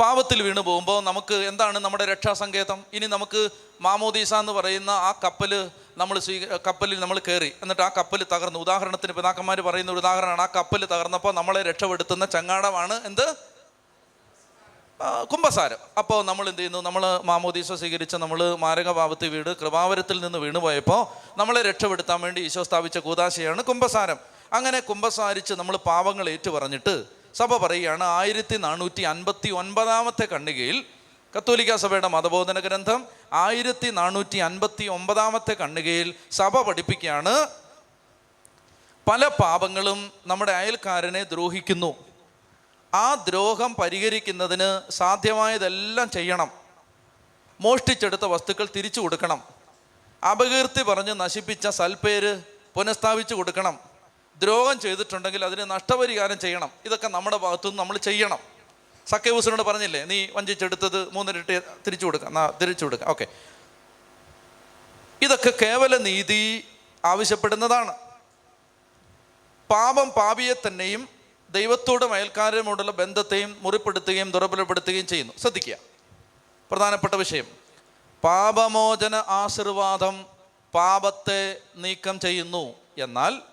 പാപത്തിൽ വീണു പോകുമ്പോൾ നമുക്ക് എന്താണ് നമ്മുടെ രക്ഷാസങ്കേതം? ഇനി നമുക്ക് മാമോദീസ എന്ന് പറയുന്ന ആ കപ്പൽ നമ്മൾ സ്വീ കപ്പലിൽ നമ്മൾ കയറി. എന്നിട്ട് ആ കപ്പൽ തകർന്നു. ഉദാഹരണത്തിന് പിതാക്കന്മാർ പറയുന്ന ഒരു ഉദാഹരണമാണ്. ആ കപ്പൽ തകർന്നപ്പോൾ നമ്മളെ രക്ഷപ്പെടുത്തുന്ന ചങ്ങാടമാണ് എന്ത്? കുംഭസാരം. അപ്പോൾ നമ്മൾ എന്ത് ചെയ്യുന്നു? നമ്മൾ മാമോദീസ സ്വീകരിച്ച നമ്മൾ മാരകഭാവത്തിൽ വീട് കൃപാവരത്തിൽ നിന്ന് വീണുപോയപ്പോൾ നമ്മളെ രക്ഷപ്പെടുത്താൻ വേണ്ടി ഈശോ സ്ഥാപിച്ച കൂതാശയാണ് കുംഭസാരം. അങ്ങനെ കുംഭസാരിച്ച് നമ്മൾ പാവങ്ങൾ ഏറ്റുപറഞ്ഞിട്ട് സഭ പറയുകയാണ് ആയിരത്തി നാനൂറ്റി അൻപത്തി ഒൻപതാമത്തെ കണ്ണികയിൽ കത്തോലിക്ക സഭയുടെ മതബോധന ഗ്രന്ഥം ആയിരത്തി നാനൂറ്റി അൻപത്തി ഒമ്പതാമത്തെ കണ്ണികയിൽ സഭ പഠിപ്പിക്കുകയാണ്. പല പാപങ്ങളും നമ്മുടെ അയൽക്കാരനെ ദ്രോഹിക്കുന്നു. ആ ദ്രോഹം പരിഹരിക്കുന്നതിന് സാധ്യമായതെല്ലാം ചെയ്യണം. മോഷ്ടിച്ചെടുത്ത വസ്തുക്കൾ തിരിച്ചു കൊടുക്കണം. അപകീർത്തി പറഞ്ഞ് നശിപ്പിച്ച സൽപ്പേര് പുനഃസ്ഥാപിച്ചു കൊടുക്കണം. ദ്രോഹം ചെയ്തിട്ടുണ്ടെങ്കിൽ അതിന് നഷ്ടപരിഹാരം ചെയ്യണം. ഇതൊക്കെ നമ്മുടെ ഭാഗത്തുനിന്ന് നമ്മൾ ചെയ്യണം. സക്കേബൂസിനോട് പറഞ്ഞില്ലേ നീ വഞ്ചിച്ചെടുത്തത് മൂന്നിരട്ടി തിരിച്ചു കൊടുക്കാം. തിരിച്ചു കൊടുക്കാം. ഓക്കെ. ഇതൊക്കെ കേവല നീതി ആവശ്യപ്പെടുന്നതാണ്. പാപം പാപിയെ തന്നെയും ദൈവത്തോടും അയൽക്കാരുമോടുള്ള ബന്ധത്തെയും മുറിപ്പെടുത്തുകയും ദുർബലപ്പെടുത്തുകയും ചെയ്യുന്നു. ശ്രദ്ധിക്കുക. പ്രധാനപ്പെട്ട വിഷയം. പാപമോചന ആശീർവാദം പാപത്തെ നീക്കം ചെയ്യുന്നു. എന്നാൽ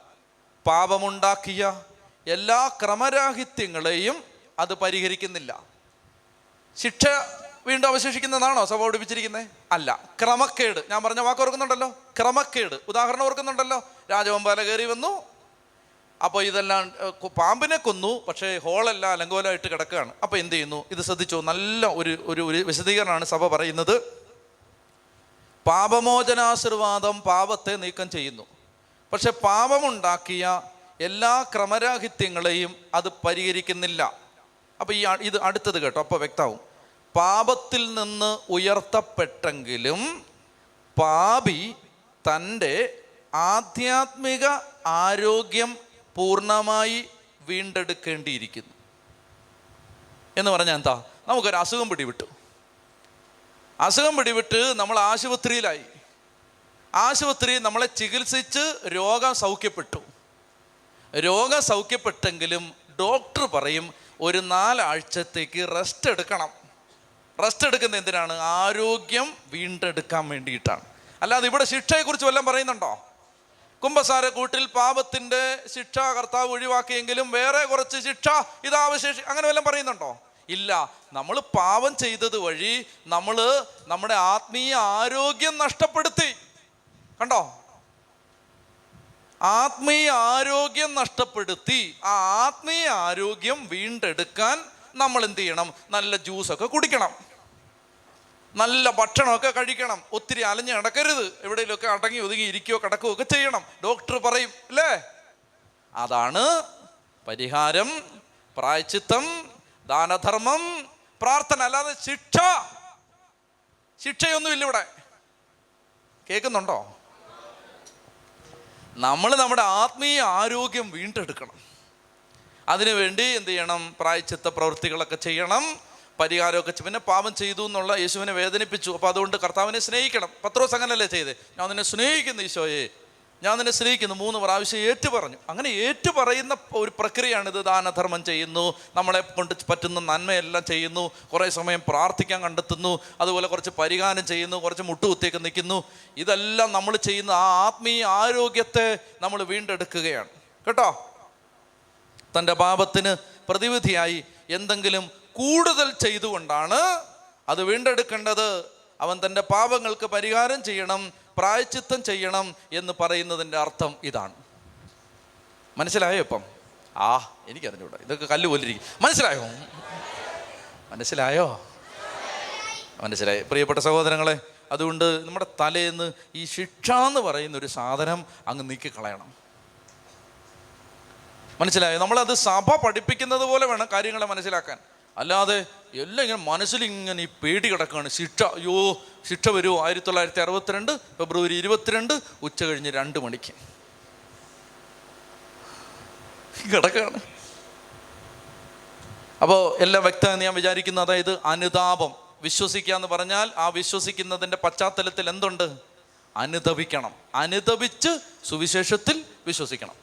പാപമുണ്ടാക്കിയ എല്ലാ ക്രമരാഹിത്യങ്ങളെയും അത് പരിഹരിക്കുന്നില്ല. ശിക്ഷ വീണ്ടും അവശേഷിക്കുന്നതാണോ സഭ പഠിപ്പിച്ചിരിക്കുന്നത് അല്ല. ക്രമക്കേട്. ഞാൻ പറഞ്ഞ വാക്ക് ഓർക്കുന്നുണ്ടല്ലോ? ക്രമക്കേട്. ഉദാഹരണം ഓർക്കുന്നുണ്ടല്ലോ? രാജവമ്പാല കയറി വന്നു. അപ്പോൾ ഇതെല്ലാം പാമ്പിനെ കൊന്നു. പക്ഷേ ഹോളെല്ലാം അലങ്കോലമായിട്ട് കിടക്കുകയാണ്. അപ്പോൾ എന്ത് ചെയ്യുന്നു? ഇത് ശ്രദ്ധിച്ചു. നല്ല ഒരു ഒരു ഒരു വിശദീകരണമാണ് സഭ പറയുന്നത്. പാപമോചനാശീർവാദം പാപത്തെ നീക്കം ചെയ്യുന്നു. പക്ഷെ പാപമുണ്ടാക്കിയ എല്ലാ ക്രമരാഹിത്യങ്ങളെയും അത് പരിഹരിക്കുന്നില്ല. അപ്പോൾ ഈ ഇത് അടുത്തത് കേട്ടോ അപ്പോൾ വ്യക്തമാവും പാപത്തിൽ നിന്ന് ഉയർത്തപ്പെട്ടെങ്കിലും പാപി തന്റെ ആധ്യാത്മിക ആരോഗ്യം പൂർണമായി വീണ്ടെടുക്കേണ്ടിയിരിക്കുന്നു. എന്ന് പറഞ്ഞാൽ എന്താ? നമുക്കൊരു അസുഖം പിടിവിട്ടു. അസുഖം പിടിവിട്ട് നമ്മൾ ആശുപത്രിയിലായി. ആശുപത്രി നമ്മളെ ചികിത്സിച്ച് രോഗം സൗഖ്യപ്പെട്ടു. രോഗം സൗഖ്യപ്പെട്ടെങ്കിലും ഡോക്ടർ പറയും ഒരു നാലാഴ്ചത്തേക്ക് റെസ്റ്റ് എടുക്കണം. റെസ്റ്റ് എടുക്കുന്നത് എന്തിനാണ്? ആരോഗ്യം വീണ്ടെടുക്കാൻ വേണ്ടിയിട്ടാണ്. അല്ലാതെ ഇവിടെ ശിക്ഷയെക്കുറിച്ച് വല്ലതും പറയുന്നുണ്ടോ? കുംഭസാര കൂട്ടിൽ പാപത്തിന്റെ ശിക്ഷ കർത്താവ് ഒഴിവാക്കിയെങ്കിലും വേറെ കുറച്ച് ശിക്ഷ ഇതാവശേഷി അങ്ങനെ വല്ലതും പറയുന്നുണ്ടോ? ഇല്ല. നമ്മൾ പാപം ചെയ്തത് വഴി നമ്മൾ നമ്മുടെ ആത്മീയ ആരോഗ്യം നഷ്ടപ്പെടുത്തി. കണ്ടോ? ആത്മീയ ആരോഗ്യം നഷ്ടപ്പെടുത്തി ആ ആത്മീയ ആരോഗ്യം വീണ്ടെടുക്കാൻ നമ്മൾ എന്ത് ചെയ്യണം? നല്ല ജ്യൂസൊക്കെ കുടിക്കണം. നല്ല ഭക്ഷണമൊക്കെ കഴിക്കണം. ഒത്തിരി അലഞ്ഞ് നടക്കരുത്. എവിടെയെങ്കിലുമൊക്കെ അടങ്ങി ഒതുങ്ങി ഇരിക്കുകയോ കിടക്കുകയോ ഒക്കെ ചെയ്യണം. ഡോക്ടർ പറയും അല്ലേ അതാണ് പരിഹാരം പ്രായച്ചിത്തം ദാനധർമ്മം പ്രാർത്ഥന അല്ലാതെ ശിക്ഷ. ശിക്ഷയൊന്നുമില്ല ഇവിടെ. കേൾക്കുന്നുണ്ടോ? നമ്മൾ നമ്മുടെ ആത്മീയ ആരോഗ്യം വീണ്ടെടുക്കണം. അതിനുവേണ്ടി എന്ത് ചെയ്യണം? പ്രായച്ചിത്ത പ്രവൃത്തികളൊക്കെ ചെയ്യണം. പരിഹാരമൊക്കെ പിന്നെ പാപം ചെയ്തു എന്നുള്ള യേശുവിനെ വേദനിപ്പിച്ചു. അപ്പോൾ അതുകൊണ്ട് കർത്താവിനെ സ്നേഹിക്കണം. പത്രോസ് അങ്ങനല്ലേ ചെയ്ത്? ഞാൻ നിന്നെ സ്നേഹിക്കുന്നു ഈശോയെ. ഞാൻ നിന്നെ സ്നേഹിക്കുന്നു മൂന്ന് പ്രാവശ്യം ഏറ്റു പറഞ്ഞു അങ്ങനെ ഏറ്റു പറയുന്ന ഒരു പ്രക്രിയയാണിത്. ദാനധർമ്മം ചെയ്യുന്നു നമ്മളെ കൊണ്ട് പറ്റുന്ന നന്മയെല്ലാം ചെയ്യുന്നു കുറേ സമയം പ്രാർത്ഥിക്കാൻ കണ്ടെത്തുന്നു അതുപോലെ കുറച്ച് പരിഹാരം ചെയ്യുന്നു കുറച്ച് മുട്ടുകുത്തിയൊക്കെ നിൽക്കുന്നു. ഇതെല്ലാം നമ്മൾ ചെയ്യുന്ന ആ ആത്മീയ ആരോഗ്യത്തെ നമ്മൾ വീണ്ടെടുക്കുകയാണ്. കേട്ടോ? തന്റെ പാപത്തിന് പ്രതിവിധിയായി എന്തെങ്കിലും കൂടുതൽ ചെയ്തുകൊണ്ടാണ് അത് വീണ്ടെടുക്കേണ്ടത്. അവൻ തന്റെ പാപങ്ങൾക്ക് പരിഹാരം ചെയ്യണം പ്രായച്ചിത്തം ചെയ്യണം എന്ന് പറയുന്നതിന്റെ അർത്ഥം ഇതാണ്. മനസ്സിലായോ ഇപ്പം? ആ എനിക്കറിഞ്ഞൂടാ. ഇതൊക്കെ കല്ല് പോലിരിക്കും. മനസ്സിലായോ? മനസ്സിലായോ? മനസ്സിലായി. പ്രിയപ്പെട്ട സഹോദരങ്ങളെ അതുകൊണ്ട് നമ്മുടെ തലേന്ന് ഈ ശിക്ഷ എന്ന് പറയുന്ന ഒരു സാധനം അങ്ങ് നീക്കിക്കളയണം. മനസ്സിലായോ? നമ്മളത് സഭ പഠിപ്പിക്കുന്നത് പോലെ വേണം കാര്യങ്ങളെ മനസ്സിലാക്കാൻ. അല്ലാതെ എല്ലാം ഇങ്ങനെ മനസ്സിൽ ഇങ്ങനെ ഈ പേടി കിടക്കുകയാണ് ശിക്ഷ അയ്യോ ശിക്ഷ വരുമോ ആയിരത്തി തൊള്ളായിരത്തി അറുപത്തിരണ്ട് ഫെബ്രുവരി ഇരുപത്തിരണ്ട് ഉച്ച കഴിഞ്ഞ് രണ്ട് മണിക്ക്. കിടക്കുകയാണ് അപ്പോൾ എല്ലാം വ്യക്തമെന്ന് ഞാൻ വിചാരിക്കുന്നു. അതായത് അനുതാപം. വിശ്വസിക്കുക എന്ന് പറഞ്ഞാൽ ആ വിശ്വസിക്കുന്നതിന്റെ പശ്ചാത്തലത്തിൽ എന്തുണ്ട്? അനുതപിക്കണം അനുതപിച്ച് സുവിശേഷത്തിൽ വിശ്വസിക്കണം.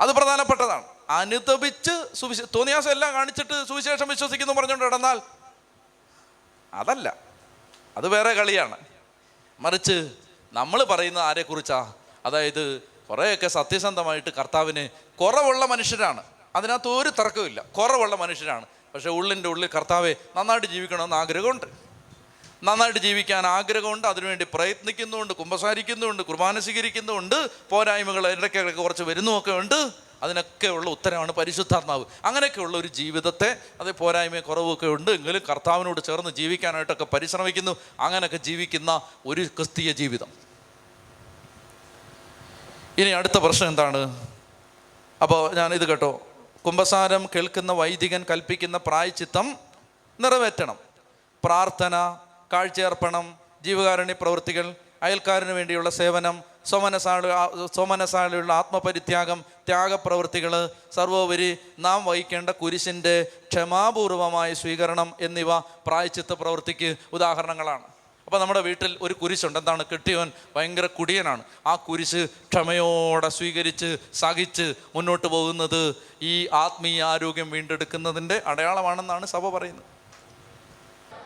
അത് പ്രധാനപ്പെട്ടതാണ്. അനുതപിച്ച് സുവിശേ തോന്നിയാസം എല്ലാം കാണിച്ചിട്ട് സുവിശേഷം വിശ്വസിക്കുന്നു പറഞ്ഞുകൊണ്ട് കിടന്നാൽ അതല്ല. അത് വേറെ കളിയാണ്. മറിച്ച് നമ്മൾ പറയുന്ന ആരെക്കുറിച്ചാ? അതായത് കുറേയൊക്കെ സത്യസന്ധമായിട്ട് കർത്താവിന് കുറവുള്ള മനുഷ്യരാണ്. അതിനകത്ത് ഒരു തർക്കമില്ല കുറവുള്ള മനുഷ്യരാണ്. പക്ഷെ ഉള്ളിന്റെ ഉള്ളിൽ കർത്താവെ നന്നായിട്ട് ജീവിക്കണമെന്ന് ആഗ്രഹമുണ്ട്. നന്നായിട്ട് ജീവിക്കാൻ ആഗ്രഹമുണ്ട്. അതിനുവേണ്ടി പ്രയത്നിക്കുന്നുണ്ട്. കുമ്പസാരിക്കുന്നുണ്ട്. കുർബാന സ്വീകരിക്കുന്നുണ്ട്. പോരായ്മകൾ ഇടയ്ക്കിടയ്ക്ക് കുറച്ച് വരുന്നുമൊക്കെ ഉണ്ട്. അതിനൊക്കെ ഉള്ള ഉത്തരമാണ് പരിശുദ്ധാത്മാവ്. അങ്ങനെയൊക്കെയുള്ള ഒരു ജീവിതത്തെ അത് പോരായ്മ കുറവൊക്കെ ഉണ്ട് എങ്കിലും കർത്താവിനോട് ചേർന്ന് ജീവിക്കാനായിട്ടൊക്കെ പരിശ്രമിക്കുന്നു. അങ്ങനെയൊക്കെ ജീവിക്കുന്ന ഒരു ക്രിസ്തീയ ജീവിതം. ഇനി അടുത്ത പ്രശ്നം എന്താണ്? അപ്പോൾ ഞാൻ ഇത് കേട്ടോ. കുംഭസാരം കേൾക്കുന്ന വൈദികൻ കൽപ്പിക്കുന്ന പ്രായച്ചിത്തം നിറവേറ്റണം. പ്രാർത്ഥന കാഴ്ചയർപ്പണം ജീവകാരുണ്യ പ്രവൃത്തികൾ അയൽക്കാരന് വേണ്ടിയുള്ള സേവനം സോമനസാള സോമനസാലയുള്ള ആത്മപരിത്യാഗം ത്യാഗപ്രവൃത്തികൾ സർവോപരി നാം വഹിക്കേണ്ട കുരിശിന്റെ ക്ഷമാപൂർവമായ സ്വീകരണം എന്നിവ പ്രായച്ചിത്ത പ്രവൃത്തിക്ക് ഉദാഹരണങ്ങളാണ്. അപ്പോൾ നമ്മുടെ വീട്ടിൽ ഒരു കുരിശുണ്ട്. എന്താണ്? കെട്ടിയവൻ ഭയങ്കര കുടിയനാണ്. ആ കുരിശ് ക്ഷമയോടെ സ്വീകരിച്ച് സഹിച്ച് മുന്നോട്ട് പോകുന്നത് ഈ ആത്മീയ ആരോഗ്യം വീണ്ടെടുക്കുന്നതിന്റെ അടയാളമാണെന്നാണ് സഭ പറയുന്നത്.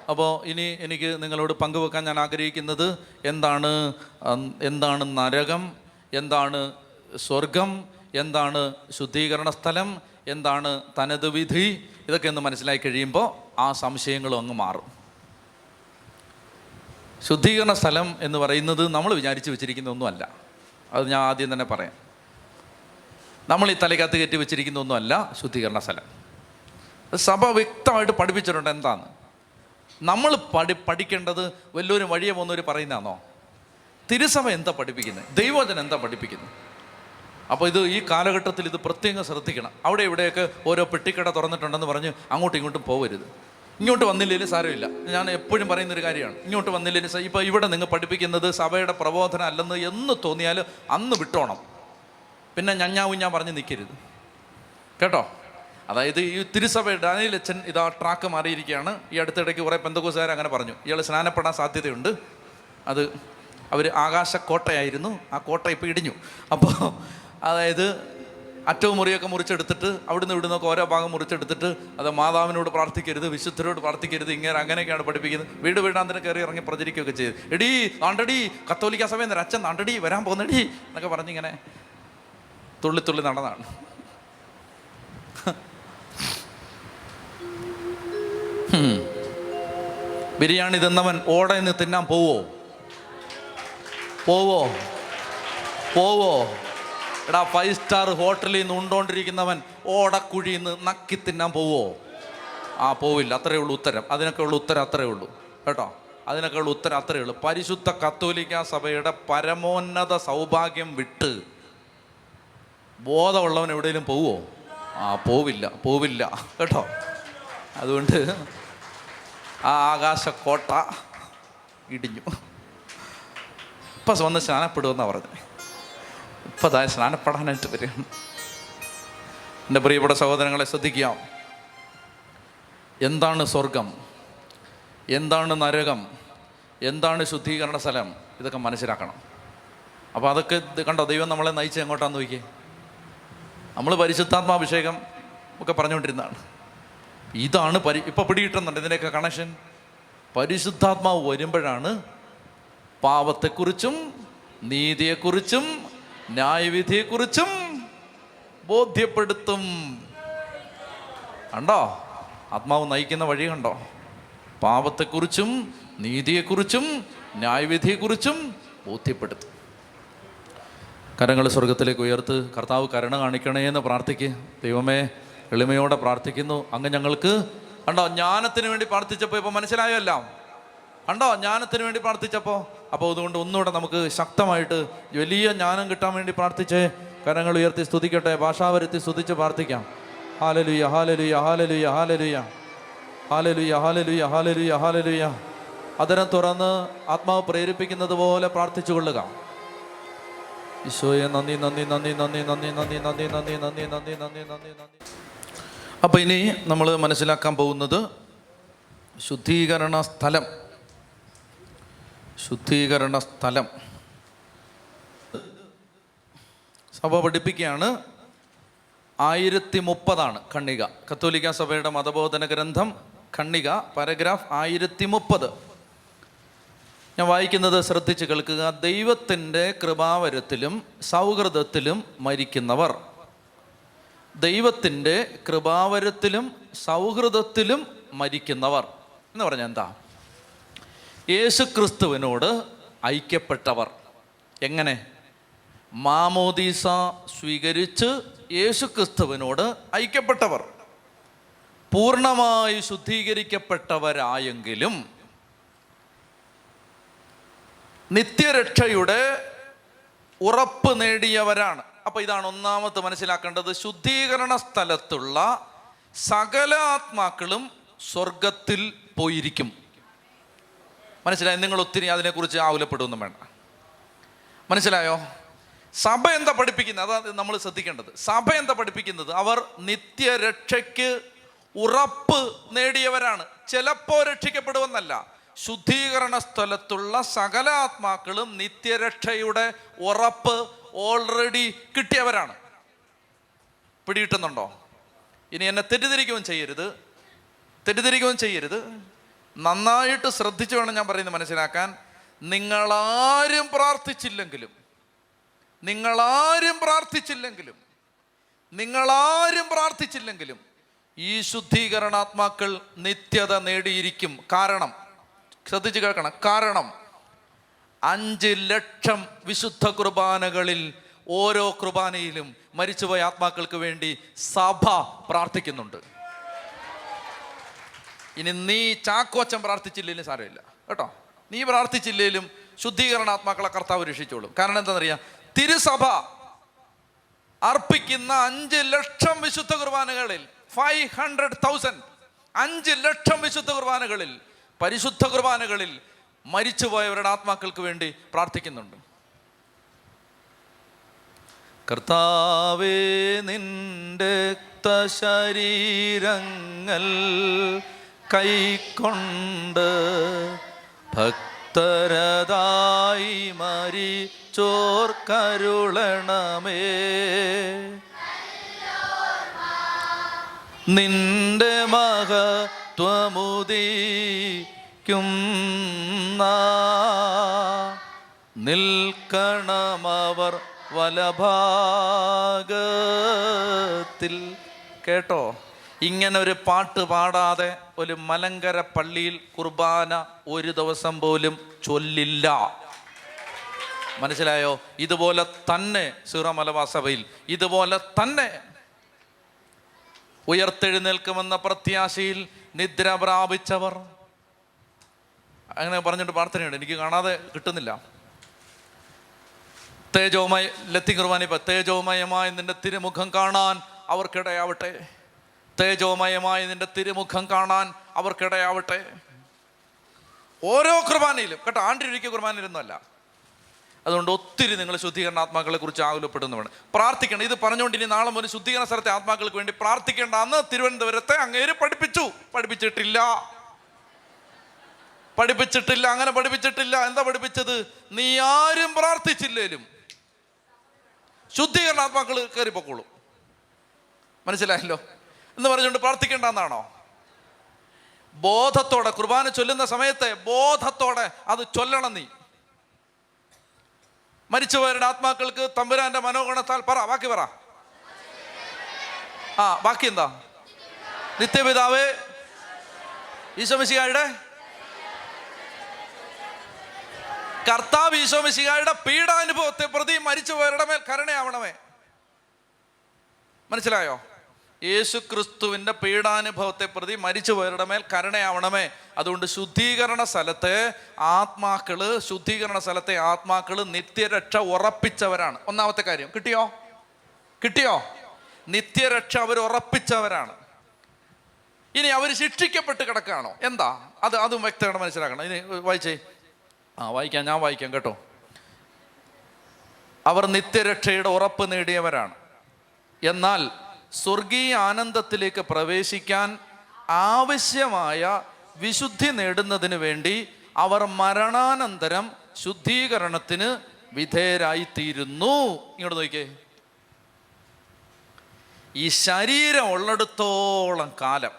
അപ്പോൾ ഇനി എനിക്ക് നിങ്ങളോട് പങ്കുവെക്കാൻ ഞാൻ ആഗ്രഹിക്കുന്നത് എന്താണ് എന്താണ് നരകം എന്താണ് സ്വർഗം എന്താണ് ശുദ്ധീകരണ സ്ഥലം എന്താണ് തനത് വിധി? ഇതൊക്കെ ഒന്ന് മനസ്സിലാക്കി കഴിയുമ്പോൾ ആ സംശയങ്ങളും അങ്ങ് മാറും. ശുദ്ധീകരണ സ്ഥലം എന്ന് പറയുന്നത് നമ്മൾ വിചാരിച്ച് വെച്ചിരിക്കുന്ന ഒന്നുമല്ല അത് ഞാൻ ആദ്യം തന്നെ പറയാം. നമ്മൾ ഈ തലയ്ക്കകത്ത് കയറ്റി വെച്ചിരിക്കുന്ന ഒന്നുമല്ല ശുദ്ധീകരണ സ്ഥലം. സഭ വ്യക്തമായിട്ട് പഠിപ്പിച്ചിട്ടുണ്ട് എന്താണ്? നമ്മൾ പഠി പഠിക്കേണ്ടത് വല്ലവരും വഴിയെ പോകുന്നവർ പറയുന്നതാണോ? തിരുസഭ എന്താ പഠിപ്പിക്കുന്നത് ദൈവജനം എന്താ പഠിപ്പിക്കുന്നത് അപ്പോൾ ഇത് ഈ കാലഘട്ടത്തിൽ ഇത് പ്രത്യേകം ശ്രദ്ധിക്കണം. അവിടെ ഇവിടെയൊക്കെ ഓരോ പെട്ടിക്കട തുറന്നിട്ടുണ്ടെന്ന് പറഞ്ഞ് അങ്ങോട്ടും ഇങ്ങോട്ടും പോകരുത് ഇങ്ങോട്ട് വന്നില്ലെങ്കിൽ സാരമില്ല. ഞാൻ എപ്പോഴും പറയുന്നൊരു കാര്യമാണ്. ഇങ്ങോട്ട് വന്നില്ലെങ്കിൽ ഇപ്പോൾ ഇവിടെ നിങ്ങൾ പഠിപ്പിക്കുന്നത് സഭയുടെ പ്രബോധനം അല്ലെന്ന് എന്ന് തോന്നിയാൽ അന്ന് വിട്ടോണം. പിന്നെ ഞഞ്ഞാവും ഞാൻ പറഞ്ഞ് നിൽക്കരുത് കേട്ടോ? അതായത് ഈ തിരുസഭ ഡാനിയൽ അച്ഛൻ ഇതാ ട്രാക്ക് മാറിയിരിക്കുകയാണ്. ഈ അടുത്തിടയ്ക്ക് കുറേ പെന്തകോസുകാർ അങ്ങനെ പറഞ്ഞു. ഇയാൾ സ്നാനപ്പെടാൻ സാധ്യതയുണ്ട്. അത് അവർ ആകാശക്കോട്ടയായിരുന്നു. ആ കോട്ട ഇപ്പോൾ ഇടിഞ്ഞു. അപ്പോൾ അതായത് അറ്റവും മുറിയൊക്കെ മുറിച്ചെടുത്തിട്ട് അവിടുന്ന് ഇവിടുന്നൊക്കെ ഓരോ ഭാഗം മുറിച്ചെടുത്തിട്ട് അത് മാതാവിനോട് പ്രാർത്ഥിക്കരുത് വിശുദ്ധരോട് പ്രാർത്ഥിക്കരുത് ഇങ്ങനെ അങ്ങനെയൊക്കെയാണ് പഠിപ്പിക്കുന്നത്. വീട് വീടാന്തരം കയറി ഇറങ്ങി പ്രചരിക്കുകയൊക്കെ ചെയ്ത്. എടീ നാണ്ടടി കത്തോലിക്ക സമയം നിന്ന് അച്ഛൻ നാണ്ടടി വരാൻ പോകുന്നടി എന്നൊക്കെ പറഞ്ഞിങ്ങനെ തുള്ളി തുള്ളി നടന്നതാണ്. ബിരിയാണി തിന്നവൻ ഓടെ നിന്ന് തിന്നാൻ പോവോ? പോവോ? പോവോ? എടാ ഫൈവ് സ്റ്റാർ ഹോട്ടലിൽ നിന്ന് ഉണ്ടോണ്ടിരിക്കുന്നവൻ ഓടക്കുഴിയിൽ നിന്ന് നക്കി തിന്നാൻ പോവോ? ആ പോവില്ല. അത്രയേ ഉള്ളൂ ഉത്തരം. അതിനൊക്കെ ഉള്ള ഉത്തരം അത്രയേ ഉള്ളൂ. കേട്ടോ? അതിനൊക്കെ ഉള്ള ഉത്തരം അത്രയേ ഉള്ളൂ. പരിശുദ്ധ കത്തോലിക്ക സഭയുടെ പരമോന്നത സൗഭാഗ്യം വിട്ട് ബോധമുള്ളവൻ എവിടെയെങ്കിലും പോവോ? ആ പോവില്ല. പോവില്ല. കേട്ടോ? അതുകൊണ്ട് ആ ആകാശക്കോട്ട ഇടിഞ്ഞു. ഇപ്പം വന്ന് സ്നാനപ്പെടുമെന്നാണ് പറഞ്ഞത് ഇപ്പം അതായ സ്നാനപ്പെടാനായിട്ട് വരും എന്റെ പ്രിയപ്പെട്ട സഹോദരങ്ങളെ ശ്രദ്ധിക്കാം എന്താണ് സ്വർഗം? എന്താണ് നരകം? എന്താണ് ശുദ്ധീകരണ സ്ഥലം? ഇതൊക്കെ മനസ്സിലാക്കണം. അപ്പോൾ അതൊക്കെ കണ്ടോ? ദൈവം നമ്മളെ നയിച്ച് എങ്ങോട്ടാന്ന് നോക്കിയേ? നമ്മൾ പരിശുദ്ധാത്മാഭിഷേകം ഒക്കെ പറഞ്ഞുകൊണ്ടിരുന്നതാണ്. ഇതാണ് പരി ഇപ്പം പിടികിട്ടുന്നുണ്ട്. ഇതിന്റെയൊക്കെ കണക്ഷൻ പരിശുദ്ധാത്മാവ് വരുമ്പോഴാണ് പാപത്തെക്കുറിച്ചും നീതിയെക്കുറിച്ചും ന്യായവിധിയെക്കുറിച്ചും ബോധ്യപ്പെടുത്തും. കണ്ടോ? ആത്മാവ് നയിക്കുന്ന വഴി കണ്ടോ? പാപത്തെക്കുറിച്ചും നീതിയെക്കുറിച്ചും ന്യായവിധിയെക്കുറിച്ചും ബോധ്യപ്പെടുത്തും. കരങ്ങൾ സ്വർഗത്തിലേക്ക് ഉയർത്ത് കർത്താവ് കരുണ കാണിക്കണേ എന്ന് പ്രാർത്ഥിക്കുക ദൈവമേ എളിമയോടെ പ്രാർത്ഥിക്കുന്നു അങ്ങ് ഞങ്ങൾക്ക് കണ്ടോ ജ്ഞാനത്തിന് വേണ്ടി പ്രാർത്ഥിച്ചപ്പോൾ ഇപ്പോൾ എല്ലാം കണ്ടോ ജ്ഞാനത്തിന് വേണ്ടി പ്രാർത്ഥിച്ചപ്പോൾ അപ്പോൾ അതുകൊണ്ട് ഒന്നുകൂടെ നമുക്ക് ശക്തമായിട്ട് വലിയ ജ്ഞാനം കിട്ടാൻ വേണ്ടി പ്രാർത്ഥിച്ച് കരങ്ങൾ ഉയർത്തി സ്തുതിക്കട്ടെ ഭാഷാവരുത്തി സ്തുതിച്ച് പ്രാർത്ഥിക്കാം ഹാലലുയ ഹാലലുയ ഹാലലുയ ഹാലലുയ ഹാലലുയ ഹാലലുയ ഹാലലുയ ഹാലലുയ അതരം തുറന്ന് ആത്മാവ് പ്രേരിപ്പിക്കുന്നത് പോലെ പ്രാർത്ഥിച്ചു കൊള്ളുക ഈശോയെ നന്ദി നന്ദി നന്ദി നന്ദി നന്ദി നന്ദി നന്ദി നന്ദി നന്ദി നന്ദി നന്ദി നന്ദി നന്ദി അപ്പോൾ ഇനി നമ്മൾ മനസ്സിലാക്കാൻ പോകുന്നത് ശുദ്ധീകരണ സ്ഥലം. ശുദ്ധീകരണ സ്ഥലം. സഭ പഠിപ്പിക്കുകയാണ് ആയിരത്തി മുപ്പതാണ് ഖണ്ണിക കത്തോലിക്ക സഭയുടെ മതബോധന ഗ്രന്ഥം ഖണ്ണിക പാരഗ്രാഫ് ആയിരത്തി മുപ്പത് ഞാൻ വായിക്കുന്നത് ശ്രദ്ധിച്ച് കേൾക്കുക. ദൈവത്തിന്റെ കൃപാവരത്തിലും സൗഹൃദത്തിലും മരിക്കുന്നവർ. ദൈവത്തിന്റെ കൃപാവരത്തിലും സൗഹൃദത്തിലും മരിക്കുന്നവർ. എന്ന് പറഞ്ഞാൽ എന്താ? യേശു ക്രിസ്തുവിനോട് ഐക്യപ്പെട്ടവർ. എങ്ങനെ? മാമോദീസ സ്വീകരിച്ച് യേശു ക്രിസ്തുവിനോട് ഐക്യപ്പെട്ടവർ. പൂർണമായി ശുദ്ധീകരിക്കപ്പെട്ടവരായെങ്കിലും നിത്യരക്ഷയുടെ ഉറപ്പ് നേടിയവരാണ്. അപ്പൊ ഇതാണ് ഒന്നാമത്തെ മനസ്സിലാക്കേണ്ടത്. ശുദ്ധീകരണ സ്ഥലത്തുള്ള സകല ആത്മാക്കളും സ്വർഗത്തിൽ പോയിരിക്കും. മനസ്സിലായി? നിങ്ങൾ ഒത്തിരി അതിനെക്കുറിച്ച് ആകുലപ്പെടുകയൊന്നും വേണ്ട. മനസ്സിലായോ? സഭ എന്താ പഠിപ്പിക്കുന്നത്? അതാണ് നമ്മൾ ശ്രദ്ധിക്കേണ്ടത്. സഭ എന്താ പഠിപ്പിക്കുന്നത്? അവർ നിത്യരക്ഷയ്ക്ക് ഉറപ്പ് നേടിയവരാണ്. ചിലപ്പോൾ രക്ഷിക്കപ്പെടുമെന്നല്ല. ശുദ്ധീകരണ സ്ഥലത്തുള്ള സകല ആത്മാക്കളും നിത്യരക്ഷയുടെ ഉറപ്പ് ഓൾറെഡി കിട്ടിയവരാണ്. പിടികിട്ടുന്നുണ്ടോ? ഇനി എന്നെ തെറ്റിദ്ധരിക്കുകയും ചെയ്യരുത്. തെറ്റിദ്ധരിക്കുകയും ചെയ്യരുത്. നന്നായിട്ട് ശ്രദ്ധിച്ചു വേണം ഞാൻ പറയുന്നത് മനസ്സിലാക്കാൻ. നിങ്ങളാരും പ്രാർത്ഥിച്ചില്ലെങ്കിലും നിങ്ങളാരും പ്രാർത്ഥിച്ചില്ലെങ്കിലും നിങ്ങളാരും പ്രാർത്ഥിച്ചില്ലെങ്കിലും ഈ ശുദ്ധീകരണാത്മാക്കൾ നിത്യത നേടിയിരിക്കും. കാരണം ശ്രദ്ധിച്ചു കേൾക്കണം. കാരണം അഞ്ച് ലക്ഷം വിശുദ്ധ കുർബാനകളിൽ ഓരോ കുർബാനയിലും മരിച്ചുപോയ ആത്മാക്കൾക്ക് വേണ്ടി സഭ പ്രാർത്ഥിക്കുന്നുണ്ട്. ഇനി നീ ചാക്കോച്ചൻ പ്രാർത്ഥിച്ചില്ലെങ്കിലും സാരമില്ല. കേട്ടോ? നീ പ്രാർത്ഥിച്ചില്ലെങ്കിലും ശുദ്ധീകരണ ആത്മാക്കളെ കർത്താവ് രക്ഷിച്ചോളും. കാരണം എന്താണെന്നറിയാം? തിരുസഭ അർപ്പിക്കുന്ന അഞ്ച് ലക്ഷം വിശുദ്ധ കുർബാനകളിൽ ഫൈവ് ഹൺഡ്രഡ് തൗസൻഡ് അഞ്ച് ലക്ഷം വിശുദ്ധ കുർബാനകളിൽ പരിശുദ്ധ കുർബാനകളിൽ മരിച്ചുപോയവരുടെ ആത്മാക്കൾക്ക് വേണ്ടി പ്രാർത്ഥിക്കുന്നുണ്ട്. കർത്താവേ നിന്റെ ശരീരങ്ങൾ കൈക്കൊണ്ട് ഭക്തരതായി മരി ചോർക്കരുളണമേ നിന്റെ മഹത്വമുദിക്കും നിൽക്കണമവർ വലഭാഗത്തിൽ. കേട്ടോ? ഇങ്ങനെ ഒരു പാട്ട് പാടാതെ ഒരു മലങ്കര പള്ളിയിൽ കുർബാന ഒരു ദിവസം പോലും ചൊല്ലില്ല. മനസ്സിലായോ? ഇതുപോലെ തന്നെ സിറ മലബാർ സഭയിൽ ഇതുപോലെ തന്നെ ഉയർത്തെഴുന്നേൽക്കുമെന്ന പ്രത്യാശയിൽ നിദ്ര പ്രാപിച്ചവർ. അങ്ങനെ പറഞ്ഞിട്ട് പ്രാർത്ഥനയുണ്ട്. എനിക്ക് കാണാതെ കിട്ടുന്നില്ല. തേജോമയ ലത്തി കുർബാനിപ്പ തേജോമയമായ നിന്റെ തിരുമുഖം കാണാൻ അവർക്കിടയാവട്ടെ. തേജോമയമായ നിന്റെ തിരുമുഖം കാണാൻ അവർക്കിടയാവട്ടെ. ഓരോ കുർബാനയിലും കേട്ടോ ആണ്ടിരിക്കുക കുർബാനയിലൊന്നുമല്ല. അതുകൊണ്ട് ഒത്തിരി നിങ്ങൾ ശുദ്ധീകരണ ആത്മാക്കളെ കുറിച്ച് ആകുലപ്പെടുന്നതാണ് പ്രാർത്ഥിക്കണം ഇത് പറഞ്ഞുകൊണ്ട് ഇനി നാളെ മുതൽ ശുദ്ധീകരണ സ്ഥലത്തെ ആത്മാക്കൾക്ക് വേണ്ടി പ്രാർത്ഥിക്കേണ്ട. അന്ന് തിരുവനന്തപുരത്തെ അങ്ങേര് പഠിപ്പിച്ചു. പഠിപ്പിച്ചിട്ടില്ല. പഠിപ്പിച്ചിട്ടില്ല. അങ്ങനെ പഠിപ്പിച്ചിട്ടില്ല. എന്താ പഠിപ്പിച്ചത്? നീ ആരും പ്രാർത്ഥിച്ചില്ലേലും ശുദ്ധീകരണ ആത്മാക്കൾ കയറിപ്പോക്കോളൂ മനസ്സിലായല്ലോ? എന്ന് പറഞ്ഞുകൊണ്ട് പ്രാർത്ഥിക്കേണ്ടെന്നാണോ? ബോധത്തോടെ കുർബാന ചൊല്ലുന്ന സമയത്തെ ബോധത്തോടെ അത് ചൊല്ലണം നീ. മരിച്ചുപോയവരുടെ ആത്മാക്കൾക്ക് തമ്പുരാന്റെ മനോഗുണത്താൽ പറ ബാക്കി പറ. ആ ബാക്കി എന്താ? നിത്യപിതാവേ ഈശോമിശികായുടെ കർത്താവ് ഈശോമിശികായുടെ പീഡാനുഭവത്തെ പ്രതി മരിച്ചുപോയവരുടെ മേൽ കരുണയാവണമേ. മനസ്സിലായോ? യേശു ക്രിസ്തുവിന്റെ പീഡാനുഭവത്തെ പ്രതി മരിച്ചുപോയവരുടെ മേൽ കരുണയാവണമേ. അതുകൊണ്ട് ശുദ്ധീകരണ സ്ഥലത്തെ ആത്മാക്കൾ ശുദ്ധീകരണ സ്ഥലത്തെ ആത്മാക്കൾ നിത്യരക്ഷ ഉറപ്പിച്ചവരാണ്. ഒന്നാമത്തെ കാര്യം കിട്ടിയോ? കിട്ടിയോ? നിത്യരക്ഷ അവർ ഉറപ്പിച്ചവരാണ്. ഇനി അവർ ശിക്ഷിക്കപ്പെട്ട് കിടക്കുകയാണോ? എന്താ? അത് അതും വ്യക്തമായിട്ട് മനസ്സിലാക്കണം. ഇനി വായിച്ചേ. ആ വായിക്കാം ഞാൻ വായിക്കാം കേട്ടോ. അവർ നിത്യരക്ഷയുടെ ഉറപ്പ് നേടിയവരാണ്. എന്നാൽ സ്വർഗീയ ആനന്ദത്തിലേക്ക് പ്രവേശിക്കാൻ ആവശ്യമായ വിശുദ്ധി നേടുന്നതിന് വേണ്ടി അവർ മരണാനന്തരം ശുദ്ധീകരണത്തിന് വിധേയരായിത്തീരുന്നു. ഇങ്ങോട്ട് നോക്കിയേ ഈ ശരീരം ഉള്ളിടത്തോളം കാലം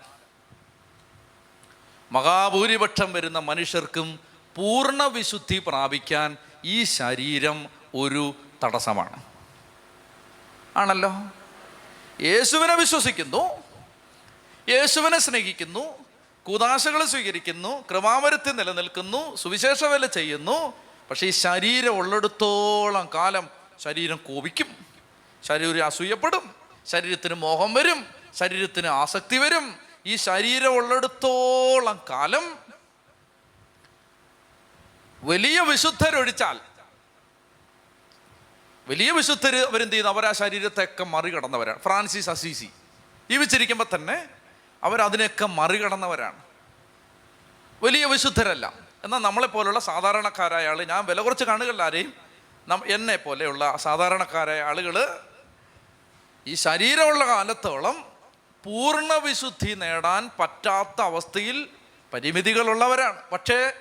മഹാഭൂരിപക്ഷം വരുന്ന മനുഷ്യർക്കും പൂർണ വിശുദ്ധി പ്രാപിക്കാൻ ഈ ശരീരം ഒരു തടസ്സമാണ്. ആണല്ലോ? യേശുവിനെ വിശ്വസിക്കുന്നു യേശുവിനെ സ്നേഹിക്കുന്നു കൂതാശകൾ സ്വീകരിക്കുന്നു ക്രമാവരത്തിൽ നിലനിൽക്കുന്നു സുവിശേഷ വില ചെയ്യുന്നു. പക്ഷേ ഈ ശരീരം ഉള്ളിടത്തോളം കാലം ശരീരം കോപിക്കും. ശരീരം അസൂയപ്പെടും. ശരീരത്തിന് മോഹം വരും. ശരീരത്തിന് ആസക്തി വരും. ഈ ശരീരം ഉള്ളിടത്തോളം കാലം വലിയ വിശുദ്ധരൊഴിച്ചാൽ വലിയ വിശുദ്ധർ അവരെന്ത് ചെയ്യുന്നു അവർ ആ ശരീരത്തെയൊക്കെ മറികടന്നവരാണ്. Francis Assisi. ജീവിച്ചിരിക്കുമ്പോൾ തന്നെ അവരതിനെയൊക്കെ മറികടന്നവരാണ്. വലിയ വിശുദ്ധരല്ല. എന്നാൽ നമ്മളെപ്പോലുള്ള സാധാരണക്കാരായ ആൾ ഞാൻ വില കുറച്ച് കാണുകളിൽ ആരെയും നം എന്നെ പോലെയുള്ള സാധാരണക്കാരായ ആളുകൾ ഈ ശരീരമുള്ള കാലത്തോളം പൂർണ വിശുദ്ധി നേടാൻ പറ്റാത്ത അവസ്ഥയിൽ പരിമിതികളുള്ളവരാണ്. പക്ഷേ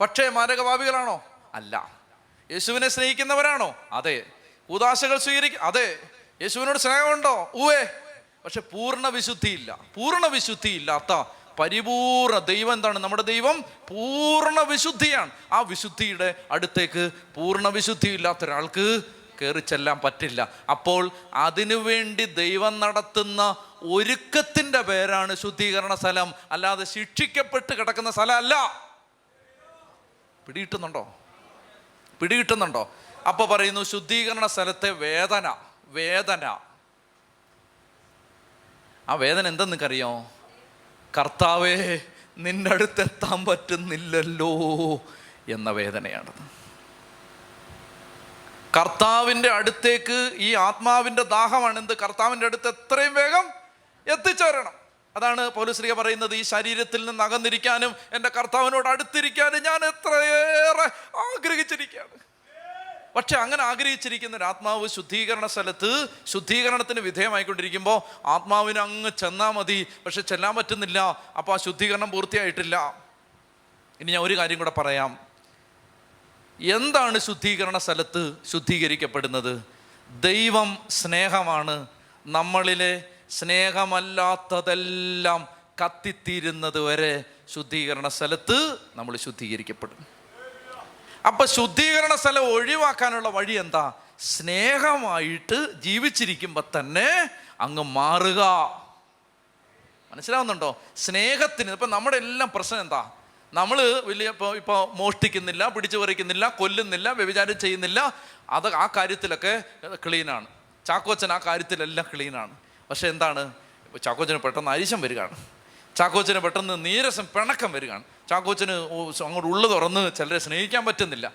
പക്ഷേ മാരകഭാവികളാണോ അല്ല. യേശുവിനെ സ്നേഹിക്കുന്നവരാണോ? അതെ. ഉദാശകൾ സ്വീകരിക്കും അതെ. യേശുവിനോട് സ്നേഹമുണ്ടോ? ഉവേ പക്ഷെ പൂർണ വിശുദ്ധിയില്ല. പൂർണ വിശുദ്ധി ഇല്ലാത്ത പരിപൂർണ ദൈവം എന്താണ്? നമ്മുടെ ദൈവം പൂർണ വിശുദ്ധിയാണ്. ആ വിശുദ്ധിയുടെ അടുത്തേക്ക് പൂർണ വിശുദ്ധി ഇല്ലാത്ത ഒരാൾക്ക് കയറി ചെല്ലാൻ പറ്റില്ല. അപ്പോൾ അതിനുവേണ്ടി ദൈവം നടത്തുന്ന ഒരുക്കത്തിന്റെ പേരാണ് ശുദ്ധീകരണ സ്ഥലം. അല്ലാതെ ശിക്ഷിക്കപ്പെട്ട് കിടക്കുന്ന സ്ഥലമല്ല. പിടികിട്ടുന്നുണ്ടോ? പിടികിട്ടുന്നുണ്ടോ? അപ്പോൾ പറയുന്നു ശുദ്ധീകരണ സ്ഥലത്തെ വേദന വേദന. ആ വേദന എന്തെന്ന് നിനക്കറിയോ കർത്താവേ നിന്റെ അടുത്തെത്താൻ പറ്റുന്നില്ലല്ലോ എന്ന വേദനയാണത് കർത്താവിന്റെ അടുത്തേക്ക് ഈ ആത്മാവിന്റെ ദാഹമാണ് എന്ത് കർത്താവിന്റെ അടുത്ത് എത്രയും വേഗം എത്തിച്ചേരണം. അതാണ് പൗലുശ്രീക പറയുന്നത് ഈ ശരീരത്തിൽ നിന്ന് അകന്നിരിക്കാനും എന്റെ കർത്താവിനോട് അടുത്തിരിക്കാനും ഞാൻ എത്രയേറെ ആഗ്രഹിച്ചിരിക്കുകയാണ്. പക്ഷെ അങ്ങനെ ആഗ്രഹിച്ചിരിക്കുന്ന ഒരു ആത്മാവ് ശുദ്ധീകരണ സ്ഥലത്ത് ശുദ്ധീകരണത്തിന് വിധേയമായിക്കൊണ്ടിരിക്കുമ്പോൾ ആത്മാവിന് അങ്ങ് ചെന്നാൽ മതി പക്ഷെ ചെല്ലാൻ പറ്റുന്നില്ല അപ്പോൾ ആ ശുദ്ധീകരണം പൂർത്തിയായിട്ടില്ല. ഇനി ഞാൻ ഒരു കാര്യം കൂടെ പറയാം. എന്താണ് ശുദ്ധീകരണ സ്ഥലത്ത് ശുദ്ധീകരിക്കപ്പെടുന്നത്? ദൈവം സ്നേഹമാണ് നമ്മളിലെ സ്നേഹമല്ലാത്തതെല്ലാം കത്തിത്തീരുന്നത് വരെ ശുദ്ധീകരണ സ്ഥലത്ത് നമ്മൾ ശുദ്ധീകരിക്കപ്പെടും. അപ്പൊ ശുദ്ധീകരണ സ്ഥലം ഒഴിവാക്കാനുള്ള വഴി എന്താ? സ്നേഹമായിട്ട് ജീവിച്ചിരിക്കുമ്പോൾ തന്നെ അങ്ങ് മാറുക. മനസ്സിലാവുന്നുണ്ടോ? സ്നേഹത്തിന് ഇപ്പം നമ്മുടെ എല്ലാം പ്രശ്നം എന്താ? നമ്മൾ വലിയ ഇപ്പോൾ ഇപ്പോൾ മോഷ്ടിക്കുന്നില്ല പിടിച്ചു പറിക്കുന്നില്ല കൊല്ലുന്നില്ല വ്യഭിചാരം ചെയ്യുന്നില്ല. അത് ആ കാര്യത്തിലൊക്കെ ക്ലീനാണ് ചാക്കോച്ചൻ ആ കാര്യത്തിലെല്ലാം ക്ലീനാണ് പക്ഷെ എന്താണ്? ചാക്കോച്ചന് പെട്ടെന്ന് അരിശം വരികയാണ്. ചാക്കോച്ചന് പെട്ടെന്ന് നീരസം പിണക്കം വരികയാണ്. ചാക്കോച്ചന് അങ്ങോട്ട് ഉള്ളു തുറന്ന് ചിലരെ സ്നേഹിക്കാൻ പറ്റുന്നില്ല.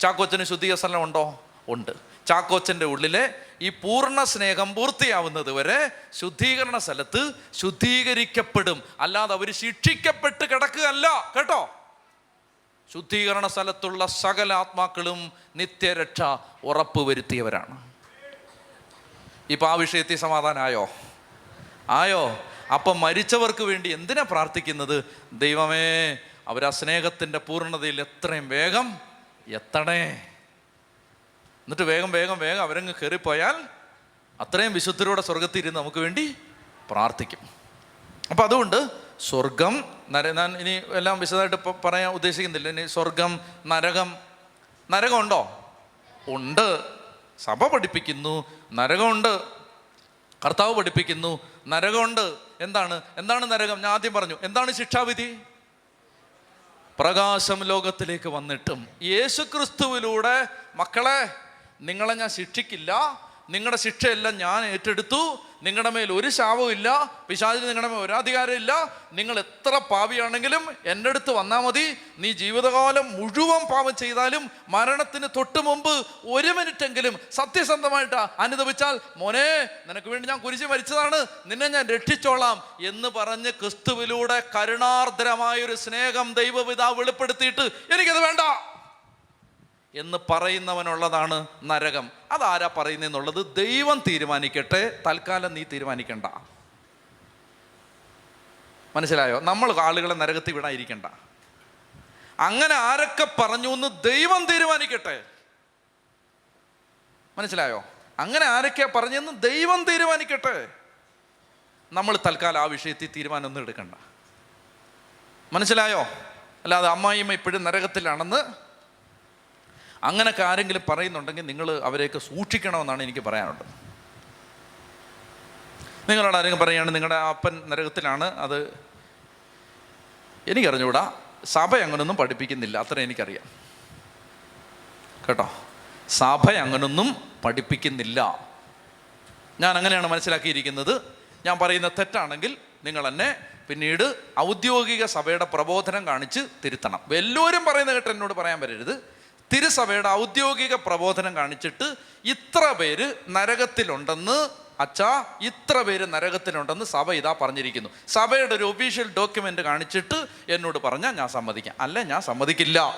ചാക്കോച്ചന് ശുദ്ധിക സ്ഥലം ഉണ്ടോ? ഉണ്ട്. ചാക്കോച്ചന്റെ ഉള്ളിലെ ഈ പൂർണ സ്നേഹം പൂർത്തിയാവുന്നത് വരെ ശുദ്ധീകരണ സ്ഥലത്ത് ശുദ്ധീകരിക്കപ്പെടും. അല്ലാതെ അവർ ശിക്ഷിക്കപ്പെട്ട് കിടക്കുകയല്ല. കേട്ടോ? ശുദ്ധീകരണ സ്ഥലത്തുള്ള സകല ആത്മാക്കളും നിത്യരക്ഷ ഉറപ്പുവരുത്തിയവരാണ്. ഇപ്പം ആ വിഷയത്തിൽ സമാധാനമായോ ആയോ? അപ്പം മരിച്ചവർക്ക് വേണ്ടി എന്തിനാ പ്രാർത്ഥിക്കുന്നത്? ദൈവമേ അവർ ആ സ്നേഹത്തിന്റെ പൂർണതയിൽ എത്രയും വേഗം എത്തണേ. എന്നിട്ട് വേഗം വേഗം വേഗം അവരങ്ങ് കയറിപ്പോയാൽ അത്രയും വിശുദ്ധരോടെ സ്വർഗത്തിൽ ഇരുന്ന് നമുക്ക് വേണ്ടി പ്രാർത്ഥിക്കും. അപ്പം അതുകൊണ്ട് സ്വർഗം നര ഞാൻ ഇനി എല്ലാം വിശദമായിട്ട് പറയാൻ ഉദ്ദേശിക്കുന്നില്ല. ഇനി സ്വർഗം നരകം നരകമുണ്ടോ? ഉണ്ട്. സഭ പഠിപ്പിക്കുന്നു. നരകമുണ്ട്. കർത്താവ് പഠിപ്പിക്കുന്നു നരകമുണ്ട്. എന്താണ്? എന്താണ് നരകം? ഞാൻ ആദ്യം പറഞ്ഞു എന്താണ് ശിക്ഷാവിധി? പ്രകാശം ലോകത്തിലേക്ക് വന്നിട്ടും യേശുക്രിസ്തുവിലൂടെ മക്കളെ നിങ്ങളെ ഞാൻ ശിക്ഷിക്കില്ല നിങ്ങളുടെ ശിക്ഷയെല്ലാം ഞാൻ ഏറ്റെടുത്തു നിങ്ങളുടെ മേൽ ഒരു ശാപവും ഇല്ല. പിശാചിന് നിങ്ങളുടെ മേൽ ഒരാധികാരം ഇല്ല. നിങ്ങൾ എത്ര പാപിയാണെങ്കിലും എന്റെ അടുത്ത് വന്നാൽ മതി. നീ ജീവിതകാലം മുഴുവൻ പാപം ചെയ്താലും മരണത്തിന് തൊട്ട് മുമ്പ് ഒരു മിനിറ്റെങ്കിലും സത്യസന്ധമായിട്ട് അനുദപിച്ചാൽ മോനെ നിനക്ക് വേണ്ടി ഞാൻ കുരിശ് മരിച്ചതാണ്. നിന്നെ ഞാൻ രക്ഷിച്ചോളാം എന്ന് പറഞ്ഞ് ക്രിസ്തുവിലൂടെ കരുണാർദ്രമായൊരു സ്നേഹം ദൈവപിതാവ് വെളിപ്പെടുത്തിയിട്ട് എനിക്കത് വേണ്ട. എന്ന് പറയുന്നവനുള്ളതാണ് നരകം. അതാരാ പറയുന്നതെന്നുള്ളത് ദൈവം തീരുമാനിക്കട്ടെ തൽക്കാലം നീ തീരുമാനിക്കണ്ട. മനസ്സിലായോ? നമ്മൾ ആളുകളെ നരകത്തിൽ വിടാതിരിക്കണ്ട അങ്ങനെ ആരൊക്കെ പറഞ്ഞു എന്ന് ദൈവം തീരുമാനിക്കട്ടെ. മനസ്സിലായോ? അങ്ങനെ ആരൊക്കെയാ പറഞ്ഞെന്ന് ദൈവം തീരുമാനിക്കട്ടെ. നമ്മൾ തൽക്കാലം ആ വിഷയത്തിൽ തീരുമാനമൊന്നും എടുക്കണ്ട. മനസ്സിലായോ? അല്ലാതെ അമ്മായിമ്മ ഇപ്പോഴും നരകത്തിലാണെന്ന് അങ്ങനൊക്കെ ആരെങ്കിലും പറയുന്നുണ്ടെങ്കിൽ നിങ്ങൾ അവരെയൊക്കെ സൂക്ഷിക്കണമെന്നാണ് എനിക്ക് പറയാനുള്ളത്. നിങ്ങളോട് ആരെങ്കിലും പറയുകയാണ് നിങ്ങളുടെ അപ്പൻ നരകത്തിലാണ് അത് എനിക്കറിഞ്ഞുകൂടാ. സഭ അങ്ങനൊന്നും പഠിപ്പിക്കുന്നില്ല അത്ര എനിക്കറിയാം. കേട്ടോ? സഭ അങ്ങനൊന്നും പഠിപ്പിക്കുന്നില്ല. ഞാൻ അങ്ങനെയാണ് മനസ്സിലാക്കിയിരിക്കുന്നത്. ഞാൻ പറയുന്ന തെറ്റാണെങ്കിൽ നിങ്ങൾ എന്നെ പിന്നീട് ഔദ്യോഗിക സഭയുടെ പ്രബോധനം കാണിച്ച് തിരുത്തണം. എല്ലാവരും പറയുന്ന കേട്ട് എന്നോട് പറയാൻ വരരുത്. തിരുസഭയുടെ ഔദ്യോഗിക പ്രബോധനം കാണിച്ചിട്ട് ഇത്ര പേര് നരകത്തിലുണ്ടെന്ന് അച്ഛാ ഇത്ര പേര് നരകത്തിലുണ്ടെന്ന് സഭ ഇതാ പറഞ്ഞിരിക്കുന്നു. സഭയുടെ ഒരു ഒഫീഷ്യൽ ഡോക്യുമെന്റ് കാണിച്ചിട്ട് എന്നോട് പറഞ്ഞാൽ ഞാൻ സമ്മതിക്കാം. അല്ല ഞാൻ സമ്മതിക്കില്ല.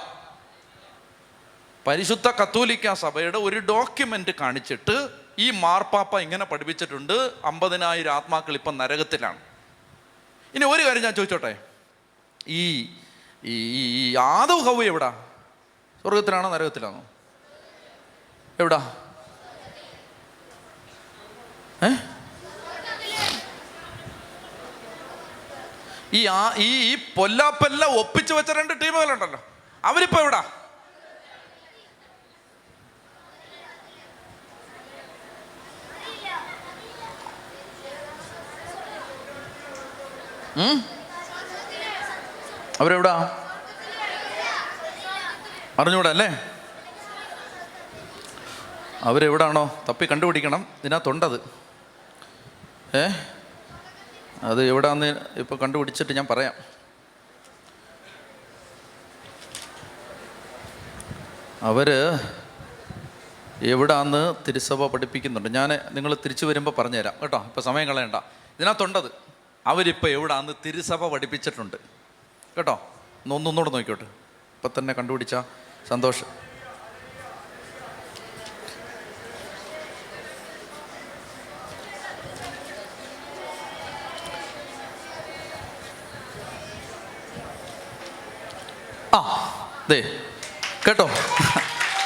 പരിശുദ്ധ കത്തോലിക്ക സഭയുടെ ഒരു ഡോക്യുമെന്റ് കാണിച്ചിട്ട് ഈ മാർപ്പാപ്പ ഇങ്ങനെ പഠിപ്പിച്ചിട്ടുണ്ട് അമ്പതിനായിരം ആത്മാക്കൾ ഇപ്പം നരകത്തിലാണ്. ഇനി ഒരു കാര്യം ഞാൻ ചോദിച്ചോട്ടെ? ഈ ഈ ആദവ് കവ് എവിടാ? സ്വർഗത്തിലാണോ നരകത്തിലാണോ? എവിടാ? ഈ ആ ഈ ഈ പൊല്ലാപ്പെല്ല ഒപ്പിച്ചു വെച്ച രണ്ട് ടീമുകളുണ്ടല്ലോ. അവരിപ്പോ എവിടാ? അവരെവിടാ? അറിഞ്ഞൂടാ അല്ലേ? അവരെവിടാണോ? തപ്പി കണ്ടുപിടിക്കണം. ഇതിനകത്തുണ്ടത്. ഏ? അത് എവിടാന്ന് ഇപ്പോൾ കണ്ടുപിടിച്ചിട്ട് ഞാൻ പറയാം. അവർ എവിടാന്ന് തിരുസഭ പഠിപ്പിക്കുന്നുണ്ട്. ഞാൻ നിങ്ങൾ തിരിച്ചു വരുമ്പോൾ പറഞ്ഞുതരാം. കേട്ടോ? ഇപ്പം സമയം കളയണ്ട. ഇതിനകത്തുണ്ടത്. അവരിപ്പോൾ എവിടാന്ന് തിരുസഭ പഠിപ്പിച്ചിട്ടുണ്ട്. കേട്ടോ? ഒന്ന് ഒന്നൊന്നുകൂടെ നോക്കിക്കോട്ടെ. ഇപ്പം തന്നെ കണ്ടുപിടിച്ച സന്തോഷം. ആ ദേ കേട്ടോ?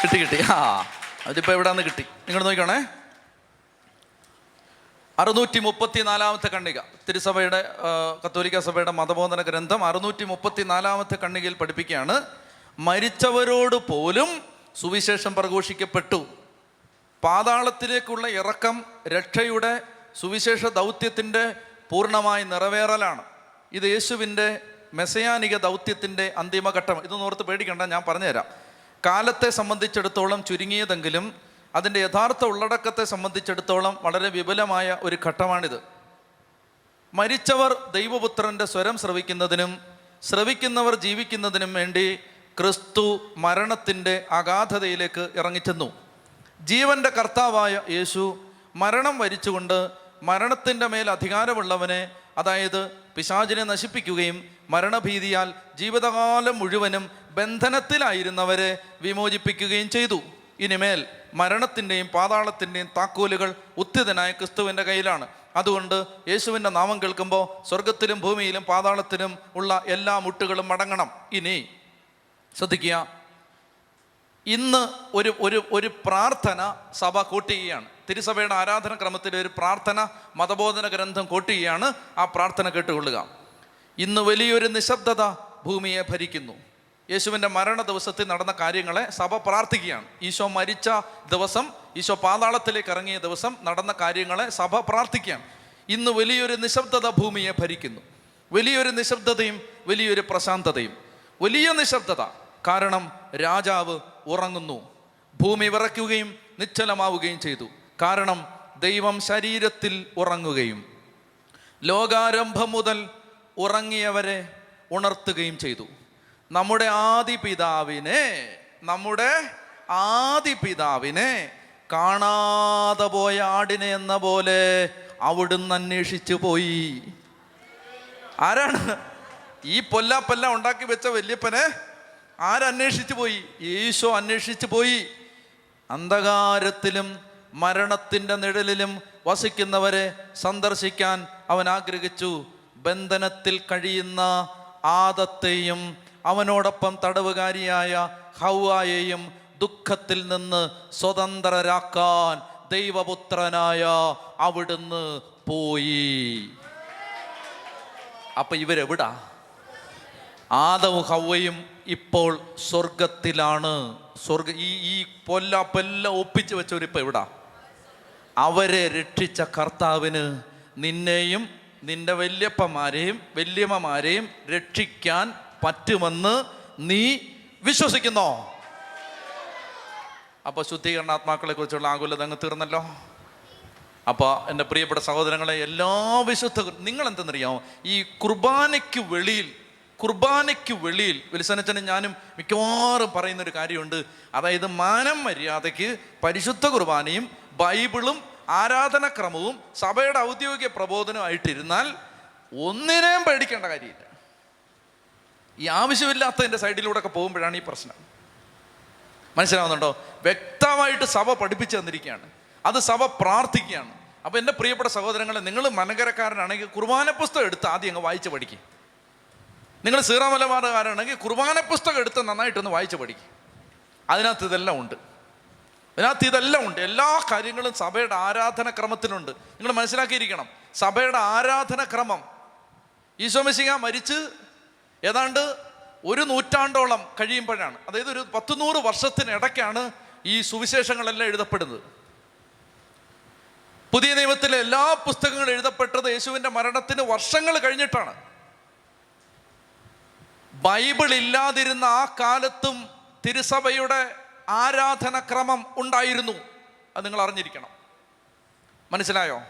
കിട്ടി കിട്ടി. ആ അതിപ്പോൾ നിന്ന് കിട്ടി? നിങ്ങൾ നോക്കണേ അറുന്നൂറ്റി മുപ്പത്തി നാലാമത്തെ കണ്ണിക. തിരുസഭയുടെ കത്തോലിക്ക സഭയുടെ മതബോധന ഗ്രന്ഥം അറുന്നൂറ്റി മുപ്പത്തി നാലാമത്തെ കണ്ണികയിൽ പഠിപ്പിക്കുകയാണ്. മരിച്ചവരോട് പോലും സുവിശേഷം പ്രഘോഷിക്കപ്പെട്ടു. പാതാളത്തിലേക്കുള്ള ഇറക്കം രക്ഷയുടെ സുവിശേഷ ദൗത്യത്തിന്റെ പൂർണമായി നിറവേറലാണ്. ഇത് യേശുവിന്റെ മെസയാനിക ദൗത്യത്തിന്റെ അന്തിമഘട്ടം. ഇതൊന്നും ഓർത്ത് പേടിക്കണ്ട ഞാൻ പറഞ്ഞുതരാം. കാലത്തെ സംബന്ധിച്ചിടത്തോളം ചുരുങ്ങിയതെങ്കിലും അതിന്റെ യഥാർത്ഥ ഉള്ളടക്കത്തെ സംബന്ധിച്ചിടത്തോളം വളരെ വിപുലമായ ഒരു ഘട്ടമാണിത്. മരിച്ചവർ ദൈവപുത്രന്റെ സ്വരം ശ്രവിക്കുന്നതിനും ശ്രവിക്കുന്നവർ ജീവിക്കുന്നതിനും വേണ്ടി ക്രിസ്തു മരണത്തിന്റെ അഗാധതയിലേക്ക് ഇറങ്ങിച്ചെന്നു. ജീവന്റെ കർത്താവായ യേശു മരണം വരിച്ചുകൊണ്ട് മരണത്തിന്റെ മേൽ അധികാരമുള്ളവനെ അതായത് പിശാചിനെ നശിപ്പിക്കുകയും മരണഭീതിയാൽ ജീവിതകാലം മുഴുവനും ബന്ധനത്തിലായിരുന്നവരെ വിമോചിപ്പിക്കുകയും ചെയ്തു. ഇനിമേൽ മരണത്തിന്റെയും പാതാളത്തിന്റെയും താക്കോലുകൾ ഉത്തിതനായ ക്രിസ്തുവിന്റെ കയ്യിലാണ്. അതുകൊണ്ട് യേശുവിന്റെ നാമം കേൾക്കുമ്പോൾ സ്വർഗത്തിലും ഭൂമിയിലും പാതാളത്തിലും ഉള്ള എല്ലാ മുട്ടുകളും മടങ്ങണം ഇനി ശ്രദ്ധിക്കുക. ഇന്ന് ഒരു ഒരു ഒരു പ്രാർത്ഥന സഭ കൂട്ടുകയാണ്. തിരുസഭയുടെ ആരാധന ക്രമത്തിൽ ഒരു പ്രാർത്ഥന മതബോധന ഗ്രന്ഥം കൂട്ടുകയാണ് ആ പ്രാർത്ഥന കേട്ടുകൊള്ളുക. ഇന്ന് വലിയൊരു നിശബ്ദത ഭൂമിയെ ഭരിക്കുന്നു. യേശുവിന്റെ മരണ ദിവസത്തിൽ നടന്ന കാര്യങ്ങളെ സഭ പ്രാർത്ഥിക്കുകയാണ്. ഈശോ മരിച്ച ദിവസം ഈശോ പാതാളത്തിലേക്ക് ഇറങ്ങിയ ദിവസം നടന്ന കാര്യങ്ങളെ സഭ പ്രാർത്ഥിക്കുകയാണ്. ഇന്ന് വലിയൊരു നിശബ്ദത ഭൂമിയെ ഭരിക്കുന്നു. വലിയൊരു നിശബ്ദതയും വലിയൊരു പ്രശാന്തതയും. വലിയ നിശബ്ദത. കാരണം രാജാവ് ഉറങ്ങുന്നു. ഭൂമി വിറയ്ക്കുകയും നിശ്ചലമാവുകയും ചെയ്തു. കാരണം ദൈവം ശരീരത്തിൽ ഉറങ്ങുകയും ലോകാരംഭം മുതൽ ഉറങ്ങിയവരെ ഉണർത്തുകയും ചെയ്തു. നമ്മുടെ ആദി പിതാവിനെ നമ്മുടെ ആദി പിതാവിനെ കാണാതെ പോയ ആടിനെ എന്ന പോലെ അവിടുന്ന് അന്വേഷിച്ചു പോയി. ആരാണ്? ഈ പൊല്ലാപ്പല്ല ഉണ്ടാക്കി വെച്ച വല്യപ്പനെ ആരന്വേഷിച്ചു പോയി? ഈശോ അന്വേഷിച്ചു പോയി. അന്ധകാരത്തിലും മരണത്തിന്റെ നിഴലിലും വസിക്കുന്നവരെ സന്ദർശിക്കാൻ അവൻ ആഗ്രഹിച്ചു. ബന്ധനത്തിൽ കഴിയുന്ന ആദത്തെയും അവനോടൊപ്പം തടവുകാരിയായ ഹൗവായെയും ദുഃഖത്തിൽ നിന്ന് സ്വതന്ത്രരാക്കാൻ ദൈവപുത്രനായ അവിടുന്ന് പോയി. അപ്പൊ ഇവരെവിടാ? ആദവും ഹവയും ഇപ്പോൾ സ്വർഗത്തിലാണ് സ്വർഗ ഈ ഈ പൊല്ലാപ്പെല്ലാം ഒപ്പിച്ച് വെച്ചവരിപ്പോൾ എവിടാ? അവരെ രക്ഷിച്ച കർത്താവിന് നിന്നെയും നിന്റെ വല്യപ്പന്മാരെയും വല്യമ്മമാരെയും രക്ഷിക്കാൻ പറ്റുമെന്ന് നീ വിശ്വസിക്കുന്നോ? അപ്പൊ ശുദ്ധീകരണാത്മാക്കളെ കുറിച്ചുള്ള ആകുലത അങ്ങ് തീർന്നല്ലോ. അപ്പോൾ എന്റെ പ്രിയപ്പെട്ട സഹോദരങ്ങളെ എല്ലാ വിശുദ്ധ നിങ്ങൾ എന്തെന്നറിയാമോ ഈ കുർബാനയ്ക്ക് വെളിയിൽ കുർബാനയ്ക്ക് വെളിയിൽ വിൽസനച്ചനും ഞാനും മിക്കവാറും പറയുന്ന ഒരു കാര്യമുണ്ട്. അതായത് മാനം മര്യാദയ്ക്ക് പരിശുദ്ധ കുർബാനയും ബൈബിളും ആരാധനക്രമവും സഭയുടെ ഔദ്യോഗിക പ്രബോധനമായിട്ടിരുന്നാൽ ഒന്നിനെയും പേടിക്കേണ്ട കാര്യമില്ല. ഈ ആവശ്യമില്ലാത്തതിന്റെ സൈഡിലൂടെ ഒക്കെ പോകുമ്പോഴാണ് ഈ പ്രശ്നം. മനസ്സിലാവുന്നുണ്ടോ? വ്യക്തമായിട്ട് സഭ പഠിപ്പിച്ചു തന്നിരിക്കുകയാണ്. അത് സഭ പ്രാർത്ഥിക്കുകയാണ്. അപ്പോൾ എന്റെ പ്രിയപ്പെട്ട സഹോദരങ്ങളെ നിങ്ങൾ മനകരക്കാരനാണെങ്കിൽ കുർബാന പുസ്തകം എടുത്ത് ആദ്യം അങ്ങ് വായിച്ച് പഠിക്കും. നിങ്ങൾ സീറാമലബാറുകാരാണെങ്കിൽ കുർബാന പുസ്തകം എടുത്ത് നന്നായിട്ടൊന്ന് വായിച്ച് പഠിക്കും. അതിനകത്ത് ഇതെല്ലാം ഉണ്ട്. അതിനകത്ത് ഇതെല്ലാം ഉണ്ട്. എല്ലാ കാര്യങ്ങളും സഭയുടെ ആരാധന ക്രമത്തിലുണ്ട് നിങ്ങൾ മനസ്സിലാക്കിയിരിക്കണം. സഭയുടെ ആരാധന ക്രമം ഈശോമിശിക മരിച്ച് ഏതാണ്ട് ഒരു നൂറ്റാണ്ടോളം കഴിയുമ്പോഴാണ്. അതായത് ഒരു പത്ത് നൂറ് വർഷത്തിനിടയ്ക്കാണ് ഈ സുവിശേഷങ്ങളെല്ലാം എഴുതപ്പെടുന്നത്. പുതിയ നിയമത്തിലെ എല്ലാ പുസ്തകങ്ങളും എഴുതപ്പെട്ടത് യേശുവിന്റെ മരണത്തിന് വർഷങ്ങൾ കഴിഞ്ഞിട്ടാണ്. ബൈബിൾ ഇല്ലാതിരുന്ന ആ കാലത്തും തിരുസഭയുടെ ആരാധനക്രമം ഉണ്ടായിരുന്നു. അത് നിങ്ങൾ അറിഞ്ഞിരിക്കണം. മനസ്സിലായോ?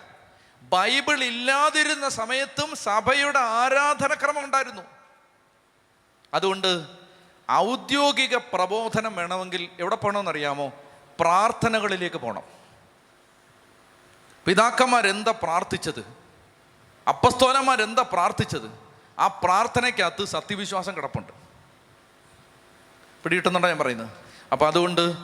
ബൈബിൾ ഇല്ലാതിരുന്ന സമയത്തും സഭയുടെ ആരാധനക്രമം ഉണ്ടായിരുന്നു. അതുകൊണ്ട് ഔദ്യോഗിക പ്രബോധനം വേണമെങ്കിൽ എവിടെ പോകണമെന്നറിയാമോ? പ്രാർത്ഥനകളിലേക്ക് പോകണം. പിതാക്കന്മാരെന്താ പ്രാർത്ഥിച്ചത്? അപ്പസ്തോലന്മാരെന്താ പ്രാർത്ഥിച്ചത്? ആ പ്രാർത്ഥനയ്ക്കകത്ത് സത്യവിശ്വാസം കിടപ്പുണ്ട്. പിടികിട്ടുന്നുണ്ടോ ഞാൻ പറയുന്നത്? അപ്പം അതുകൊണ്ട്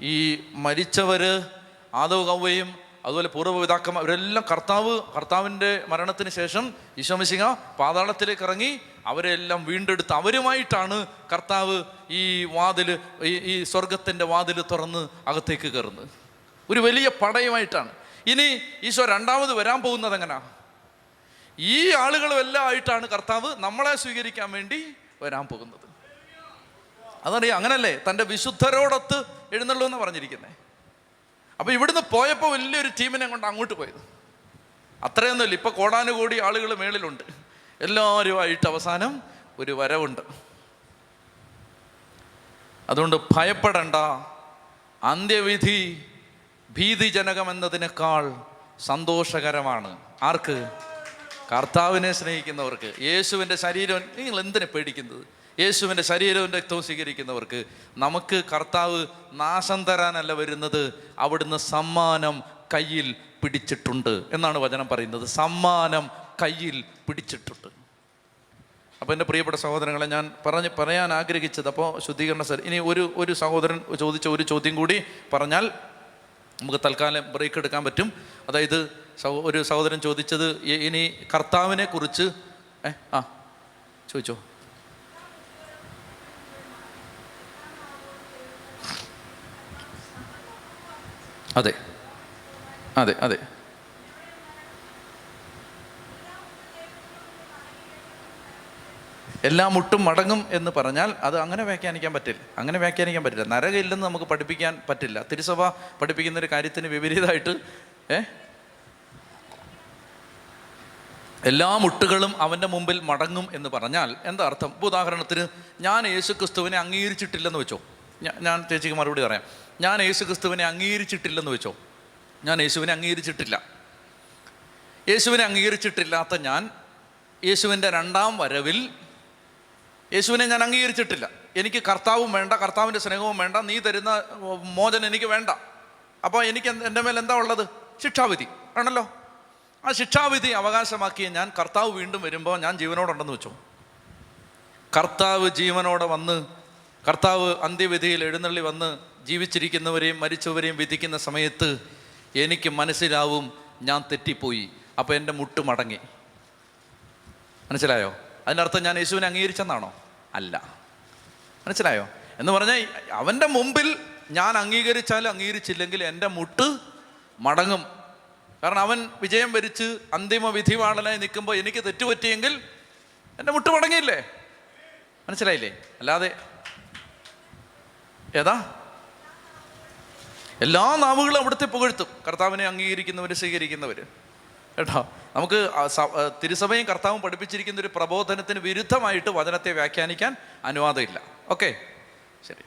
ഈ മരിച്ചവർ ആദവ് കവ്വയും അതുപോലെ പൂർവപിതാക്കന്മാർ അവരെല്ലാം കർത്താവ് കർത്താവിന്റെ മരണത്തിന് ശേഷം ഈശോമിശിക പാതാളത്തിലേക്ക് ഇറങ്ങി അവരെല്ലാം വീണ്ടെടുത്ത് അവരുമായിട്ടാണ് കർത്താവ് ഈ വാതിൽ ഈ ഈ സ്വർഗത്തിന്റെ വാതിൽ തുറന്ന് അകത്തേക്ക് കയറുന്നത്. ഒരു വലിയ പടയുമായിട്ടാണ്. ഇനി ഈശോ രണ്ടാമത് വരാൻ പോകുന്നത് എങ്ങനെയാ ഈ ആളുകളും എല്ലാം ആയിട്ടാണ് കർത്താവ് നമ്മളെ സ്വീകരിക്കാൻ വേണ്ടി വരാൻ പോകുന്നത്. അതറിയാം? അങ്ങനല്ലേ? തന്റെ വിശുദ്ധരോടൊത്ത് എഴുന്നള്ളൂ എന്ന് പറഞ്ഞിരിക്കുന്നത് അപ്പോൾ ഇവിടുന്ന് പോയപ്പോൾ വലിയൊരു ടീമിനെ കൊണ്ട് അങ്ങോട്ട് പോയത്. അത്രയൊന്നുമില്ല. ഇപ്പൊ കോടാനുകോടി ആളുകൾ മേളിലുണ്ട്. എല്ലാവരുമായിട്ട് അവസാനം ഒരു വരവുണ്ട്. അതുകൊണ്ട് ഭയപ്പെടണ്ട. അന്ത്യവിധി ഭീതിജനകമെന്നതിനേക്കാൾ സന്തോഷകരമാണ്. ആർക്ക്? കർത്താവിനെ സ്നേഹിക്കുന്നവർക്ക് യേശുവിന്റെ ശരീരം നിങ്ങൾ എന്തിനെ പേടിക്കുന്നത്? യേശുവിന്റെ ശരീരവും രക്തവും സ്വീകരിക്കുന്നവർക്ക് നമുക്ക് കർത്താവ് നാശം തരാനല്ല വരുന്നത് അവിടുന്ന് സമ്മാനം കയ്യിൽ പിടിച്ചിട്ടുണ്ട് എന്നാണ് വചനം പറയുന്നത്. സമ്മാനം കയ്യിൽ പിടിച്ചിട്ടുണ്ട്. അപ്പോൾ എന്റെ പ്രിയപ്പെട്ട സഹോദരങ്ങളെ ഞാൻ പറഞ്ഞ് പറയാൻ ആഗ്രഹിച്ചത് അപ്പോൾ ശുദ്ധീകരണ സർ ഇനി ഒരു ഒരു സഹോദരൻ ചോദിച്ച ഒരു ചോദ്യം കൂടി പറഞ്ഞാൽ നമുക്ക് തൽക്കാലം ബ്രേക്ക് എടുക്കാൻ പറ്റും. അതായത് ഒരു സഹോദരൻ ചോദിച്ചത് ഇനി കർത്താവിനെ കുറിച്ച് ഏ ആ ചോദിച്ചോ. അതെ അതെ അതെ. എല്ലാ മുട്ടും മടങ്ങും എന്ന് പറഞ്ഞാൽ അത് അങ്ങനെ വ്യാഖ്യാനിക്കാൻ പറ്റില്ല. അങ്ങനെ വ്യാഖ്യാനിക്കാൻ പറ്റില്ല. നരകമില്ലെന്ന് നമുക്ക് പഠിപ്പിക്കാൻ പറ്റില്ല. തിരുസഭ പഠിപ്പിക്കുന്ന ഒരു കാര്യത്തിന് വിപരീതമായിട്ട് ഏ എല്ലാ മുട്ടുകളും അവന്റെ മുമ്പിൽ മടങ്ങും എന്ന് പറഞ്ഞാൽ എന്താ അർത്ഥം? ഇപ്പോൾ ഉദാഹരണത്തിന് ഞാൻ യേശു ക്രിസ്തുവിനെ അംഗീകരിച്ചിട്ടില്ലെന്ന് വെച്ചോ. ഞാൻ ചേച്ചിക്ക് മറുപടി പറയാം. ഞാൻ യേശു ക്രിസ്തുവിനെ അംഗീകരിച്ചിട്ടില്ലെന്ന് വെച്ചോ. ഞാൻ യേശുവിനെ അംഗീകരിച്ചിട്ടില്ല. യേശുവിനെ അംഗീകരിച്ചിട്ടില്ലാത്ത ഞാൻ യേശുവിന്റെ രണ്ടാം വരവിൽ യേശുവിനെ ഞാൻ അംഗീകരിച്ചിട്ടില്ല. എനിക്ക് കർത്താവും വേണ്ട കർത്താവിന്റെ സ്നേഹവും വേണ്ട നീ തരുന്ന മോചനം എനിക്ക് വേണ്ട. അപ്പോൾ എനിക്ക് എന്റെ മേൽ എന്താ ഉള്ളത്? ശിക്ഷാവിധി. ആണല്ലോ? ആ ശിക്ഷാവിധി അവകാശമാക്കിയ ഞാൻ കർത്താവ് വീണ്ടും വരുമ്പോൾ ഞാൻ ജീവനോടുണ്ടെന്ന് വെച്ചു. കർത്താവ് ജീവനോടെ വന്ന് കർത്താവ് അന്ത്യവിധിയിൽ എഴുന്നള്ളി വന്ന് ജീവിച്ചിരിക്കുന്നവരെയും മരിച്ചവരെയും വിധിക്കുന്ന സമയത്ത് എനിക്ക് മനസ്സിലാവും ഞാൻ തെറ്റിപ്പോയി. അപ്പോൾ എന്റെ മുട്ട് മടങ്ങി. മനസ്സിലായോ? അതിനർത്ഥം ഞാൻ യേശുവിനെ അംഗീകരിച്ചെന്നാണോ? അല്ല. മനസ്സിലായോ? എന്ന് പറഞ്ഞാൽ അവന്റെ മുമ്പിൽ ഞാൻ അംഗീകരിച്ചാലും അംഗീകരിച്ചില്ലെങ്കിൽ എന്റെ മുട്ട് മടങ്ങും. കാരണം അവൻ വിജയം വരിച്ച് അന്തിമ വിധിവാളനായി നിൽക്കുമ്പോൾ എനിക്ക് തെറ്റുപറ്റിയെങ്കിൽ എന്റെ മുട്ട് മടങ്ങിയില്ലേ മനസ്സിലായില്ലേ? അല്ലാതെ ഏതാ? എല്ലാ നാവുകളും അവിടുത്തെ പുകഴ്ത്തും. കർത്താവിനെ അംഗീകരിക്കുന്നവർ സ്വീകരിക്കുന്നവർ കേട്ടോ? നമുക്ക് തിരുസഭയും കർത്താവും പഠിപ്പിച്ചിരിക്കുന്ന ഒരു പ്രബോധനത്തിന് വിരുദ്ധമായിട്ട് വചനത്തെ വ്യാഖ്യാനിക്കാൻ അനുവാദമില്ല. ഓക്കെ? ശരി.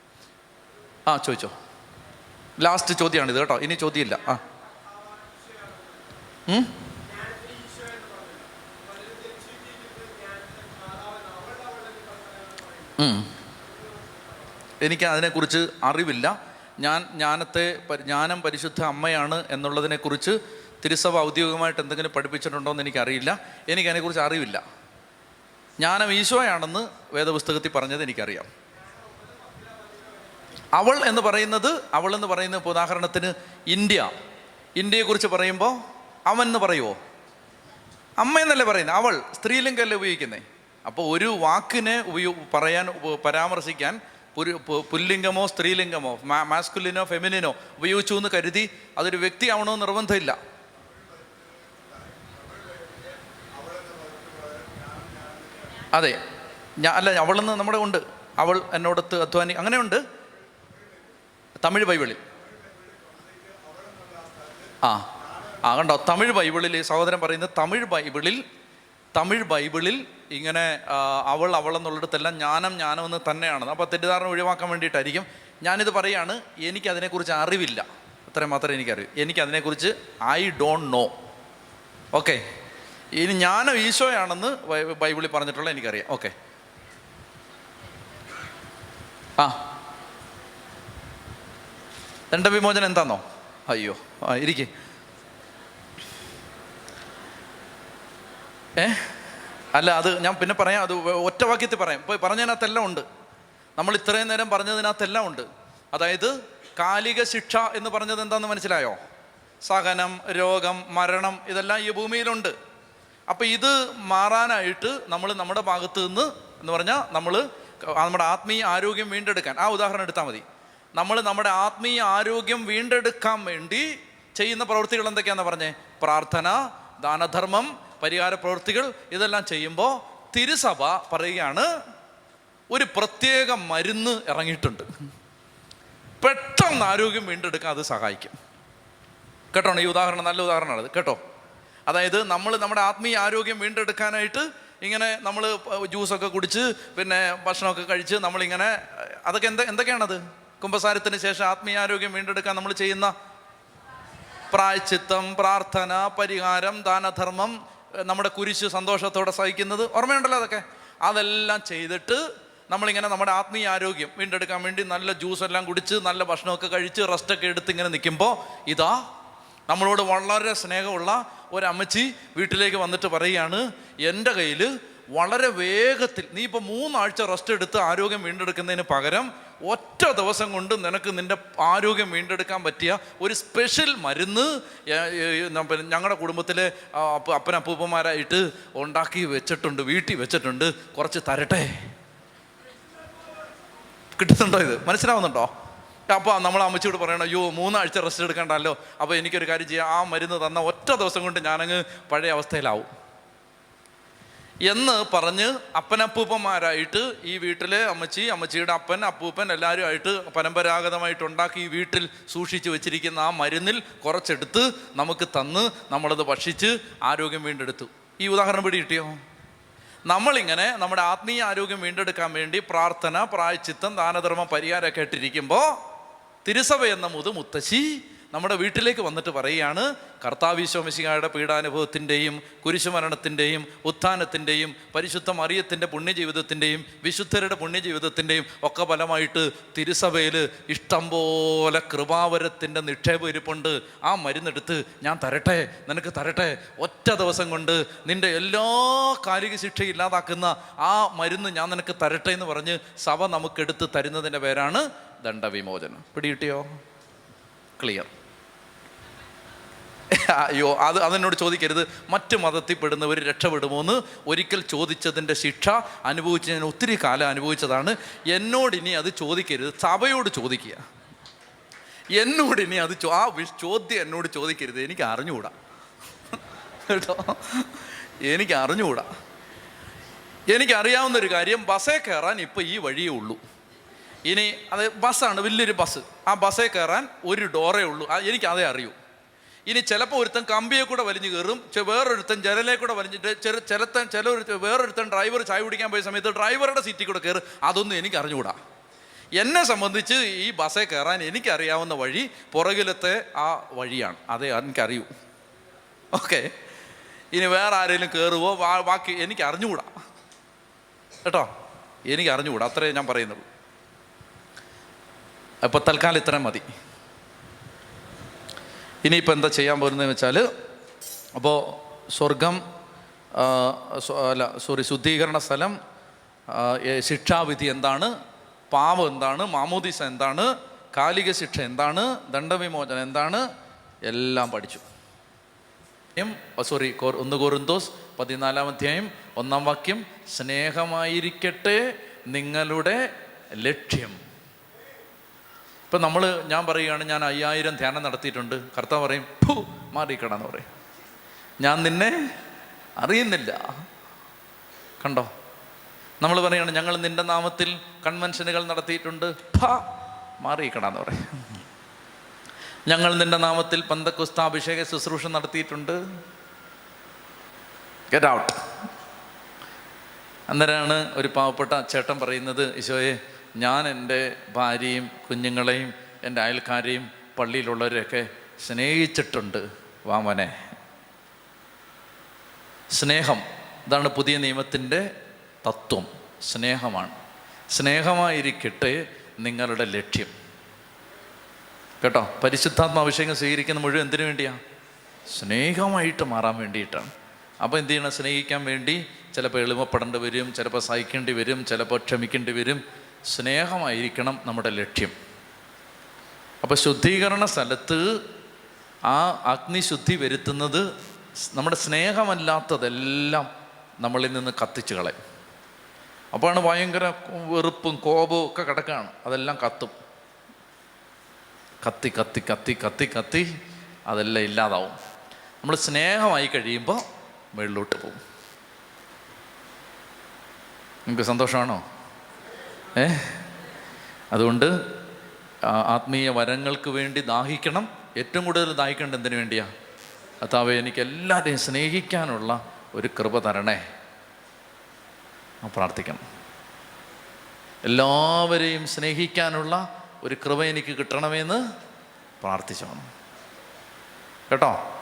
ആ ചോദിച്ചോ. ലാസ്റ്റ് ചോദ്യമാണിത് കേട്ടോ. ഇനി ചോദ്യമില്ല. ആ. എനിക്ക് അതിനെക്കുറിച്ച് അറിവില്ല. ഞാൻ ജ്ഞാനത്തെ ജ്ഞാനം പരിശുദ്ധ അമ്മയാണ് എന്നുള്ളതിനെക്കുറിച്ച് തിരുസഭ ഔദ്യോഗികമായിട്ട് എന്തെങ്കിലും പഠിപ്പിച്ചിട്ടുണ്ടോ എന്ന് എനിക്കറിയില്ല. എനിക്കതിനെക്കുറിച്ച് അറിവില്ല. ജ്ഞാനം ഈശോയാണെന്ന് വേദപുസ്തകത്തിൽ പറഞ്ഞത് എനിക്കറിയാം. അവൾ എന്ന് പറയുന്നത് അവൾ എന്ന് പറയുന്ന ഉദാഹരണത്തിന് ഇന്ത്യ. ഇന്ത്യയെക്കുറിച്ച് പറയുമ്പോൾ അവൻ എന്ന് പറയുമോ അമ്മ എന്നല്ലേ പറയുന്നത് അവൾ സ്ത്രീലിംഗമല്ലേ ഉപയോഗിക്കുന്നത് അപ്പോൾ ഒരു വാക്കിനെ ഉപയോ പറയാൻ പരാമർശിക്കാൻ പുരു പുല്ലിംഗമോ സ്ത്രീലിംഗമോ മാസ്കുലിനോ ഫെമിനിനോ ഉപയോഗിച്ചു എന്ന് കരുതി അതൊരു വ്യക്തിയാവണോ നിർബന്ധമില്ല. അതെ. ഞാൻ അല്ല അവളെന്ന് നമ്മുടെ ഉണ്ട്. അവൾ എന്നോടത്ത് അധ്വാനി അങ്ങനെയുണ്ട് തമിഴ് ബൈബിളിൽ. ആ. ആ കണ്ടോ? തമിഴ് ബൈബിളിൽ സഹോദരൻ പറയുന്നത് തമിഴ് ബൈബിളിൽ തമിഴ് ബൈബിളിൽ ഇങ്ങനെ അവൾ അവൾ എന്നുള്ളിടത്തെല്ലാം ജ്ഞാനം ജ്ഞാനം എന്ന് തന്നെയാണ് അപ്പോൾ തെറ്റിദ്ധാരണ ഒഴിവാക്കാൻ വേണ്ടിയിട്ടായിരിക്കും. ഞാനിത് പറയാണ് എനിക്കതിനെക്കുറിച്ച് അറിവില്ല. അത്രയും മാത്രമേ എനിക്കറിയൂ. എനിക്കതിനെക്കുറിച്ച് ഐ ഡോണ്ട് നോ. ഓക്കെ. ഇനി ജ്ഞാനം ഈശോയാണെന്ന് ബൈബിളിൽ പറഞ്ഞിട്ടുള്ള എനിക്കറിയാം. ഓക്കെ. ആ. ദണ്ഡവിമോചനം എന്താന്നോ? അയ്യോ ആ ഇരിക്കെ. ഏ? അല്ല അത് ഞാൻ പിന്നെ പറയാം അത് ഒറ്റ വാക്യത്തിൽ പറയാം. ഇപ്പോൾ പറഞ്ഞതിനകത്തെല്ലാം ഉണ്ട്. നമ്മൾ ഇത്രയും നേരം പറഞ്ഞതിനകത്തെല്ലാം ഉണ്ട്. അതായത് കാലിക ശിക്ഷ എന്ന് പറഞ്ഞത് എന്താണെന്ന് മനസ്സിലായോ? സഹനം രോഗം മരണം ഇതെല്ലാം ഈ ഭൂമിയിലുണ്ട്. അപ്പോൾ ഇത് മാറാനായിട്ട് നമ്മൾ നമ്മുടെ ഭാഗത്ത് നിന്ന് എന്ന് പറഞ്ഞാൽ നമ്മൾ നമ്മുടെ ആത്മീയ ആരോഗ്യം വീണ്ടെടുക്കാൻ. ആ ഉദാഹരണം എടുത്താൽ മതി. നമ്മൾ നമ്മുടെ ആത്മീയ ആരോഗ്യം വീണ്ടെടുക്കാൻ വേണ്ടി ചെയ്യുന്ന പ്രവൃത്തികൾ എന്തൊക്കെയാണെന്ന് പറഞ്ഞേ? പ്രാർത്ഥന ദാനധർമ്മം പരിഹാര പ്രവൃത്തികൾ ഇതെല്ലാം ചെയ്യുമ്പോൾ തിരുസഭ പറയുകയാണ് ഒരു പ്രത്യേക മരുന്ന് ഇറങ്ങിയിട്ടുണ്ട്. പെട്ടെന്ന് ആരോഗ്യം വീണ്ടെടുക്കാൻ അത് സഹായിക്കും. കേട്ടോ ഈ ഉദാഹരണം നല്ല ഉദാഹരണമാണ് അത് കേട്ടോ അതായത് നമ്മൾ നമ്മുടെ ആത്മീയ ആരോഗ്യം വീണ്ടെടുക്കാനായിട്ട് ഇങ്ങനെ നമ്മൾ ജ്യൂസൊക്കെ കുടിച്ച് പിന്നെ ഭക്ഷണമൊക്കെ കഴിച്ച് നമ്മളിങ്ങനെ അതൊക്കെ എന്താ എന്തൊക്കെയാണത്? കുംഭസാരത്തിന് ശേഷം ആത്മീയ ആരോഗ്യം വീണ്ടെടുക്കാൻ നമ്മൾ ചെയ്യുന്ന? പ്രായച്ചിത്തം പ്രാർത്ഥന പരിഹാരം ദാനധർമ്മം നമ്മുടെ കുരിശ് സന്തോഷത്തോടെ സഹിക്കുന്നത് ഓർമ്മയുണ്ടല്ലോ അതൊക്കെ? അതെല്ലാം ചെയ്തിട്ട് നമ്മളിങ്ങനെ നമ്മുടെ ആത്മീയ ആരോഗ്യം വീണ്ടെടുക്കാൻ വേണ്ടി നല്ല ജ്യൂസ് എല്ലാം കുടിച്ച് നല്ല ഭക്ഷണമൊക്കെ കഴിച്ച് റെസ്റ്റൊക്കെ എടുത്ത് ഇങ്ങനെ നിൽക്കുമ്പോൾ ഇതാ നമ്മളോട് വളരെ സ്നേഹമുള്ള ഒരമ്മച്ചി വീട്ടിലേക്ക് വന്നിട്ട് പറയുകയാണ് എന്റെ കയ്യിൽ വളരെ വേഗത്തിൽ നീ ഇപ്പോൾ മൂന്നാഴ്ച റെസ്റ്റ് എടുത്ത് ആരോഗ്യം വീണ്ടെടുക്കുന്നതിന് പകരം ഒറ്റ ദിവസം കൊണ്ട് നിനക്ക് നിന്റെ ആരോഗ്യം വീണ്ടെടുക്കാൻ പറ്റിയ ഒരു സ്പെഷ്യൽ മരുന്ന് ഞങ്ങളുടെ കുടുംബത്തിലെ അപ്പനപ്പൂപ്പന്മാരായിട്ട് ഉണ്ടാക്കി വെച്ചിട്ടുണ്ട് വീട്ടിൽ വെച്ചിട്ടുണ്ട്. കുറച്ച് തരട്ടെ? കിട്ടുന്നുണ്ടോ ഇത്? മനസ്സിലാവുന്നുണ്ടോ? അപ്പോൾ നമ്മൾ അമ്മച്ചിയോട് പറയണം അയ്യോ മൂന്നാഴ്ച റെസ്റ്റ് എടുക്കണ്ടല്ലോ. അപ്പോൾ എനിക്കൊരു കാര്യം ചെയ്യാം. ആ മരുന്ന് തന്ന ഒറ്റ ദിവസം കൊണ്ട് ഞാനങ്ങ് പഴയ അവസ്ഥയിലാവും. എന്ന് പറഞ്ഞ് അപ്പനപ്പൂപ്പന്മാരായിട്ട് ഈ വീട്ടിലെ അമ്മച്ചി അമ്മച്ചിയുടെ അപ്പൻ അപ്പൂപ്പൻ എല്ലാവരുമായിട്ട് പരമ്പരാഗതമായിട്ട് ഉണ്ടാക്കി ഈ വീട്ടിൽ സൂക്ഷിച്ചു വെച്ചിരിക്കുന്ന ആ മരുന്നിൽ കുറച്ചെടുത്ത് നമുക്ക് തന്ന് നമ്മളത് ഭക്ഷിച്ച് ആരോഗ്യം വീണ്ടെടുത്തു. ഈ ഉദാഹരണം പിടി കിട്ടിയോ? നമ്മളിങ്ങനെ നമ്മുടെ ആത്മീയ ആരോഗ്യം വീണ്ടെടുക്കാൻ വേണ്ടി പ്രാർത്ഥന പ്രായച്ചിത്തം ദാനധർമ്മ പരിഹാരമൊക്കെ ഇട്ടിരിക്കുമ്പോൾ തിരുസഭ എന്ന മുത് മുത്തശ്ശി നമ്മുടെ വീട്ടിലേക്ക് വന്നിട്ട് പറയുകയാണ് കർത്താവിശ്വമിശികായുടെ പീഡാനുഭവത്തിന്റെയും കുരിശുമരണത്തിന്റെയും ഉത്ഥാനത്തിന്റെയും പരിശുദ്ധ മറിയത്തിന്റെ പുണ്യജീവിതത്തിന്റെയും വിശുദ്ധരുടെ പുണ്യജീവിതത്തിന്റെയും ഒക്കെ ഫലമായിട്ട് തിരുസഭയിൽ ഇഷ്ടം പോലെ കൃപാവരത്തിന്റെ നിക്ഷേപം ഇരിപ്പുണ്ട്. ആ മരുന്നെടുത്ത് ഞാൻ തരട്ടെ നിനക്ക് തരട്ടെ. ഒറ്റ ദിവസം കൊണ്ട് നിന്റെ എല്ലാ കാലിക ശിക്ഷയും ഇല്ലാതാക്കുന്ന ആ മരുന്ന് ഞാൻ നിനക്ക് തരട്ടെ എന്ന് പറഞ്ഞ് സഭ നമുക്കെടുത്ത് തരുന്നതിന്റെ പേരാണ് ദണ്ഡവിമോചനം. പിടികിട്ടിയോ? ക്ലിയർ. അയ്യോ അത് അതെന്നോട് ചോദിക്കരുത്. മറ്റ് മതത്തിൽപ്പെടുന്നവർ രക്ഷപ്പെടുമോ എന്ന് ഒരിക്കൽ ചോദിച്ചതിന്റെ ശിക്ഷ അനുഭവിച്ച് ഞാൻ ഒത്തിരി കാലം അനുഭവിച്ചതാണ്. എന്നോട് ഇനി അത് ചോദിക്കരുത്. സഭയോട് ചോദിക്കുക. എന്നോട് ഇനി അത് ആ ചോദ്യം എന്നോട് ചോദിക്കരുത്. എനിക്ക് അറിഞ്ഞുകൂടാ. കേട്ടോ? എനിക്ക് അറിഞ്ഞുകൂടാ. എനിക്കറിയാവുന്നൊരു കാര്യം ബസ്സേ കയറാൻ ഇപ്പോൾ ഈ വഴിയേ ഉള്ളൂ. ഇനി അത് ബസ്സാണ് വലിയൊരു ബസ്. ആ ബസ്സേ കയറാൻ ഒരു ഡോറേ ഉള്ളൂ. എനിക്കതേ അറിയൂ. ഇനി ചിലപ്പോൾ ഒരുത്തൻ കമ്പിയെ കൂടെ വലിഞ്ഞു കയറും വേറൊരുത്തൻ ജനലെ കൂടെ വലിഞ്ഞിട്ട് ചെറു ചിലത്തൻ ചില ഒരു വേറൊരുത്തൻ ഡ്രൈവർ ചായ കുടിക്കാൻ പോയ സമയത്ത് ഡ്രൈവറുടെ സീറ്റിൽ കൂടെ കയറും. അതൊന്നും എനിക്ക് അറിഞ്ഞുകൂടാ. എന്നെ സംബന്ധിച്ച് ഈ ബസ്സേ കയറാൻ എനിക്കറിയാവുന്ന വഴി പുറകിലത്തെ ആ വഴിയാണ്. അതേ എനിക്കറിയൂ. ഓക്കെ ഇനി വേറെ ആരെങ്കിലും കയറുവോ? ബാക്കി എനിക്ക് അറിഞ്ഞുകൂടാ. കേട്ടോ? എനിക്ക് അറിഞ്ഞുകൂടാ. അത്രേ ഞാൻ പറയുന്നുള്ളൂ. അപ്പോൾ തൽക്കാലം ഇത്രയും മതി. ഇനിയിപ്പോൾ എന്താ ചെയ്യാൻ പോകുന്നതെന്ന് വെച്ചാൽ അപ്പോൾ സ്വർഗം അല്ല സോറി ശുദ്ധീകരണ സ്ഥലം ശിക്ഷാവിധി എന്താണ് പാവം എന്താണ് മാമോദിസ എന്താണ് കാലിക ശിക്ഷ എന്താണ് ദണ്ഡവിമോചനം എന്താണ് എല്ലാം പഠിച്ചു. സോറി ഒന്ന് കോറിന്തോസ് പതിനാലാം അധ്യായം ഒന്നാം വാക്യം സ്നേഹമായിരിക്കട്ടെ നിങ്ങളുടെ ലക്ഷ്യം. ഇപ്പം നമ്മൾ ഞാൻ പറയുകയാണ് ഞാൻ അയ്യായിരം ധ്യാനം നടത്തിയിട്ടുണ്ട്. കർത്താവ് പറയും ഫു മാറിക്കണമെന്ന് പറയും. ഞാൻ നിന്നെ അറിയുന്നില്ല. കണ്ടോ? നമ്മൾ പറയുകയാണ് ഞങ്ങൾ നിന്റെ നാമത്തിൽ കൺവെൻഷനുകൾ നടത്തിയിട്ടുണ്ട്. ഫ മാറിയിക്കണമെന്ന് പറയും. ഞങ്ങൾ നിന്റെ നാമത്തിൽ പന്തക്കുസ്ത അഭിഷേക ശുശ്രൂഷ നടത്തിയിട്ടുണ്ട്. ഗെറ്റ് ഔട്ട് അന്നേരമാണ് ഒരു പാവപ്പെട്ട ചേട്ടൻ പറയുന്നത് ഈശോയെ ഞാൻ എന്റെ ഭാര്യയും കുഞ്ഞുങ്ങളെയും എന്റെ അയൽക്കാരെയും പള്ളിയിലുള്ളവരെയൊക്കെ സ്നേഹിച്ചിട്ടുണ്ട് വാമനെ സ്നേഹം ഇതാണ് പുതിയ നിയമത്തിന്റെ തത്വം. സ്നേഹമാണ്. സ്നേഹമായിരിക്കട്ടെ നിങ്ങളുടെ ലക്ഷ്യം. കേട്ടോ? പരിശുദ്ധാത്മ അഭിഷേകം സ്വീകരിക്കുന്ന മുഴുവൻ എന്തിനു വേണ്ടിയാണ് സ്നേഹമായിട്ട് മാറാൻ വേണ്ടിയിട്ടാണ്. അപ്പോൾ എന്ത് ചെയ്യണം? സ്നേഹിക്കാൻ വേണ്ടി ചിലപ്പോൾ എളിമപ്പെടേണ്ടി വരും ചിലപ്പോൾ സഹിക്കേണ്ടി വരും ചിലപ്പോൾ ക്ഷമിക്കേണ്ടി വരും. സ്നേഹമായിരിക്കണം നമ്മുടെ ലക്ഷ്യം. അപ്പോൾ ശുദ്ധീകരണ സ്ഥലത്ത് ആ അഗ്നിശുദ്ധി വരുത്തുന്നത് നമ്മുടെ സ്നേഹമല്ലാത്തതെല്ലാം നമ്മളിൽ നിന്ന് കത്തിച്ച് കളയും. അപ്പോഴാണ് ഭയങ്കര വെറുപ്പും കോപവും ഒക്കെ കിടക്കുകയാണ് അതെല്ലാം കത്തും. കത്തി കത്തി കത്തി കത്തി കത്തി അതെല്ലാം ഇല്ലാതാവും. നമ്മൾ സ്നേഹമായി കഴിയുമ്പോൾ മുകളിലോട്ട് പോകും. നിങ്ങൾക്ക് സന്തോഷമാണോ? ഏ? അതുകൊണ്ട് ആത്മീയ വരങ്ങൾക്ക് വേണ്ടി ദാഹിക്കണം. ഏറ്റവും കൂടുതൽ ദാഹിക്കേണ്ടത് എന്തിനു വേണ്ടിയാ? കർത്താവെ എനിക്ക് എല്ലാവരെയും സ്നേഹിക്കാനുള്ള ഒരു കൃപ തരണേ. പ്രാർത്ഥിക്കണം എല്ലാവരെയും സ്നേഹിക്കാനുള്ള ഒരു കൃപ എനിക്ക് കിട്ടണമെന്ന് പ്രാർത്ഥിച്ചോണം. കേട്ടോ.